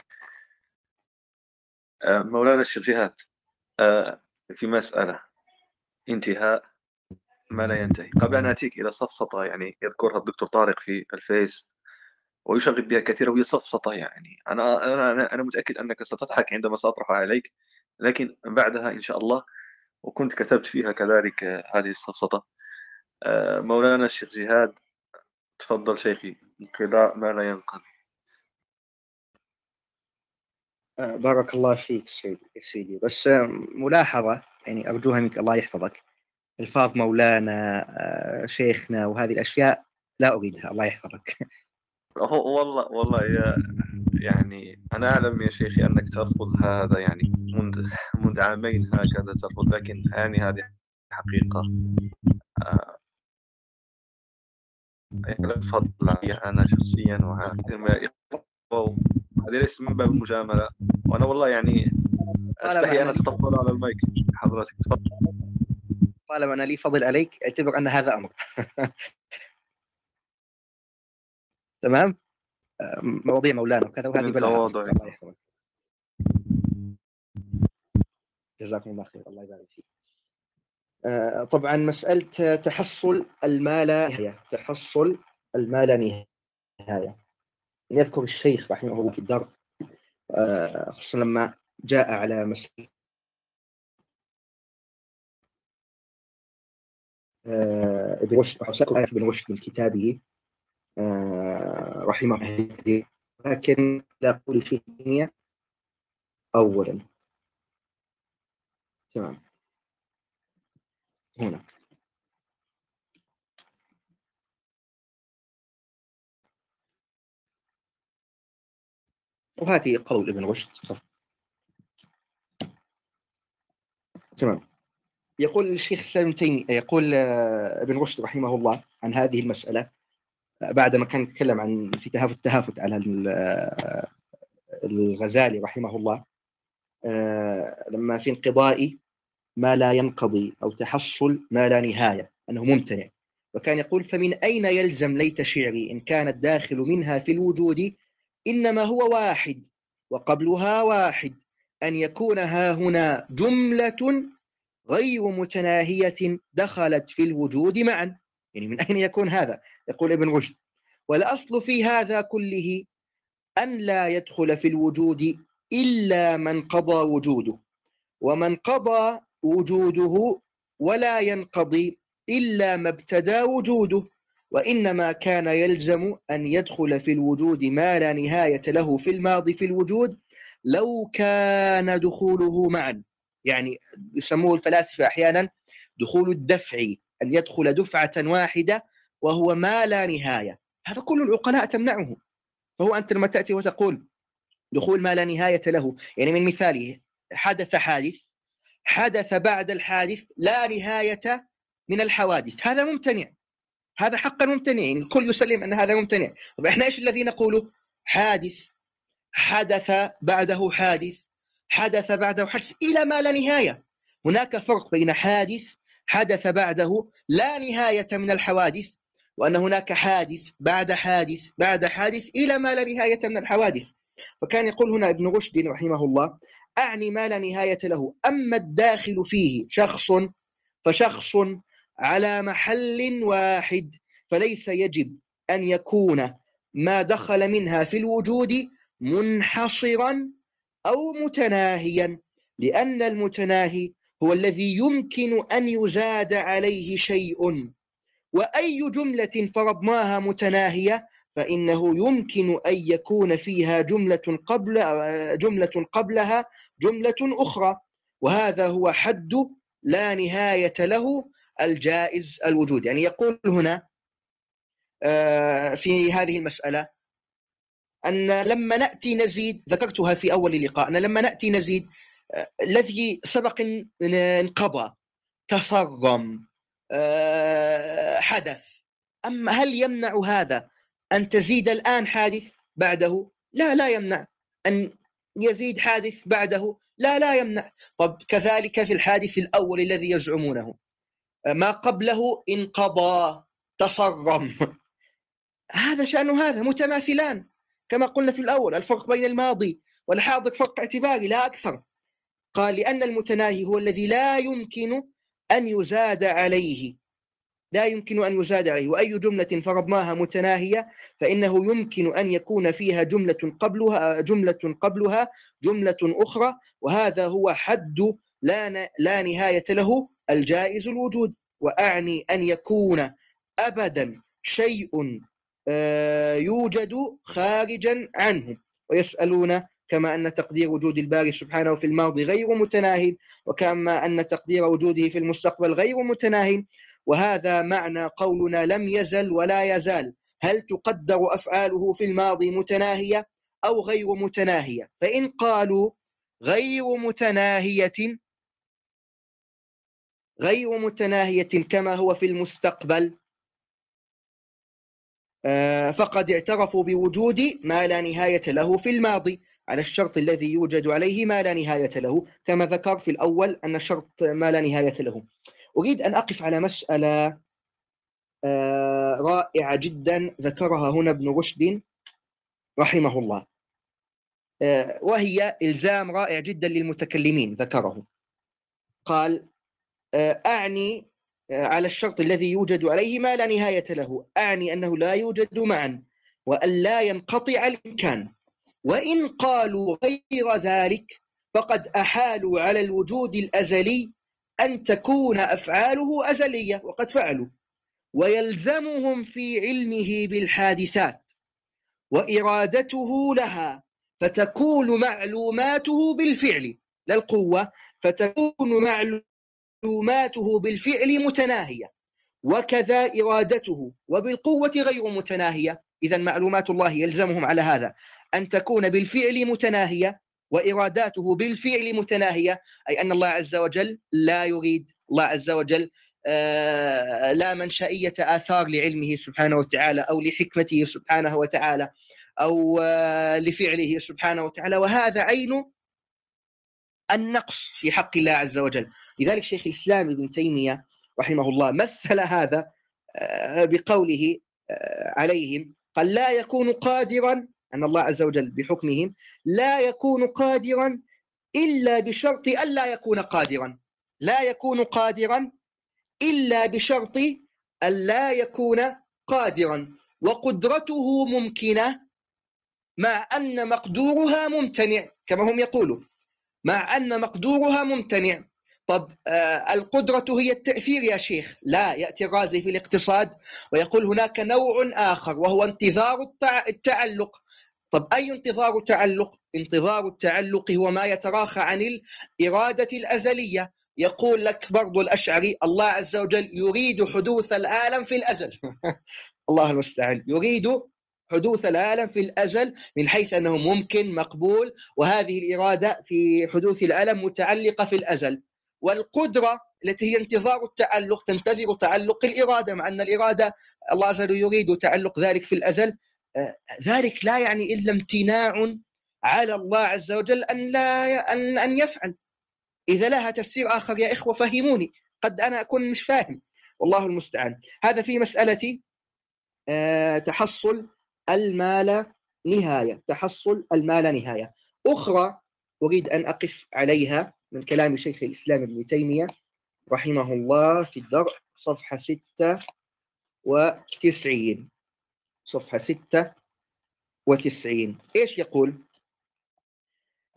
مولانا الشيخ جهاد آه، في مسألة انتهاء ما لا ينتهي. قبل أن أتيك إلى سفسطة يعني يذكرها الدكتور طارق في الفيس ويشغل بها كثيرا وهي سفسطة يعني. أنا أنا أنا- متأكد أنك ستضحك عندما سأطرحها عليك لكن بعدها إن شاء الله وكنت كتبت فيها كذلك آه، هذه السفسطة آه، مولانا الشيخ جهاد تفضل شيخي انقضاء ما لا ينقضي آه، بارك الله فيك سيدي سيدي. بس آه، ملاحظة يعني أرجوها منك الله يحفظك. ألفاظ مولانا آه، شيخنا وهذه الأشياء لا أريدها الله يحفظك. والله والله يا يعني أنا أعلم يا شيخي أنك ترفض هذا يعني منذ منذ عامين هكذا ترفض لكن يعني هذه حقيقة. آه، يعني فضل أنا شخصيا وهذه ليس من باب المجاملة. وأنا والله يعني أستحي أن أنا- أتطفل على المايك. حضرتك تفضل. طالما أنا لي فضل عليك. أعتبر أن هذا أمر. <laughs> تمام؟ آه، مواضيع مولانا وكذا وهذه بلا. الله يحفظك. جزاكم الله خير. الله يبارك فيك. آه، طبعا مسألة تحصل الما لا نهاية. تحصل الما لا نهاية. يذكر الشيخ رحمه الله في الدرب آه، خصوصا لما جاء على مسألة آه، ابن رشد ابن رشد من كتابه رحمه الله لكن لا أقول في الدنيا أولا. تمام. هنا. وهذه قول ابن رشد. تمام. يقول الشيخ سالم تيمي يقول آه، ابن رشد رحمه الله عن هذه المسألة آه، بعدما كان يتكلم عن في تهافت التهافت على آه، الغزالي رحمه الله لما في انقضاء ما لا ينقضي أو تحصل ما لا نهاية أنه ممتنع. وكان يقول فمن أين يلزم ليت شعري إن كان الداخل منها في الوجود إنما هو واحد وقبلها واحد أن يكون ها هنا جملة غير متناهية دخلت في الوجود معا. يعني من أين يكون هذا؟ يقول ابن رشد. والأصل في هذا كله أن لا يدخل في الوجود إلا من قضى وجوده ومن قضى وجوده ولا ينقضي إلا ما ابتدى وجوده. وإنما كان يلزم أن يدخل في الوجود ما لا نهاية له في الماضي في الوجود لو كان دخوله معا. يعني يسموه الفلاسفة أحيانا دخول الدفع أن يدخل دفعة واحدة وهو ما لا نهاية. هذا كل العقلاء تمنعه. فهو أنت لما تأتي وتقول دخول ما لا نهاية له يعني من مثاله حدث حادث حدث بعد الحادث لا نهاية من الحوادث. هذا ممتنع. هذا حقا ممتنع الكل يسلم أن هذا ممتنع. طب إحنا إيش الذي نقوله؟ حادث. حدث بعده حادث. حدث بعده حدث إلى ما لا نهاية. هناك فرق بين حادث حدث بعده لا نهاية من الحوادث وأن هناك حادث بعد حادث بعد حادث إلى ما لا نهاية من الحوادث. وكان يقول هنا ابن رشد رحمه الله أعني ما لا نهاية له. أما الداخل فيه شخص فشخص على محل واحد فليس يجب أن يكون ما دخل منها في الوجود منحصرا أو متناهيا لأن المتناهي هو الذي يمكن أن يزاد عليه شيء. وأي جملة فرضناها متناهية فإنه يمكن أن يكون فيها جملة قبل جملة قبلها جملة أخرى وهذا هو حد لا نهاية له الجائز الوجود. يعني يقول هنا آه، في هذه المسألة أن لما نأتي نزيد ذكرتها في أول اللقاء أن لما نأتي نزيد آه، الذي سبق انقضى تصرم آه، حدث. أما هل يمنع هذا أن تزيد الآن حادث بعده؟ لا لا يمنع. أن يزيد حادث بعده؟ لا لا يمنع. طب كذلك في الحادث الأول الذي يزعمونه. ما قبله انقضى تصرم. هذا شأن هذا متماثلان. كما قلنا في الأول الفرق بين الماضي والحاضر فرق اعتباري لا أكثر. قال لأن المتناهي هو الذي لا يمكن أن يزاد عليه. لا يمكن أن يزاد عليه. وأي جملة فرضناها متناهية فإنه يمكن أن يكون فيها جملة قبلها جملة قبلها جملة أخرى وهذا هو حد لا لا نهاية له. الجائز الوجود وأعني أن يكون أبدا شيء آه، يوجد خارجا عنه. ويسألون كما أن تقدير وجود الباري سبحانه في الماضي غير متناهي وكما أن تقدير وجوده في المستقبل غير متناهي. وهذا معنى قولنا لم يزل ولا يزال. هل تقدر أفعاله في الماضي متناهية أو غير متناهية؟ فإن قالوا غير متناهية غير متناهية كما هو في المستقبل. آه، فقد اعترفوا بوجود ما لا نهاية له في الماضي. على الشرط الذي يوجد عليه ما لا نهاية له. كما ذكر في الأول أن الشرط ما لا نهاية له. أريد أن أقف على مسألة آه، رائعة جدا ذكرها هنا ابن رشد رحمه الله. آه، وهي إلزام رائع جدا للمتكلمين ذكره. قال أعني آه، على الشرط الذي يوجد عليه ما لا نهاية له. أعني أنه لا يوجد معا وأن لا ينقطع الإمكان. وإن قالوا غير ذلك فقد أحالوا على الوجود الأزلي أن تكون أفعاله أزلية وقد فعلوا. ويلزمهم في علمه بالحادثات وإرادته لها فتكون معلوماته بالفعل. لا القوة فتكون معلوماته بالفعل متناهية وكذا إرادته وبالقوة غير متناهية. إذا معلومات الله يلزمهم على هذا. أن تكون بالفعل متناهية وإراداته بالفعل متناهية أي أن الله عز وجل لا يريد الله عز وجل آه، لا منشأية آثار لعلمه سبحانه وتعالى أو لحكمته سبحانه وتعالى أو آه، لفعله سبحانه وتعالى. وهذا عين النقص في حق الله عز وجل. لذلك شيخ الإسلام ابن تيمية رحمه الله مثل هذا آه، بقوله عليهم قال لا يكون قادرا أن الله عز وجل بحكمهم لا يكون قادرا إلا بشرط ألا يكون قادرا. لا يكون قادرا إلا بشرط ألا يكون قادرا. وقدرته ممكنة مع أن مقدورها ممتنع كما هم يقولون. مع أن مقدورها ممتنع. طب آه القدرة هي التأثير يا شيخ. لا يأتي الرازي في الاقتصاد ويقول هناك نوع آخر وهو انتظار التعلق. طب أي انتظار تعلق؟ انتظار التعلق هو ما يتراخى عن الإرادة الأزلية. يقول لك برضو الأشعري الله عز وجل يريد حدوث العالم في الأزل. <laughs> الله المستعان. يريد حدوث العالم في الأزل من حيث أنه ممكن مقبول وهذه الإرادة في حدوث العالم متعلقة في الأزل والقدرة التي هي انتظار التعلق تنتظر تعلق الإرادة مع أن الإرادة الله عز وجل يريد تعلق ذلك في الأزل آه، ذلك لا يعني إلا امتناع على الله عز وجل أن لا أن, أن يفعل. إذا لها تفسير آخر يا إخوة فهموني. قد أنا أكون مش فاهم. والله المستعان. هذا في مسألة آه، تحصل المال نهاية تحصل المال نهاية. أخرى أريد أن أقف عليها من كلام شيخ الإسلام ابن تيمية رحمه الله في الدرء صفحة ستة وتسعين. صفحة ستة وتسعين. إيش يقول؟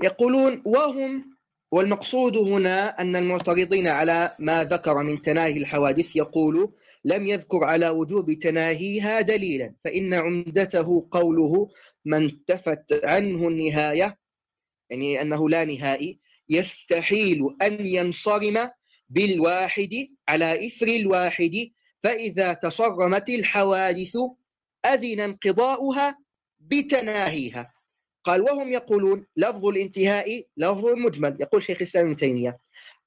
يقولون وهم والمقصود هنا أن المعترضين على ما ذكر من تناهي الحوادث يقول لم يذكر على وجوب تناهيها دليلا فإن عمدته قوله من انتفت عنه النهاية يعني أنه لا نهائي يستحيل أن ينصرم بالواحد على إثر الواحد فإذا تصرمت الحوادث أذن انقضاؤها بتناهيها. قال وهم يقولون لفظ الانتهاء لفظ مجمل. يقول شيخ الإسلام ابن تيمية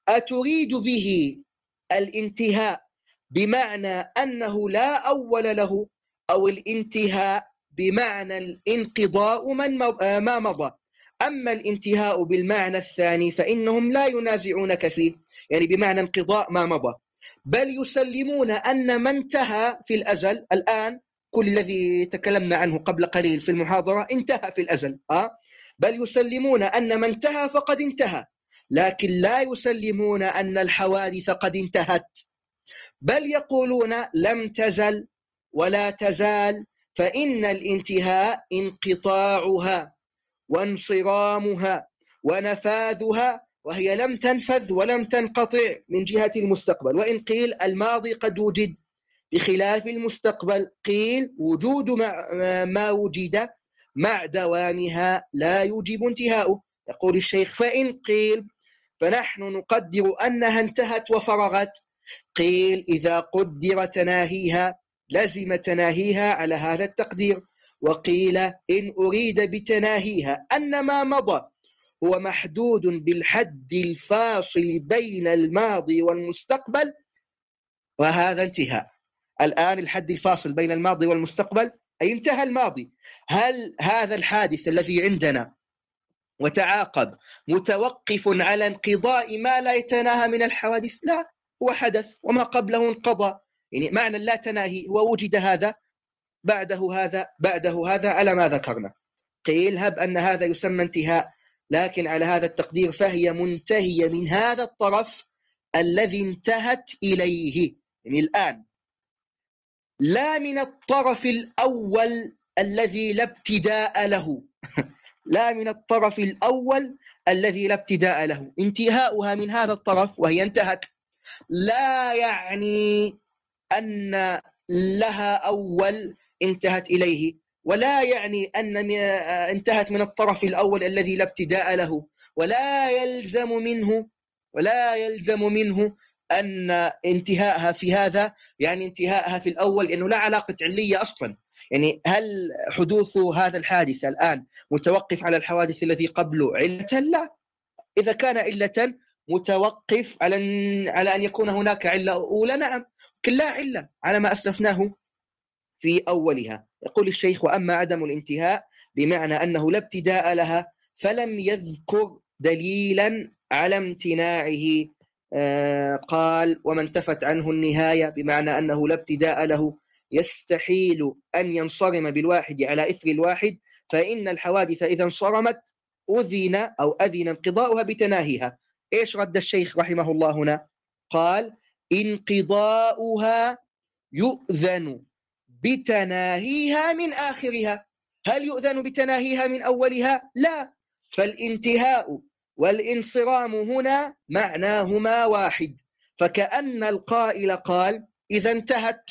أتريد به الانتهاء بمعنى أنه لا أول له أو الانتهاء بمعنى الانقضاء من ما مضى. أما الانتهاء بالمعنى الثاني فإنهم لا ينازعونك فيه يعني بمعنى انقضاء ما مضى. بل يسلمون أن ما انتهى في الأزل الآن كل الذي تكلمنا عنه قبل قليل في المحاضرة انتهى في الأزل أه؟ بل يسلمون أن ما انتهى فقد انتهى لكن لا يسلمون أن الحوادث قد انتهت بل يقولون لم تزل ولا تزال فإن الانتهاء انقطاعها وانصرامها ونفاذها وهي لم تنفذ ولم تنقطع من جهة المستقبل وإن قيل الماضي قد وجد بخلاف المستقبل. قيل وجود ما وجد مع دوامها لا يوجب انتهاؤه. يقول الشيخ فإن قيل فنحن نقدر أنها انتهت وفرغت. قيل إذا قدر تناهيها لزم تناهيها على هذا التقدير. وقيل إن أريد بتناهيها أن ما مضى هو محدود بالحد الفاصل بين الماضي والمستقبل وهذا انتهاء. الآن الحد الفاصل بين الماضي والمستقبل أي انتهى الماضي. هل هذا الحادث الذي عندنا وتعاقب متوقف على انقضاء ما لا يتناهى من الحوادث؟ لا هو حدث وما قبله انقضى. يعني معنى لا تناهي هو وجد هذا بعده هذا بعده هذا على ما ذكرنا. قيل هب أن هذا يسمى انتهاء لكن على هذا التقدير فهي منتهية من هذا الطرف الذي انتهت إليه. يعني الآن لا من الطرف الأول الذي لا ابتداء له. <laughs> لا من الطرف الأول الذي لا ابتداء له. انتهاؤها من هذا الطرف وهي انتهت. لا يعني أن لها أول انتهت إليه ولا يعني أن انتهت من الطرف الأول الذي لا ابتداء له ولا يلزم منه ولا يلزم منه أن انتهاءها في هذا يعني انتهاءها في الأول لأنه لا علاقة علية أصلا. يعني هل حدوث هذا الحادث الآن متوقف على الحوادث الذي قبله علة؟ لا. إذا كان علة متوقف على أن على أن يكون هناك علة أولى. نعم. لكن لا علة على ما أسلفناه في أولها. يقول الشيخ وأما عدم الانتهاء بمعنى أنه لا ابتداء لها فلم يذكر دليلا على امتناعه قال وما انتفت عنه النهاية بمعنى أنه لا ابتداء له. يستحيل أن ينصرم بالواحد على إثر الواحد فإن الحوادث إذا انصرمت أذن أو أذن انقضاؤها بتناهيها. إيش رد الشيخ رحمه الله هنا؟ قال انقضاؤها يؤذن بتناهيها من آخرها. هل يؤذن بتناهيها من أولها؟ لا. فالانتهاء والانصرام هنا معناهما واحد. فكأن القائل قال إذا انتهت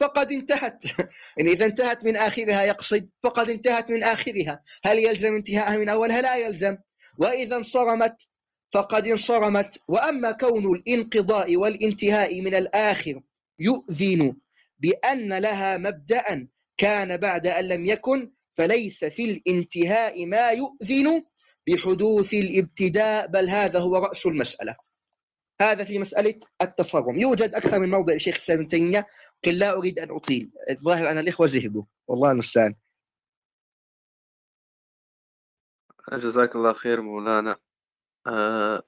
فقد انتهت. <laughs> يعني إذا انتهت من آخرها يقصد فقد انتهت من آخرها. هل يلزم انتهاءها من أولها لا يلزم. وإذا انصرمت فقد انصرمت. وأما كون الانقضاء والانتهاء من الآخر يؤذن بأن لها مبدأ كان بعد أن لم يكن فليس في الانتهاء ما يؤذن بحدوث الابتداء بل هذا هو رأس المسألة. هذا في مسألة التصرم. يوجد أكثر من موضع الشيخ ابن تيمية لكن لا أريد أن أطيل. الظاهر أن الإخوة زهقوا. والله المستعان جزاك الله خير مولانا. آه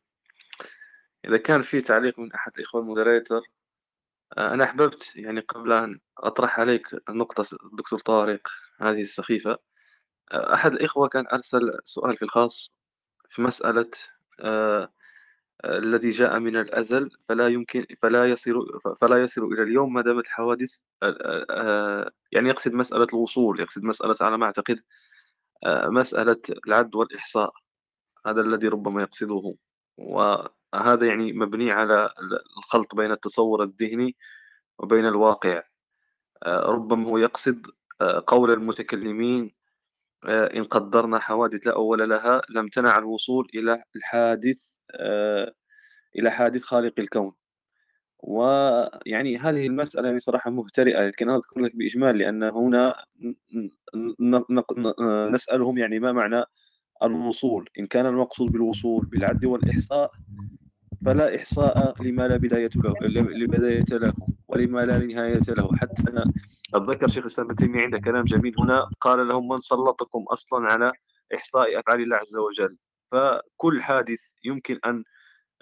إذا كان في تعليق من أحد الإخوة المودريتر آه أنا أحببت يعني قبل أن أطرح عليك النقطة الدكتور طارق هذه السخيفة. أحد الإخوة كان أرسل سؤال في الخاص في مسألة آه الذي جاء من الأزل فلا يمكن فلا يصل فلا يصل إلى اليوم ما دامت الحوادث يعني يقصد مسألة الوصول يقصد مسألة على ما أعتقد مسألة العد والإحصاء. هذا الذي ربما يقصده. وهذا يعني مبني على الخلط بين التصور الذهني وبين الواقع. ربما هو يقصد قول المتكلمين إن قدرنا حوادث لا أول لها لم تنع الوصول إلى الحادث آه، إلى حادث خالق الكون. ويعني هذه المسألة يعني صراحة مهترئة لكن أنا أذكر لك بإجمال لأن هنا نسألهم يعني ما معنى الوصول. إن كان المقصود بالوصول بالعد والإحصاء فلا إحصاء لما لا بداية له لبداية له ولما لا نهاية له. حتى أتذكر شيخ الإسلام ابن تيمية عنده كلام جميل هنا قال لهم من سلطكم أصلا على إحصاء أفعال الله عز وجل. فكل حادث يمكن أن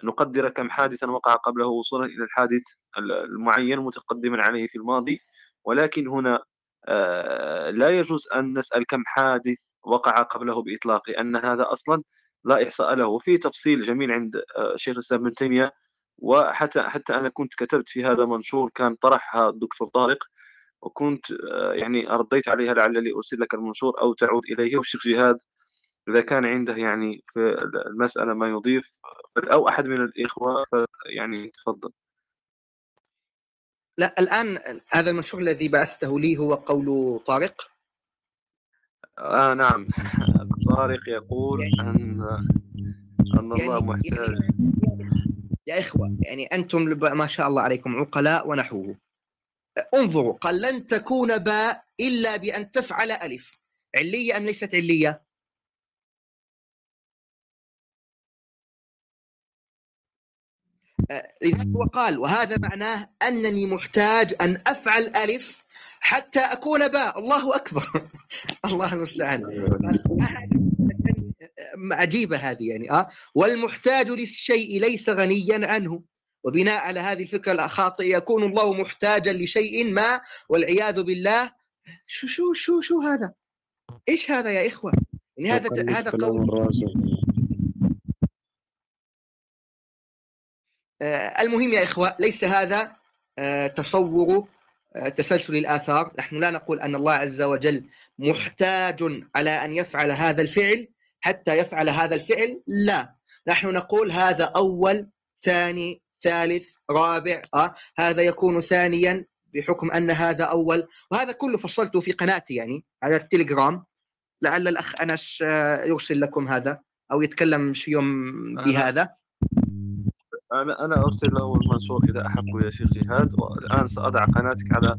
نقدر كم حادثا وقع قبله وصولا إلى الحادث المعين متقدما عليه في الماضي. ولكن هنا آه، لا يجوز أن نسأل كم حادث وقع قبله بإطلاق لأن هذا أصلا لا إحصاء له. وفي تفصيل جميل عند آه، شيخ الإسلام ابن تيمية وحتى حتى أنا كنت كتبت في هذا منشور كان طرحها الدكتور طارق. وكنت آه، يعني رديت عليها لعلي أرسل لك المنشور أو تعود إليه والشيخ جهاد. إذا كان عنده يعني في المسألة ما يضيف أو أحد من الإخوة يعني تفضل. لا الآن هذا المنشور الذي بعثته لي هو قول طارق. آه نعم. <laughs> طارق يقول يعني أن أن الله يعني محتاج. يا إخوة يعني أنتم ما شاء الله عليكم عقلاء ونحوه. انظروا قال لن تكون باء إلا بأن تفعل ألف. علية أم ليست علية؟ لذلك هو قال وهذا معناه أنني محتاج أن أفعل ألف حتى أكون باء. الله أكبر. <laughs> الله المستعان. عجيبة هذه يعني أه. والمحتاج للشيء ليس غنيا عنه. وبناء على هذه الفكرة الخاطئة يكون الله محتاجا لشيء ما والعياذ بالله شو شو شو شو هذا؟ إيش هذا يا إخوة؟ يعني هذا هذا قول آه، المهم يا إخوة ليس هذا آه، تصور آه، تسلسل الآثار نحن لا نقول أن الله عز وجل محتاج على أن يفعل هذا الفعل حتى يفعل هذا الفعل لا نحن نقول هذا أول ثاني ثالث رابع آه هذا يكون ثانيا بحكم أن هذا أول. وهذا كله فصلته في قناتي يعني على التليجرام. لعل الأخ أنس آه، يرسل لكم هذا أو يتكلم شي يوم بهذا. أنا أنا أرسل له المنشور إذا أحب يا شيخ جهاد. والآن سأضع قناتك على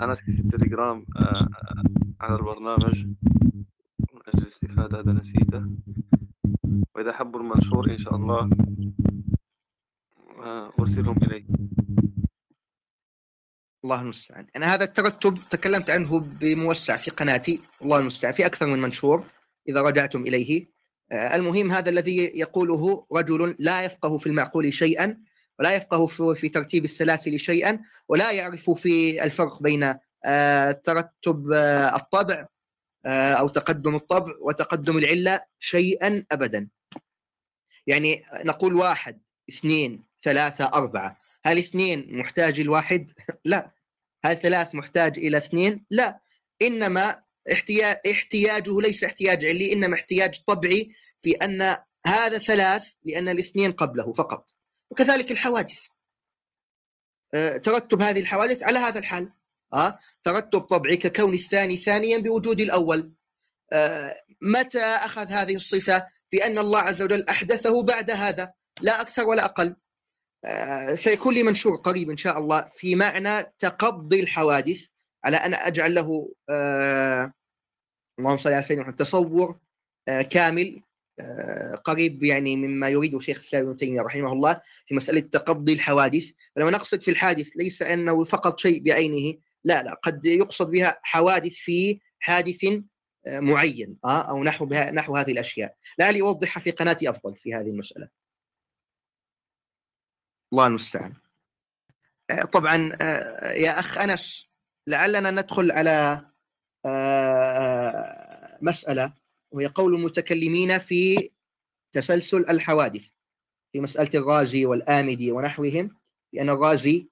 قناتك في التليجرام آه، على البرنامج. من أجل الاستفادة هذا نسيته. وإذا أحبوا المنشور إن شاء الله أرسلهم إلي الله المستعان. أنا هذا الترتب تكلمت عنه بموسع في قناتي الله المستعان في أكثر من منشور إذا رجعتم إليه. آه، المهم هذا الذي يقوله رجل لا يفقه في المعقول شيئا ولا يفقه في- ترتيب السلاسل شيئا ولا يعرف في الفرق بين آه، ترتب آه، الطبع أو تقدم الطبع وتقدم العلة شيئا أبدا. يعني نقول واحد اثنين ثلاثة أربعة. هل اثنين محتاج الواحد؟ لا. هل ثلاث محتاج إلى اثنين؟ لا. إنما احتياج احتياجه ليس احتياج علي إنما احتياج طبعي في أن هذا ثلاث لأن الاثنين قبله فقط. وكذلك الحوادث. آه، ترتب هذه الحوادث على هذا الحال. آه، ترتب طبعي ككون الثاني ثانيا بوجود الأول. آه، متى أخذ هذه الصفة؟ في أن الله عز وجل أحدثه بعد هذا. لا أكثر ولا أقل. سيكون لي منشور قريب إن شاء الله في معنى تقضي الحوادث على أن أجعل له آه، اللهم صل على سيدنا محمد تصور آه، كامل آه، قريب يعني مما يريده شيخ الإسلام ابن تيمية رحمه الله في مسألة تقضي الحوادث. فلما نقصد في الحادث ليس أنه فقط شيء بعينه لا لا قد يقصد بها حوادث في حادث آه، معين آه، أو نحو بها نحو هذه الأشياء. لعلي أوضحها في قناتي أفضل في هذه المسألة. الله المستعان. آه، طبعا آه، يا أخ أنس لعلنا ندخل على آه، مسألة وهي قول المتكلمين في تسلسل الحوادث في مسألة الرازي والآمدي ونحوهم لأن الرازي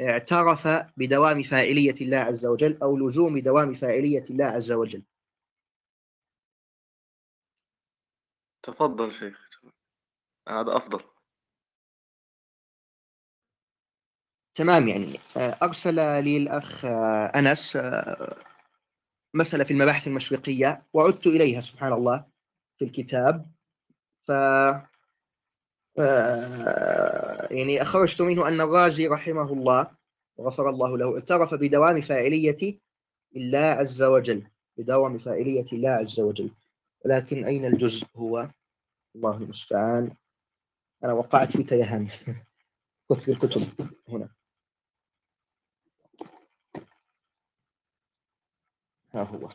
اعترف بدوام فاعلية الله عز وجل أو لزوم دوام فاعلية الله عز وجل. تفضل شيخ. هذا أفضل. تمام يعني آه، أرسل لي الأخ آه، أنس آه، مسألة في المباحث المشرقية وعدت إليها سبحان الله في الكتاب. ف يعني أخرجت منه أن الرازي رحمه الله وغفر الله له اعترف بدوام فاعلية الله عز وجل بدوام فاعلية الله عز وجل. ولكن أين الجزء هو؟ الله المستعان. أنا وقعت في تيهان. <laughs> كثر الكتب هنا. ها هو.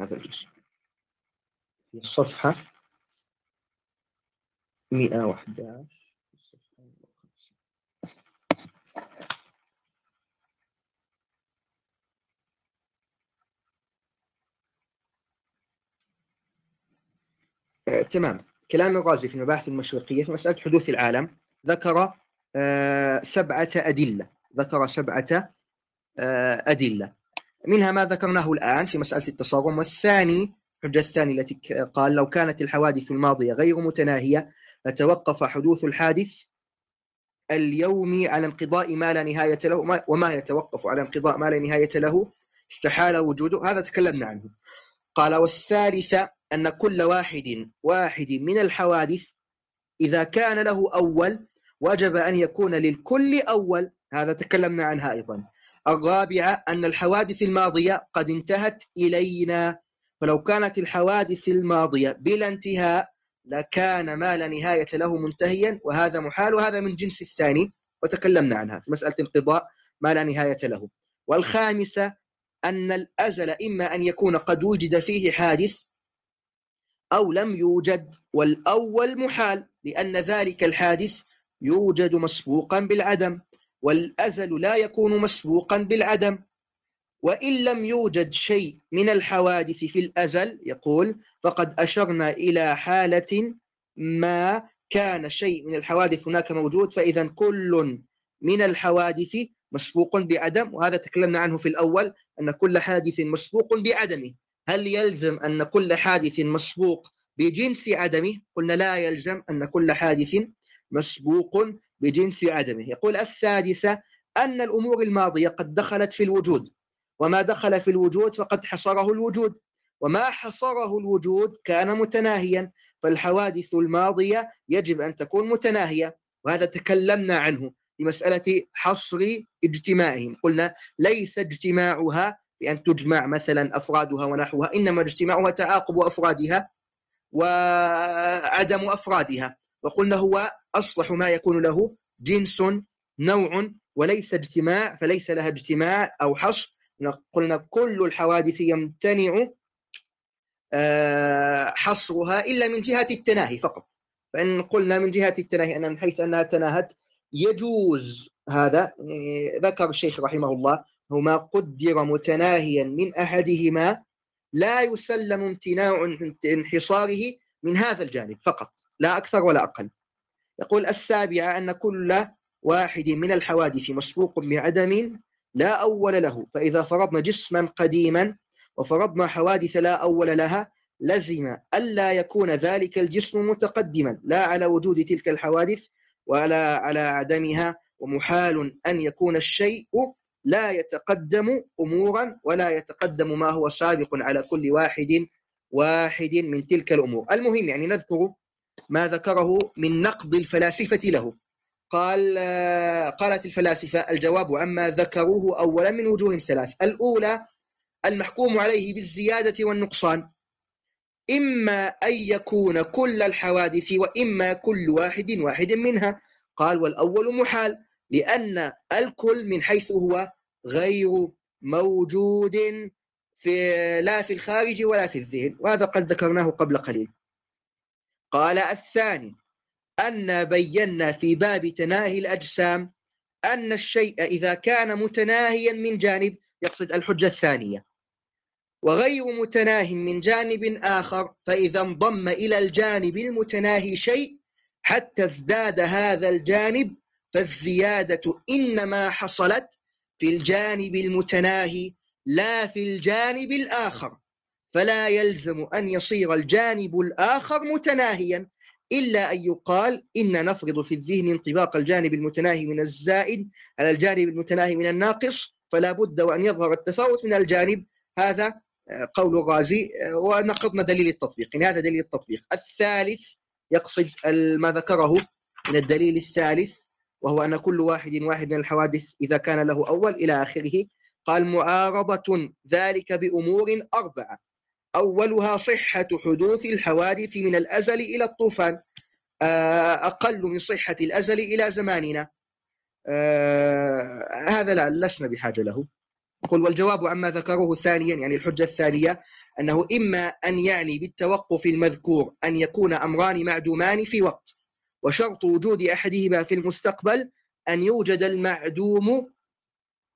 هذا الجزء في الصفحة 111 آه، تمام. كلام الرازي في المباحث المشرقية في مسألة حدوث العالم ذكر آه، سبعة أدلة. ذكر سبعة آه، أدلة. منها ما ذكرناه الآن في مسألة التصارم والثاني الحجة الثانية التي قال لو كانت الحوادث الماضية غير متناهية لتوقف حدوث الحادث اليومي على انقضاء ما لا نهاية له وما يتوقف على انقضاء ما لا نهاية له استحال وجوده هذا تكلمنا عنه. قال والثالثة أن كل واحد واحد من الحوادث إذا كان له أول وجب أن يكون للكل أول هذا تكلمنا عنها أيضا. الرابعة أن الحوادث الماضية قد انتهت إلينا. فلو كانت الحوادث الماضية بلا انتهاء لكان ما لا نهاية له منتهيا وهذا محال وهذا من جنس الثاني وتكلمنا عنها في مسألة انقضاء ما لا نهاية له. والخامسة أن الأزل إما أن يكون قد وجد فيه حادث أو لم يوجد والأول محال لأن ذلك الحادث يوجد مسبوقا بالعدم. والأزل لا يكون مسبوقا بالعدم. وإن لم يوجد شيء من الحوادث في الأزل يقول فقد أشرنا إلى حالة ما كان شيء من الحوادث هناك موجود فإذا كل من الحوادث مسبوق بعدم. وهذا تكلمنا عنه في الأول أن كل حادث مسبوق بعدمه. هل يلزم أن كل حادث مسبوق بجنس عدمه؟ قلنا لا يلزم أن كل حادث مسبوق بجنس عدمه. يقول السادسة أن الأمور الماضية قد دخلت في الوجود وما دخل في الوجود فقد حصره الوجود وما حصره الوجود كان متناهيا فالحوادث الماضية يجب أن تكون متناهية وهذا تكلمنا عنه في مسألة حصر اجتماعهم. قلنا ليس اجتماعها بأن تجمع مثلا أفرادها ونحوها إنما اجتماعها تعاقب أفرادها وعدم أفرادها. وقلنا هو أصلح ما يكون له جنس نوع وليس اجتماع فليس لها اجتماع أو حصر. قلنا كل الحوادث يمتنع آه، حصرها إلا من جهة التناهي فقط. فإن قلنا من جهة التناهي أن من حيث أنها تناهت يجوز هذا يعني ذكر الشيخ رحمه الله هو ما قدر متناهيا من أحدهما لا يسلم امتناع انحصاره من هذا الجانب فقط. لا أكثر ولا أقل. يقول السابعة أن كل واحد من الحوادث مسبوق بعدم لا أول له فإذا فرضنا جسما قديما وفرضنا حوادث لا أول لها لزم ألا يكون ذلك الجسم متقدما لا على وجود تلك الحوادث ولا على عدمها ومحال أن يكون الشيء لا يتقدم أمورا ولا يتقدم ما هو سابق على كل واحد واحد من تلك الأمور. المهم يعني نذكر ما ذكره من نقد الفلاسفة له. قال قالت الفلاسفة الجواب عما ذكروه أولا من وجوه ثلاث. الأولى المحكوم عليه بالزيادة والنقصان. إما أن يكون كل الحوادث وإما كل واحد واحد منها. قال والأول محال لأن الكل من حيث هو غير موجود في لا في الخارج ولا في الذهن. وهذا قد ذكرناه قبل قليل. قال الثاني أن بينا في باب تناهي الأجسام أن الشيء إذا كان متناهيا من جانب يقصد الحجة الثانية وغير متناه من جانب آخر فإذا انضم إلى الجانب المتناهي شيء حتى ازداد هذا الجانب فالزيادة إنما حصلت في الجانب المتناهي لا في الجانب الآخر. فلا يلزم أن يصير الجانب الآخر متناهيا إلا أن يقال إن نفرض في الذهن انطباق الجانب المتناهي من الزائد على الجانب المتناهي من الناقص فلا بد وأن يظهر التفاوت من الجانب. هذا آه، قول الرازي آه، ونقضنا دليل التطبيق. يعني هذا دليل التطبيق. الثالث يقصد ما ذكره من الدليل الثالث وهو أن كل واحد واحد من الحوادث إذا كان له أول إلى آخره قال معارضة ذلك بأمور أربعة. أولها صحة حدوث الحوادث من الأزل إلى الطوفان آه، أقل من صحة الأزل إلى زماننا. آه، هذا لا لسنا بحاجة له. يقول والجواب عما ذكروه ثانيا يعني الحجة الثانية أنه إما أن يعني بالتوقف المذكور أن يكون أمران معدومان في وقت وشرط وجود أحدهما في المستقبل أن يوجد المعدوم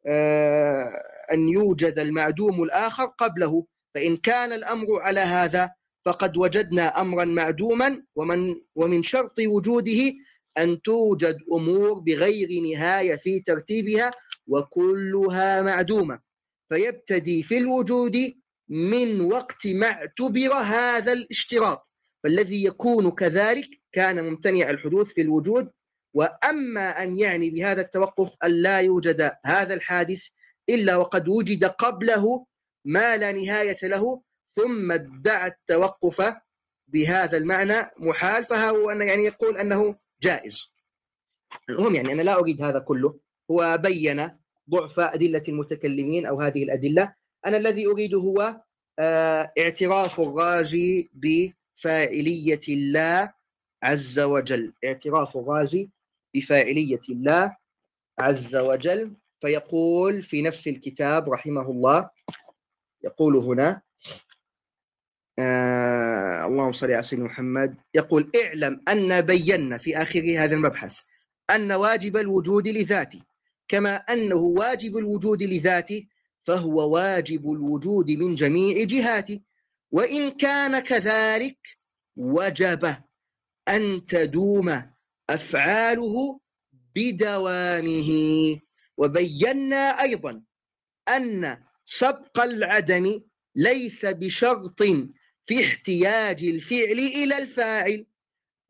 آه، أن يوجد المعدوم الآخر قبله. فإن كان الأمر على هذا فقد وجدنا أمرا معدوما ومن ومن شرط وجوده أن توجد أمور بغير نهاية في ترتيبها وكلها معدومة. فيبتدي في الوجود من وقت ما اعتبر هذا الاشتراط. فالذي يكون كذلك كان ممتنع الحدوث في الوجود وأما أن يعني بهذا التوقف أن لا يوجد هذا الحادث إلا وقد وجد قبله ما لا نهاية له ثم ادعى التوقف بهذا المعنى محال فهو أن يعني يقول أنه جائز. المهم يعني أنا لا أريد هذا كله. هو بين ضعف أدلة المتكلمين أو هذه الأدلة. أنا الذي أريد هو آه، اعتراف الرازي بفاعلية الله عز وجل. اعتراف الرازي بفاعلية الله عز وجل. فيقول في نفس الكتاب رحمه الله يقول هنا آه اللهم صل على سيدنا محمد يقول اعلم أن بينا في آخر هذا المبحث أن واجب الوجود لذاته كما أنه واجب الوجود لذاته فهو واجب الوجود من جميع جهاته وإن كان كذلك وجب أن تدوم أفعاله بدوامه وبينا أيضا أن سبق العدم ليس بشرط في احتياج الفعل إلى الفاعل.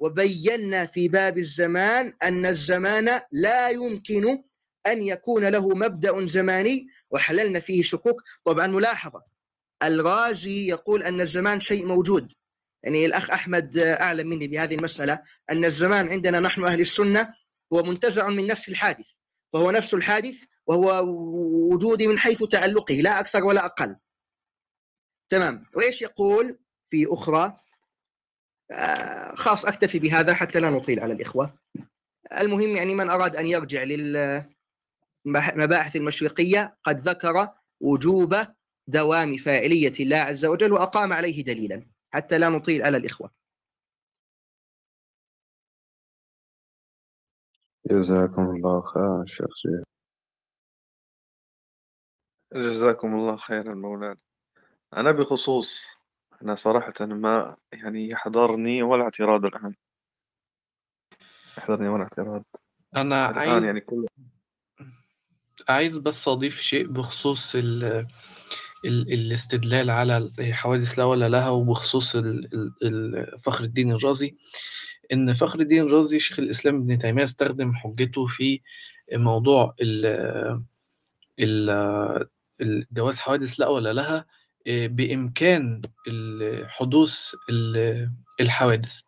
وبينا في باب الزمان أن الزمان لا يمكن أن يكون له مبدأ زماني وحللنا فيه شكوك. طبعا ملاحظة الغازي يقول أن الزمان شيء موجود. يعني الأخ أحمد أعلم مني بهذه المسألة أن الزمان عندنا نحن أهل السنة هو منتزع من نفس الحادث. فهو نفس الحادث وهو وجودي من حيث تعلقه لا أكثر ولا أقل. تمام. وإيش يقول في أخرى؟ آه، خاص أكتفي بهذا حتى لا نطيل على الإخوة. المهم يعني من أراد أن يرجع للمباحث المشرقية قد ذكر وجوب دوام فاعلية الله عز وجل وأقام عليه دليلا حتى لا نطيل على الإخوة. جزاكم الله خيرا شيخ جزاكم الله خيرا مولانا. أنا بخصوص أنا صراحة ما يعني يحضرني ولا اعتراض الآن. يحضرني ولا اعتراض. أنا الآن عايز يعني كل عايز بس أضيف شيء بخصوص ال ال الاستدلال على حوادث لا ولا لها وبخصوص ال- ال- ال- فخر الدين الرازي. إن فخر الدين الرازي شيخ الإسلام ابن تيمية استخدم حجته في موضوع ال- ال- جواز حوادث لا ولا لها إيه، بإمكان حدوث ال- الحوادث.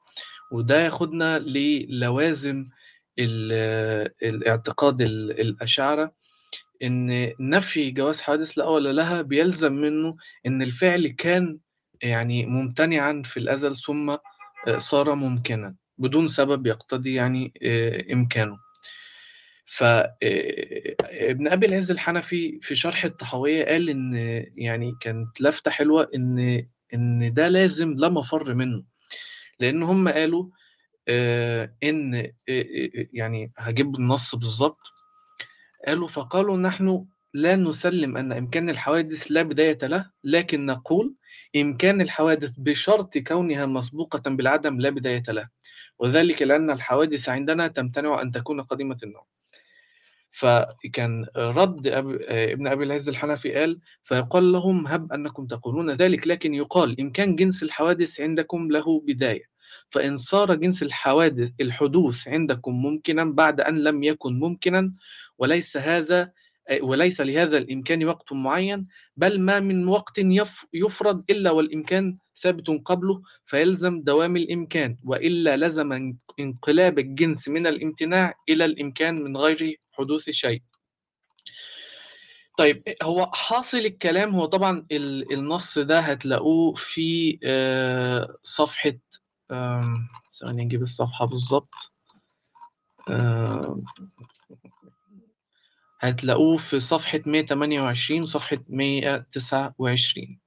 وده ياخدنا للوازم ال- الاعتقاد ال- الأشاعرة إن نفي جواز حوادث لا ولا لها بيلزم منه إن الفعل كان يعني ممتنعا في الأزل ثم آه، صار ممكنا بدون سبب يقتضي يعني آه، إمكانه. فابن أبي العز الحنفي في شرح الطحاوية قال إن يعني كانت لفتة حلوة إن إن ده لازم لا مفر منه. لأن هم قالوا آه، يعني هجيب النص بالظبط قالوا فقالوا نحن لا نسلم أن إمكان الحوادث لا بداية له لكن نقول إمكان الحوادث بشرط كونها مسبوقة بالعدم لا بداية له. وذلك لأن الحوادث عندنا تمتنع أن تكون قديمة النوع. فكان رد أب... ابن أبي العز الحنفي قال فيقال لهم هب أنكم تقولون ذلك لكن يقال إن كان جنس الحوادث عندكم له بداية فإن صار جنس الحوادث الحدوث عندكم ممكنا بعد أن لم يكن ممكنا وليس هذا وليس لهذا الإمكان وقت معين بل ما من وقت يف... يفرض إلا والإمكان ثابت قبله فيلزم دوام الإمكان وإلا لزم انقلاب الجنس من الامتناع إلى الإمكان من غير حدوث شيء طيب هو حاصل الكلام هو طبعا ال- النص ده هتلاقوه في آه، صفحة ثواني نجيب الصفحة بالظبط. آم، هتلاقوه في صفحة 128 صفحة 129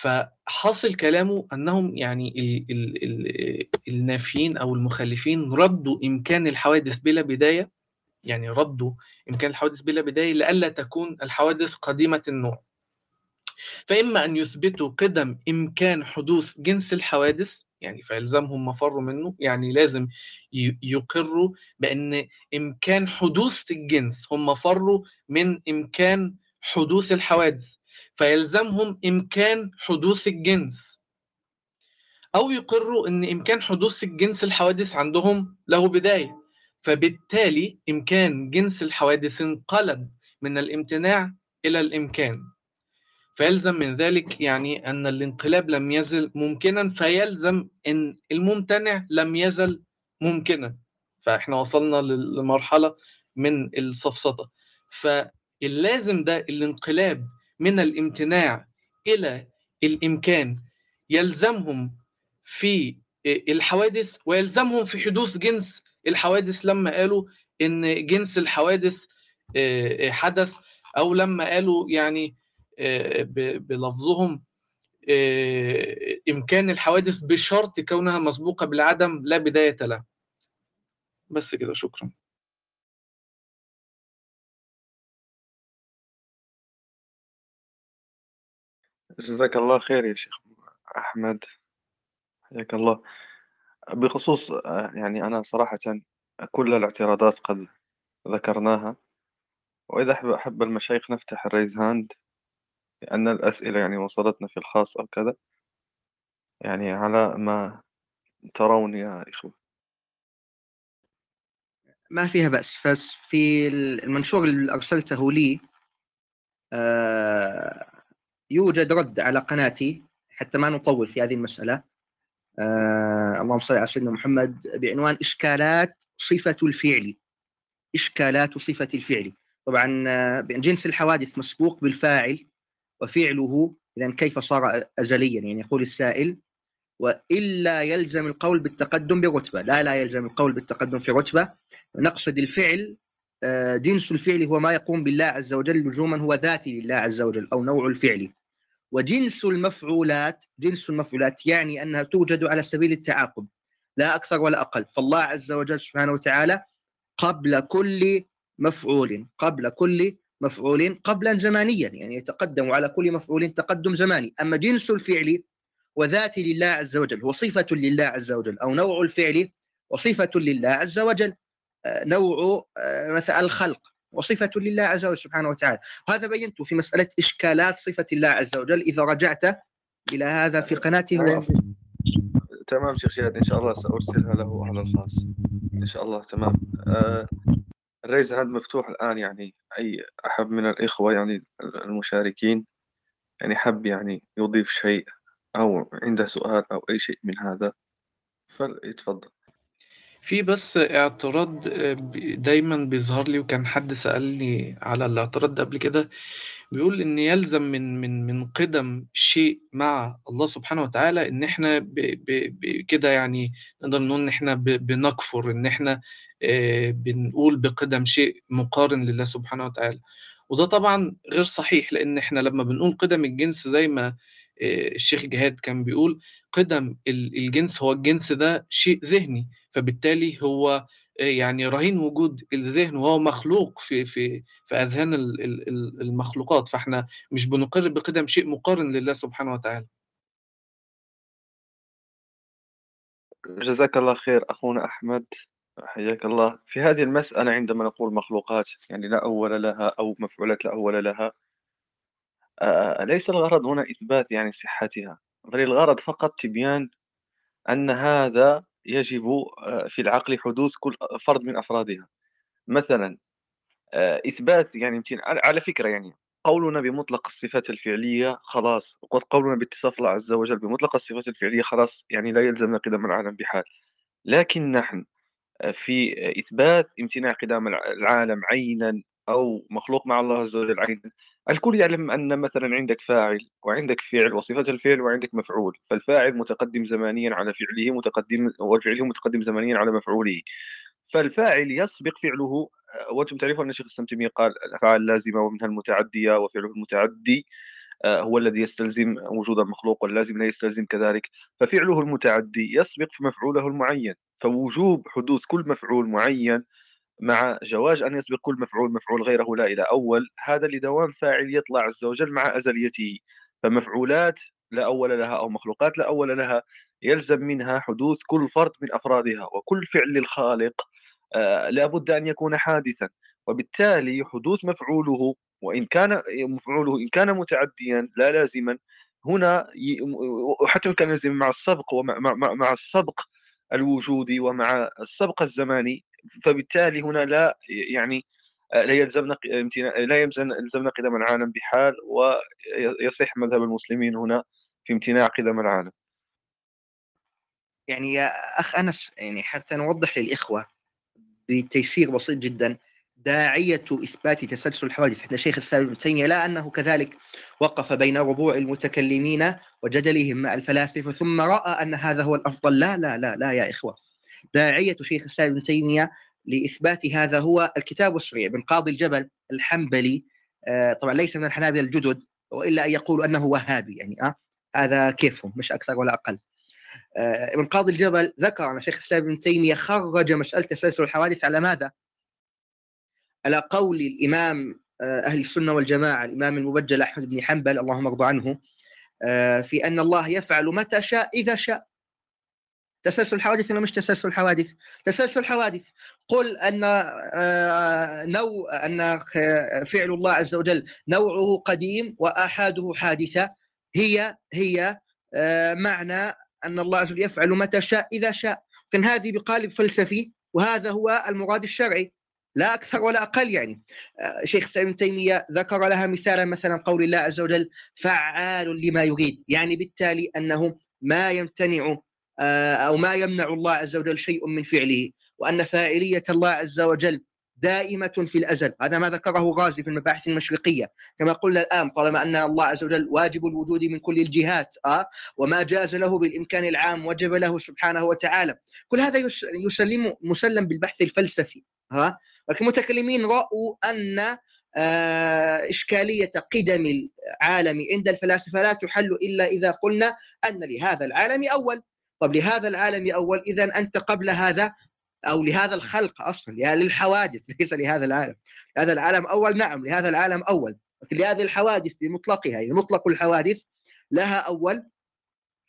فحاصل كلامه أنهم يعني ال ال ال النافيين أو المخالفين ردوا إمكان الحوادث بلا بداية يعني ردوا إمكان الحوادث بلا بداية لئلا تكون الحوادث قديمة النوع. فإما أن يثبتوا قدم إمكان حدوث جنس الحوادث يعني فيلزمهم مفر منه يعني لازم يقروا بأن إمكان حدوث الجنس هم فروا من إمكان حدوث الحوادث فيلزمهم إمكان حدوث الجنس. أو يقروا أن إمكان حدوث الجنس الحوادث عندهم له بداية. فبالتالي إمكان جنس الحوادث انقلب من الامتناع إلى الإمكان. فيلزم من ذلك يعني أن الانقلاب لم يزل ممكنا فيلزم أن الممتنع لم يزل ممكنا. فإحنا وصلنا لمرحلة من السفسطة فاللازم ده الانقلاب من الامتناع إلى الإمكان. يلزمهم في الحوادث ويلزمهم في حدوث جنس الحوادث لما قالوا إن جنس الحوادث حدث أو لما قالوا يعني بلفظهم إمكان الحوادث بشرط كونها مسبوقة بالعدم لا بداية لها بس كده شكرا. جزاك الله خير يا شيخ أحمد. حياك الله. بخصوص آه، يعني أنا صراحة كل الاعتراضات قد ذكرناها. وإذا أحب المشايخ نفتح ال raise hand لأن الأسئلة يعني وصلتنا في الخاص أو كذا. يعني على ما ترون يا إخوة. ما فيها بأس بس في المنشور اللي أرسلته لي آه، يوجد رد على قناتي حتى ما نطول في هذه المسألة. آه، اللهم صل على سيدنا محمد بعنوان إشكالات صفة الفعل. إشكالات صفة الفعل. طبعا آه، جنس الحوادث مسبوق بالفاعل وفعله إذا كيف صار أزليا؟ يعني يقول السائل وإلا يلزم القول بالتقدم برتبة. لا لا يلزم القول بالتقدم في رتبة. نقصد الفعل آه، جنس الفعل هو ما يقوم بالله عز وجل لزوما هو ذاتي لله عز وجل أو نوع الفعل. وجنس المفعولات جنس المفعولات يعني أنها توجد على سبيل التعاقب لا أكثر ولا أقل. فالله عز وجل سبحانه وتعالى قبل كل مفعول قبل كل مفعول قبلا زمانيا يعني يتقدم على كل مفعول تقدم زماني أما جنس الفعل وذاتي لله عز وجل هو صفة لله عز وجل أو نوع الفعل وصفة لله عز وجل. آه، نوع آه، مثلا الخلق. وصفة لله عز وجل سبحانه وتعالى. هذا بينته في مسألة إشكالات صفة الله عز وجل. إذا رجعت إلى هذا في قناتي هو. تمام. شيخ شهاد إن شاء الله سأرسلها له على الخاص. إن شاء الله تمام. آه الريز هذا مفتوح الآن يعني أي أحد من الإخوة يعني المشاركين يعني حب يعني يضيف شيء أو عنده سؤال أو أي شيء من هذا فليتفضل في بس اعتراض آه، دايما بيظهر لي وكان حد سألني على الاعتراض ده قبل كده بيقول إن يلزم من من من قدم شيء مع الله سبحانه وتعالى إن إحنا ب ب كده يعني نقدر نقول إن إحنا بنكفر إن إحنا آه، بنقول بقدم شيء مقارن لله سبحانه وتعالى. وده طبعا غير صحيح لأن إحنا لما بنقول قدم الجنس زي ما آه، الشيخ جهاد كان بيقول قدم الجنس هو الجنس ده شيء ذهني. فبالتالي هو يعني رهين وجود الذهن وهو مخلوق في في في أذهان المخلوقات. فإحنا مش بنقر بقدم شيء مقارن لله سبحانه وتعالى. جزاك الله خير أخونا أحمد. حياك الله. في هذه المسألة عندما نقول مخلوقات يعني لا أول لها أو مفعولات لا أول لها آه ليس الغرض هنا إثبات يعني صحتها؟ بل الغرض فقط تبيان أن هذا يجب آه، في العقل حدوث كل فرد من أفرادها. مثلا آه، إثبات يعني على فكرة يعني قولنا بمطلق الصفات الفعلية خلاص وقد قولنا باتصاف الله عز وجل بمطلق الصفات الفعلية خلاص يعني لا يلزمنا قدم العالم بحال. لكن نحن آه، في إثبات امتناع قدام العالم عينا أو مخلوق مع الله عز وجل عينا الكل يعلم أن مثلا عندك فاعل وعندك فعل وصفة الفعل وعندك مفعول فالفاعل متقدم زمانيا على فعله متقدم وفعله متقدم زمانيا على مفعوله. فالفاعل يسبق فعله آه، وأنتم تعرفون أن الشيخ الاسلام تيميه قال الأفعال اللازمة ومنها المتعدية وفعله المتعدي آه، هو الذي يستلزم وجود المخلوق واللازم لا يستلزم كذلك. ففعله المتعدي يسبق في مفعوله المعين. فوجوب حدوث كل مفعول معين مع جواز أن يسبق كل مفعول مفعول غيره لا إلى أول هذا لدوام فاعل يطلع عز وجل مع أزليته. فمفعولات لا أول لها أو مخلوقات لا أول لها يلزم منها حدوث كل فرد من أفرادها وكل فعل للخالق آه لابد أن يكون حادثا. وبالتالي حدوث مفعوله وإن كان مفعوله إن كان متعديا لا لازما هنا حتى كان يلزم مع السبق ومع مع, مع السبق الوجودي ومع السبق الزماني فبالتالي هنا لا يعني لا يلزمنا لا يلزمنا قدم العالم بحال ويصح مذهب المسلمين هنا في امتناع قدم العالم. يعني يا أخ أنس يعني حتى نوضح للإخوة بتيسير بسيط جدا داعية إثبات تسلسل الحوادث. عند شيخ الإسلام ابن تيمية لا أنه كذلك وقف بين ربوع المتكلمين وجدلهم مع الفلاسفة ثم رأى أن هذا هو الأفضل. لا لا لا لا يا إخوة. داعية شيخ الإسلام ابن تيمية لإثبات هذا هو الكتاب والسريع بن قاضي الجبل الحنبلي. آه طبعا ليس من الحنابلة الجدد وإلا أن يقولوا أنه وهابي يعني آه هذا كيفهم مش أكثر ولا أقل. آه ابن قاضي الجبل ذكر أن شيخ الإسلام ابن تيمية خرج مسألة تسلسل الحوادث على ماذا؟ على قول الإمام آه، أهل السنة والجماعة الإمام المبجل أحمد بن حنبل اللهم ارضى عنه. في أن الله يفعل متى شاء إذا شاء. تسلسل حوادث ولا مش تسلسل حوادث؟ تسلسل حوادث قل أن آه، نوع أن فعل الله عز وجل نوعه قديم وآحاده حادثة. هي هي آه، معنى أن الله عز وجل يفعل متى شاء إذا شاء. كان هذه بقالب فلسفي وهذا هو المراد الشرعي. لا أكثر ولا أقل يعني. آه، شيخ ابن تيمية ذكر لها مثالا مثلا قول الله عز وجل فعال لما يريد. يعني بالتالي أنه ما يمتنع آه، أو ما يمنع الله عز وجل شيء من فعله وأن فاعلية الله عز وجل دائمة في الأزل. هذا ما ذكره غازي في المباحث المشرقية. كما قلنا الآن طالما أن الله عز وجل واجب الوجود من كل الجهات آه وما جاز له بالإمكان العام وجب له سبحانه وتعالى. كل هذا يسلم مسلم بالبحث الفلسفي ها لكن المتكلمين رأوا أن آه، إشكالية قدم العالم عند الفلاسفة لا تحل إلا إذا قلنا أن لهذا العالم أول. طب لهذا العالم أول إذا أنت قبل هذا أو لهذا الخلق أصلا للحوادث <laughs> ليس لهذا العالم. هذا العالم أول نعم لهذا العالم أول. لكن لهذه الحوادث بمطلقها يعني مطلق الحوادث لها أول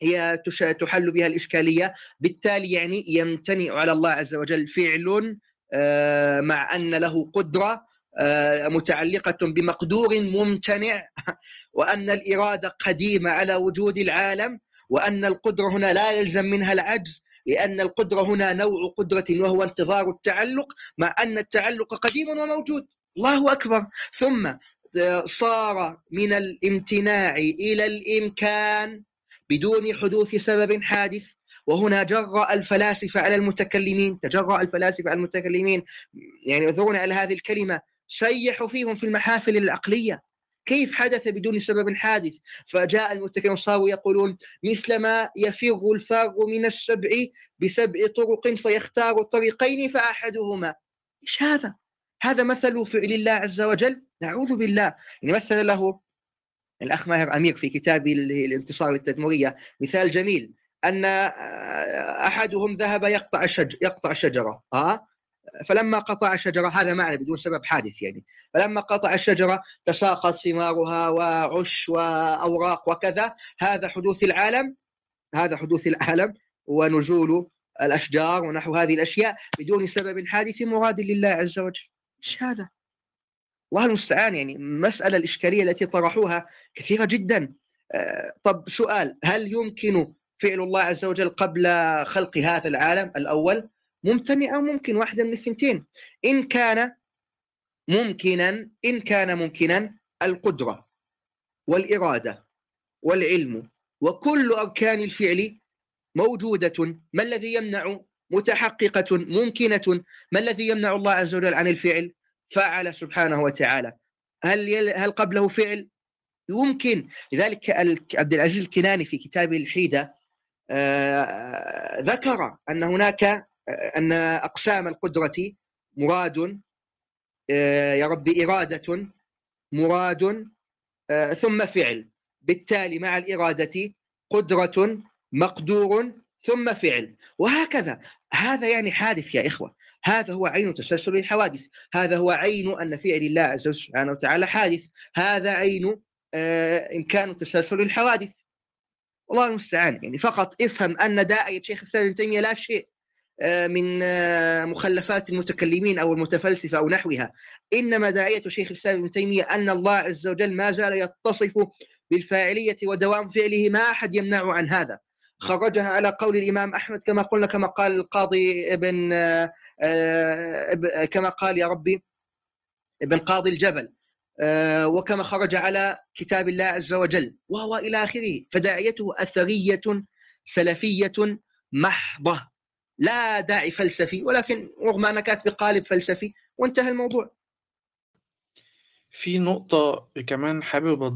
هي تحل بها الإشكالية. بالتالي يعني يمتنع على الله عز وجل فعل آه، مع أن له قدرة آه، متعلقة بمقدور ممتنع <laughs> وأن الإرادة قديمة على وجود العالم. وأن القدرة هنا لا يلزم منها العجز لأن القدرة هنا نوع قدرة وهو انتظار التعلق مع أن التعلق قديم وموجود. الله أكبر. ثم صار من الامتناع إلى الإمكان بدون حدوث سبب حادث. وهنا جرأ الفلاسفة على المتكلمين تجرأ الفلاسفة على المتكلمين. يعني اعذرونا على هذه الكلمة سيحوا فيهم في المحافل العقلية. كيف حدث بدون سبب حادث؟ فجاء المتكلمون صاروا يقولون مثلما يفر الفار من السبع بسبع طرق فيختار طريقين فأحدهما. إيش هذا؟ هذا مثل فعل الله عز وجل؟ نعوذ بالله. يعني مثل له الأخ ماهر أمير في كتابه الانتصار للتدمرية مثال جميل أن أحدهم ذهب يقطع شج يقطع شجرة آه؟ فلما قطع الشجرة هذا معنى بدون سبب حادث يعني. فلما قطع الشجرة تساقط ثمارها وعش وأوراق وكذا. هذا حدوث العالم هذا حدوث العالم ونزول الأشجار ونحو هذه الأشياء بدون سبب حادث مراد لله عز وجل. إيش هذا؟ الله المستعان يعني. مسألة الإشكالية التي طرحوها كثيرة جدا. آه، طب سؤال هل يمكن فعل الله عز وجل قبل خلق هذا العالم الأول؟ ممتنع أو ممكن واحدة من الثنتين. إن كان ممكنا إن كان ممكنا القدرة والإرادة والعلم وكل أركان الفعل موجودة. ما الذي يمنع؟ متحققة ممكنة. ما الذي يمنع الله عز وجل عن الفعل؟ فعل سبحانه وتعالى. هل هل قبله فعل؟ يمكن. لذلك عبد العزيز الكناني في كتابه الحيدة آه، ذكر أن هناك أن أقسام القدرة مراد آه، يا رب إرادة مراد آه، ثم فعل. بالتالي مع الإرادة قدرة مقدور ثم فعل. وهكذا. هذا يعني حادث يا إخوة. هذا هو عين تسلسل الحوادث. هذا هو عين أن فعل الله عز وجل سبحانه وتعالى حادث. هذا عين آه، إمكان تسلسل الحوادث. والله المستعان. يعني فقط افهم أن داعية شيخ الإسلام ابن تيمية لا شيء. من آه، مخلفات المتكلمين أو المتفلسفة أو نحوها. إنما داعية شيخ الإسلام ابن تيمية أن الله عز وجل ما زال يتصف بالفاعلية ودوام فعله ما أحد يمنع عن هذا. خرجها على قول الإمام أحمد كما قلنا كما قال القاضي ابن آه، كما قال يا ربي ابن قاضي الجبل. وكما خرج على كتاب الله عز وجل. وهو إلى آخره. فداعيته أثرية سلفية محضة. لا داعي فلسفي ولكن رغم انها كانت بقالب فلسفي وانتهى الموضوع. في نقطة كمان حابب